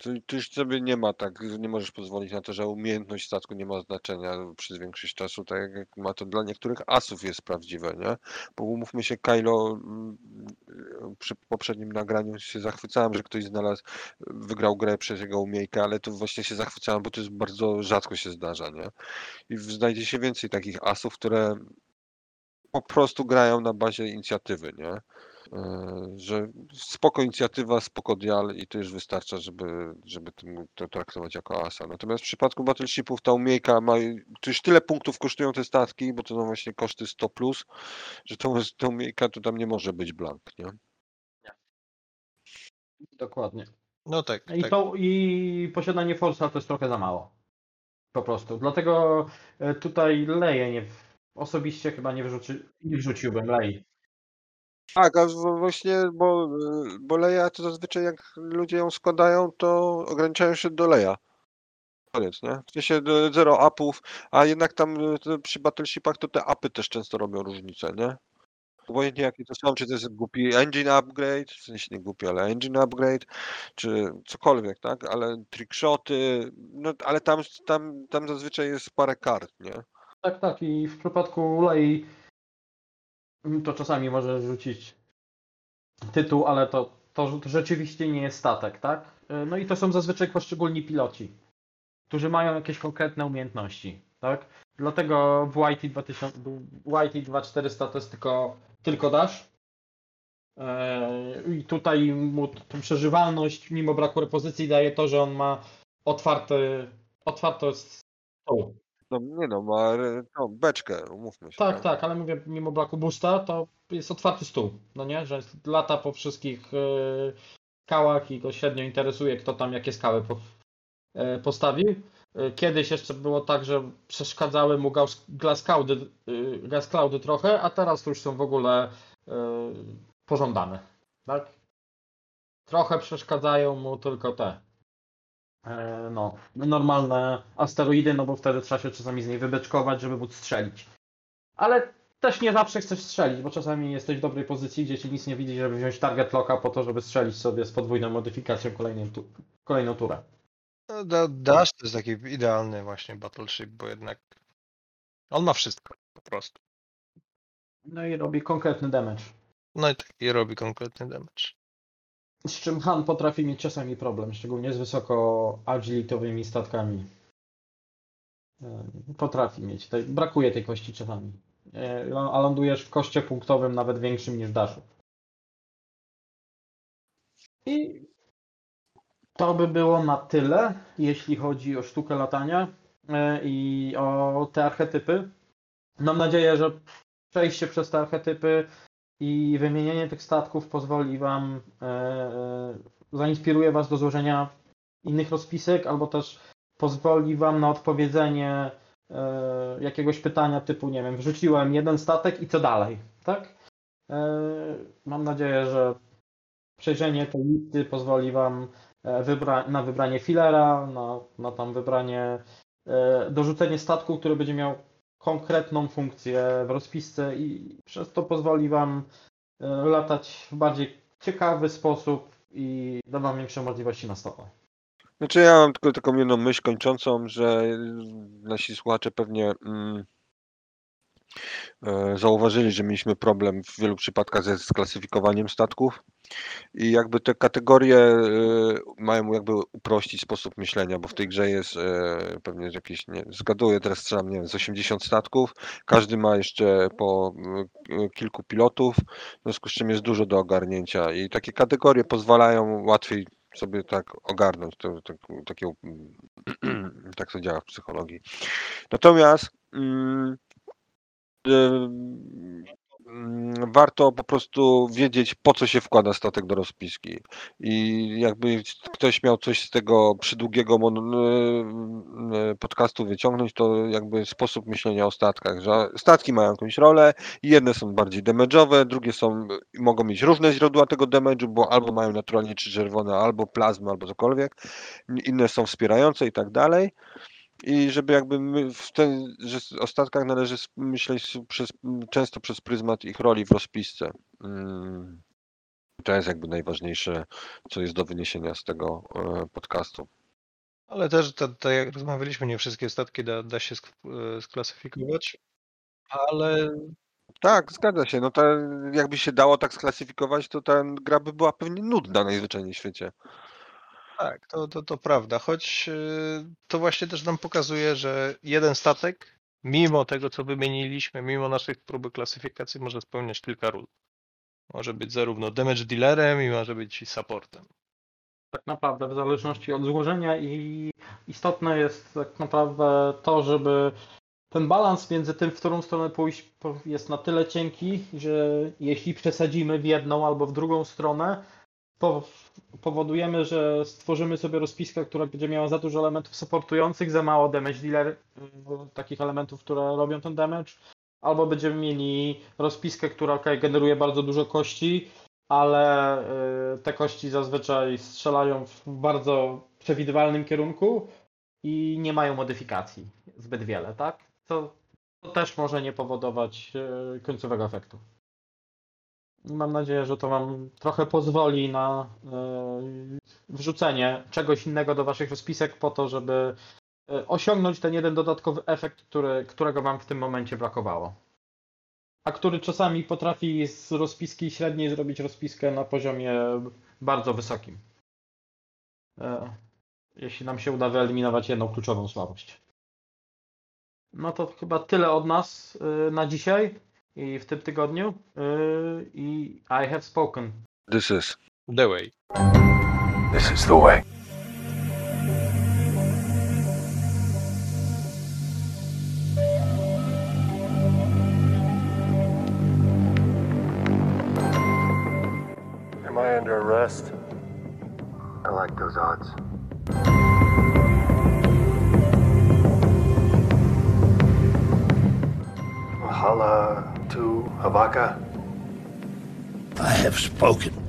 Tu, już sobie nie ma tak, nie możesz pozwolić na to, że umiejętność statku nie ma znaczenia przez większość czasu, tak jak ma to dla niektórych asów jest prawdziwe, nie? Bo umówmy się, Kylo mm, przy poprzednim nagraniu się zachwycałem, że ktoś znalazł, wygrał grę przez jego umiejkę, ale tu właśnie się zachwycałem, bo to jest bardzo rzadko się zdarza, nie? I znajdzie się więcej takich asów, które po prostu grają na bazie inicjatywy, nie? E, że spoko inicjatywa, spoko dial i to już wystarcza, żeby, żeby tym, to traktować jako asa. Natomiast w przypadku battleshipów ta umiejka ma, to już tyle punktów kosztują te statki, bo to są właśnie koszty 100+, plus, że tą, ta umiejka to tam nie może być blank, nie? Dokładnie. No tak, I, tak. to, I posiadanie Force'a to jest trochę za mało. Po prostu. Dlatego e, tutaj Leję nie. Osobiście chyba nie, wyrzuci, nie wrzuciłbym Lei. Tak, a właśnie, bo, y, bo Leja to zazwyczaj jak ludzie ją składają, to ograniczają się do Leja. Koniec, nie? W sensie zero upów, a jednak tam y, przy battleshipach to te upy też często robią różnicę, nie? Obojętnie jakie to są, czy to jest głupi engine upgrade, w sensie nie głupi, ale engine upgrade, czy cokolwiek, tak? Ale trickshoty, no ale tam, tam, tam zazwyczaj jest parę kart, nie? Tak, tak. I w przypadku Lei mm, to czasami może rzucić tytuł, ale to, to, rzeczywiście nie jest statek, tak? E, No i to są zazwyczaj poszczególni piloci, którzy mają jakieś konkretne umiejętności, tak? Dlatego w YT 2000, YT 2400 to jest tylko, tylko dash. E, I tutaj mu tą przeżywalność, mimo braku repozycji, daje to, że on ma otwarty, otwarty stół. No nie no, ma re- tą beczkę, umówmy się. Tak, tak, ale mówię, mimo braku boosta, to jest otwarty stół, no nie? Że lata po wszystkich yy, skałach i go średnio interesuje, kto tam jakie skały po, yy, postawił. Yy, Kiedyś jeszcze było tak, że przeszkadzały mu gas, glass, cloudy, yy, cloudy trochę, a teraz to już są w ogóle yy, pożądane, tak? Trochę przeszkadzają mu tylko te e, no, normalne asteroidy, no bo wtedy trzeba się czasami z niej wybeczkować, żeby móc strzelić. Ale też nie zawsze chcesz strzelić, bo czasami jesteś w dobrej pozycji, gdzie ci nic nie widzi, żeby wziąć target locka po to, żeby strzelić sobie z podwójną modyfikacją kolejną, tu, kolejną turę. No, Da- Dash to jest taki idealny właśnie battleship, bo jednak on ma wszystko po prostu. No i robi konkretny damage. No i tak i robi konkretny damage. Z czym Han potrafi mieć czasami problem, szczególnie z wysoko agilitowymi statkami. Potrafi mieć. Brakuje tej kości czasami. E, A lądujesz w koście punktowym nawet większym niż Dashu. I to by było na tyle, jeśli chodzi o sztukę latania e, i o te archetypy. Mam nadzieję, że przejście przez te archetypy i wymienienie tych statków pozwoli Wam, e, e, zainspiruje Was do złożenia innych rozpisek, albo też pozwoli Wam na odpowiedzenie e, jakiegoś pytania typu, nie wiem, wrzuciłem jeden statek i co dalej, tak? Mam nadzieję, że przejrzenie tej listy pozwoli Wam wybra na wybranie filera, na, na tam wybranie, dorzucenie statku, który będzie miał konkretną funkcję w rozpisce i przez to pozwoli Wam e, latać w bardziej ciekawy sposób i da Wam większe możliwości na stopę. Znaczy ja mam tylko taką jedną myśl kończącą, że nasi słuchacze pewnie mm, zauważyli, że mieliśmy problem w wielu przypadkach ze sklasyfikowaniem statków i jakby te kategorie e, mają jakby uprościć sposób myślenia, bo w tej grze jest e, pewnie jakieś, nie zgaduję, teraz strzelam, nie wiem, z 80 statków, każdy ma jeszcze po e, kilku pilotów, w związku z czym jest dużo do ogarnięcia i takie kategorie pozwalają łatwiej sobie tak ogarnąć, to, to, takie, tak to działa w psychologii. Natomiast mm, warto po prostu wiedzieć, po co się wkłada statek do rozpiski. I jakby ktoś miał coś z tego przydługiego mon- y, y, podcastu wyciągnąć, to jakby sposób myślenia o statkach, że statki mają jakąś rolę i jedne są bardziej damage'owe, drugie są, mogą mieć różne źródła tego damage'u, bo albo mają naturalnie czy czerwone, albo plazmy, albo cokolwiek, inne są wspierające i tak dalej. I żeby jakby my w ten, że o statkach należy myśleć przez, często przez pryzmat ich roli w rozpisce. Mm. To jest jakby najważniejsze, co jest do wyniesienia z tego e, podcastu. Ale też, tak jak rozmawialiśmy, nie wszystkie statki da, da się e, sklasyfikować, ale Tak, zgadza się. No to jakby się dało tak sklasyfikować, to ta gra by była pewnie nudna najzwyczajniej w świecie. Tak, to, to, to prawda. Choć e, to właśnie też nam pokazuje, że jeden statek, mimo tego, co wymieniliśmy, mimo naszych próby klasyfikacji, może spełniać kilka ról. Może być zarówno damage dealerem i może być i supportem. Tak naprawdę, w zależności od złożenia i istotne jest tak naprawdę to, żeby ten balans między tym, w którą stronę pójść, jest na tyle cienki, że jeśli przesadzimy w jedną albo w drugą stronę, powodujemy, że stworzymy sobie rozpiskę, która będzie miała za dużo elementów supportujących, za mało damage dealer, takich elementów, które robią ten damage, albo będziemy mieli rozpiskę, która ok, generuje bardzo dużo kości, ale y, te kości zazwyczaj strzelają w bardzo przewidywalnym kierunku i nie mają modyfikacji zbyt wiele, tak? To też może nie powodować y, końcowego efektu. Mam nadzieję, że to Wam trochę pozwoli na y, wrzucenie czegoś innego do Waszych rozpisek po to, żeby y, osiągnąć ten jeden dodatkowy efekt, który, którego Wam w tym momencie brakowało. A który czasami potrafi z rozpiski średniej zrobić rozpiskę na poziomie bardzo wysokim. E, Jeśli nam się uda wyeliminować jedną kluczową słabość. No to chyba tyle od nas na dzisiaj i w tym tygodniu. Y, I I have spoken. This is. The way. This is the way. Hala to Havaka? I have spoken.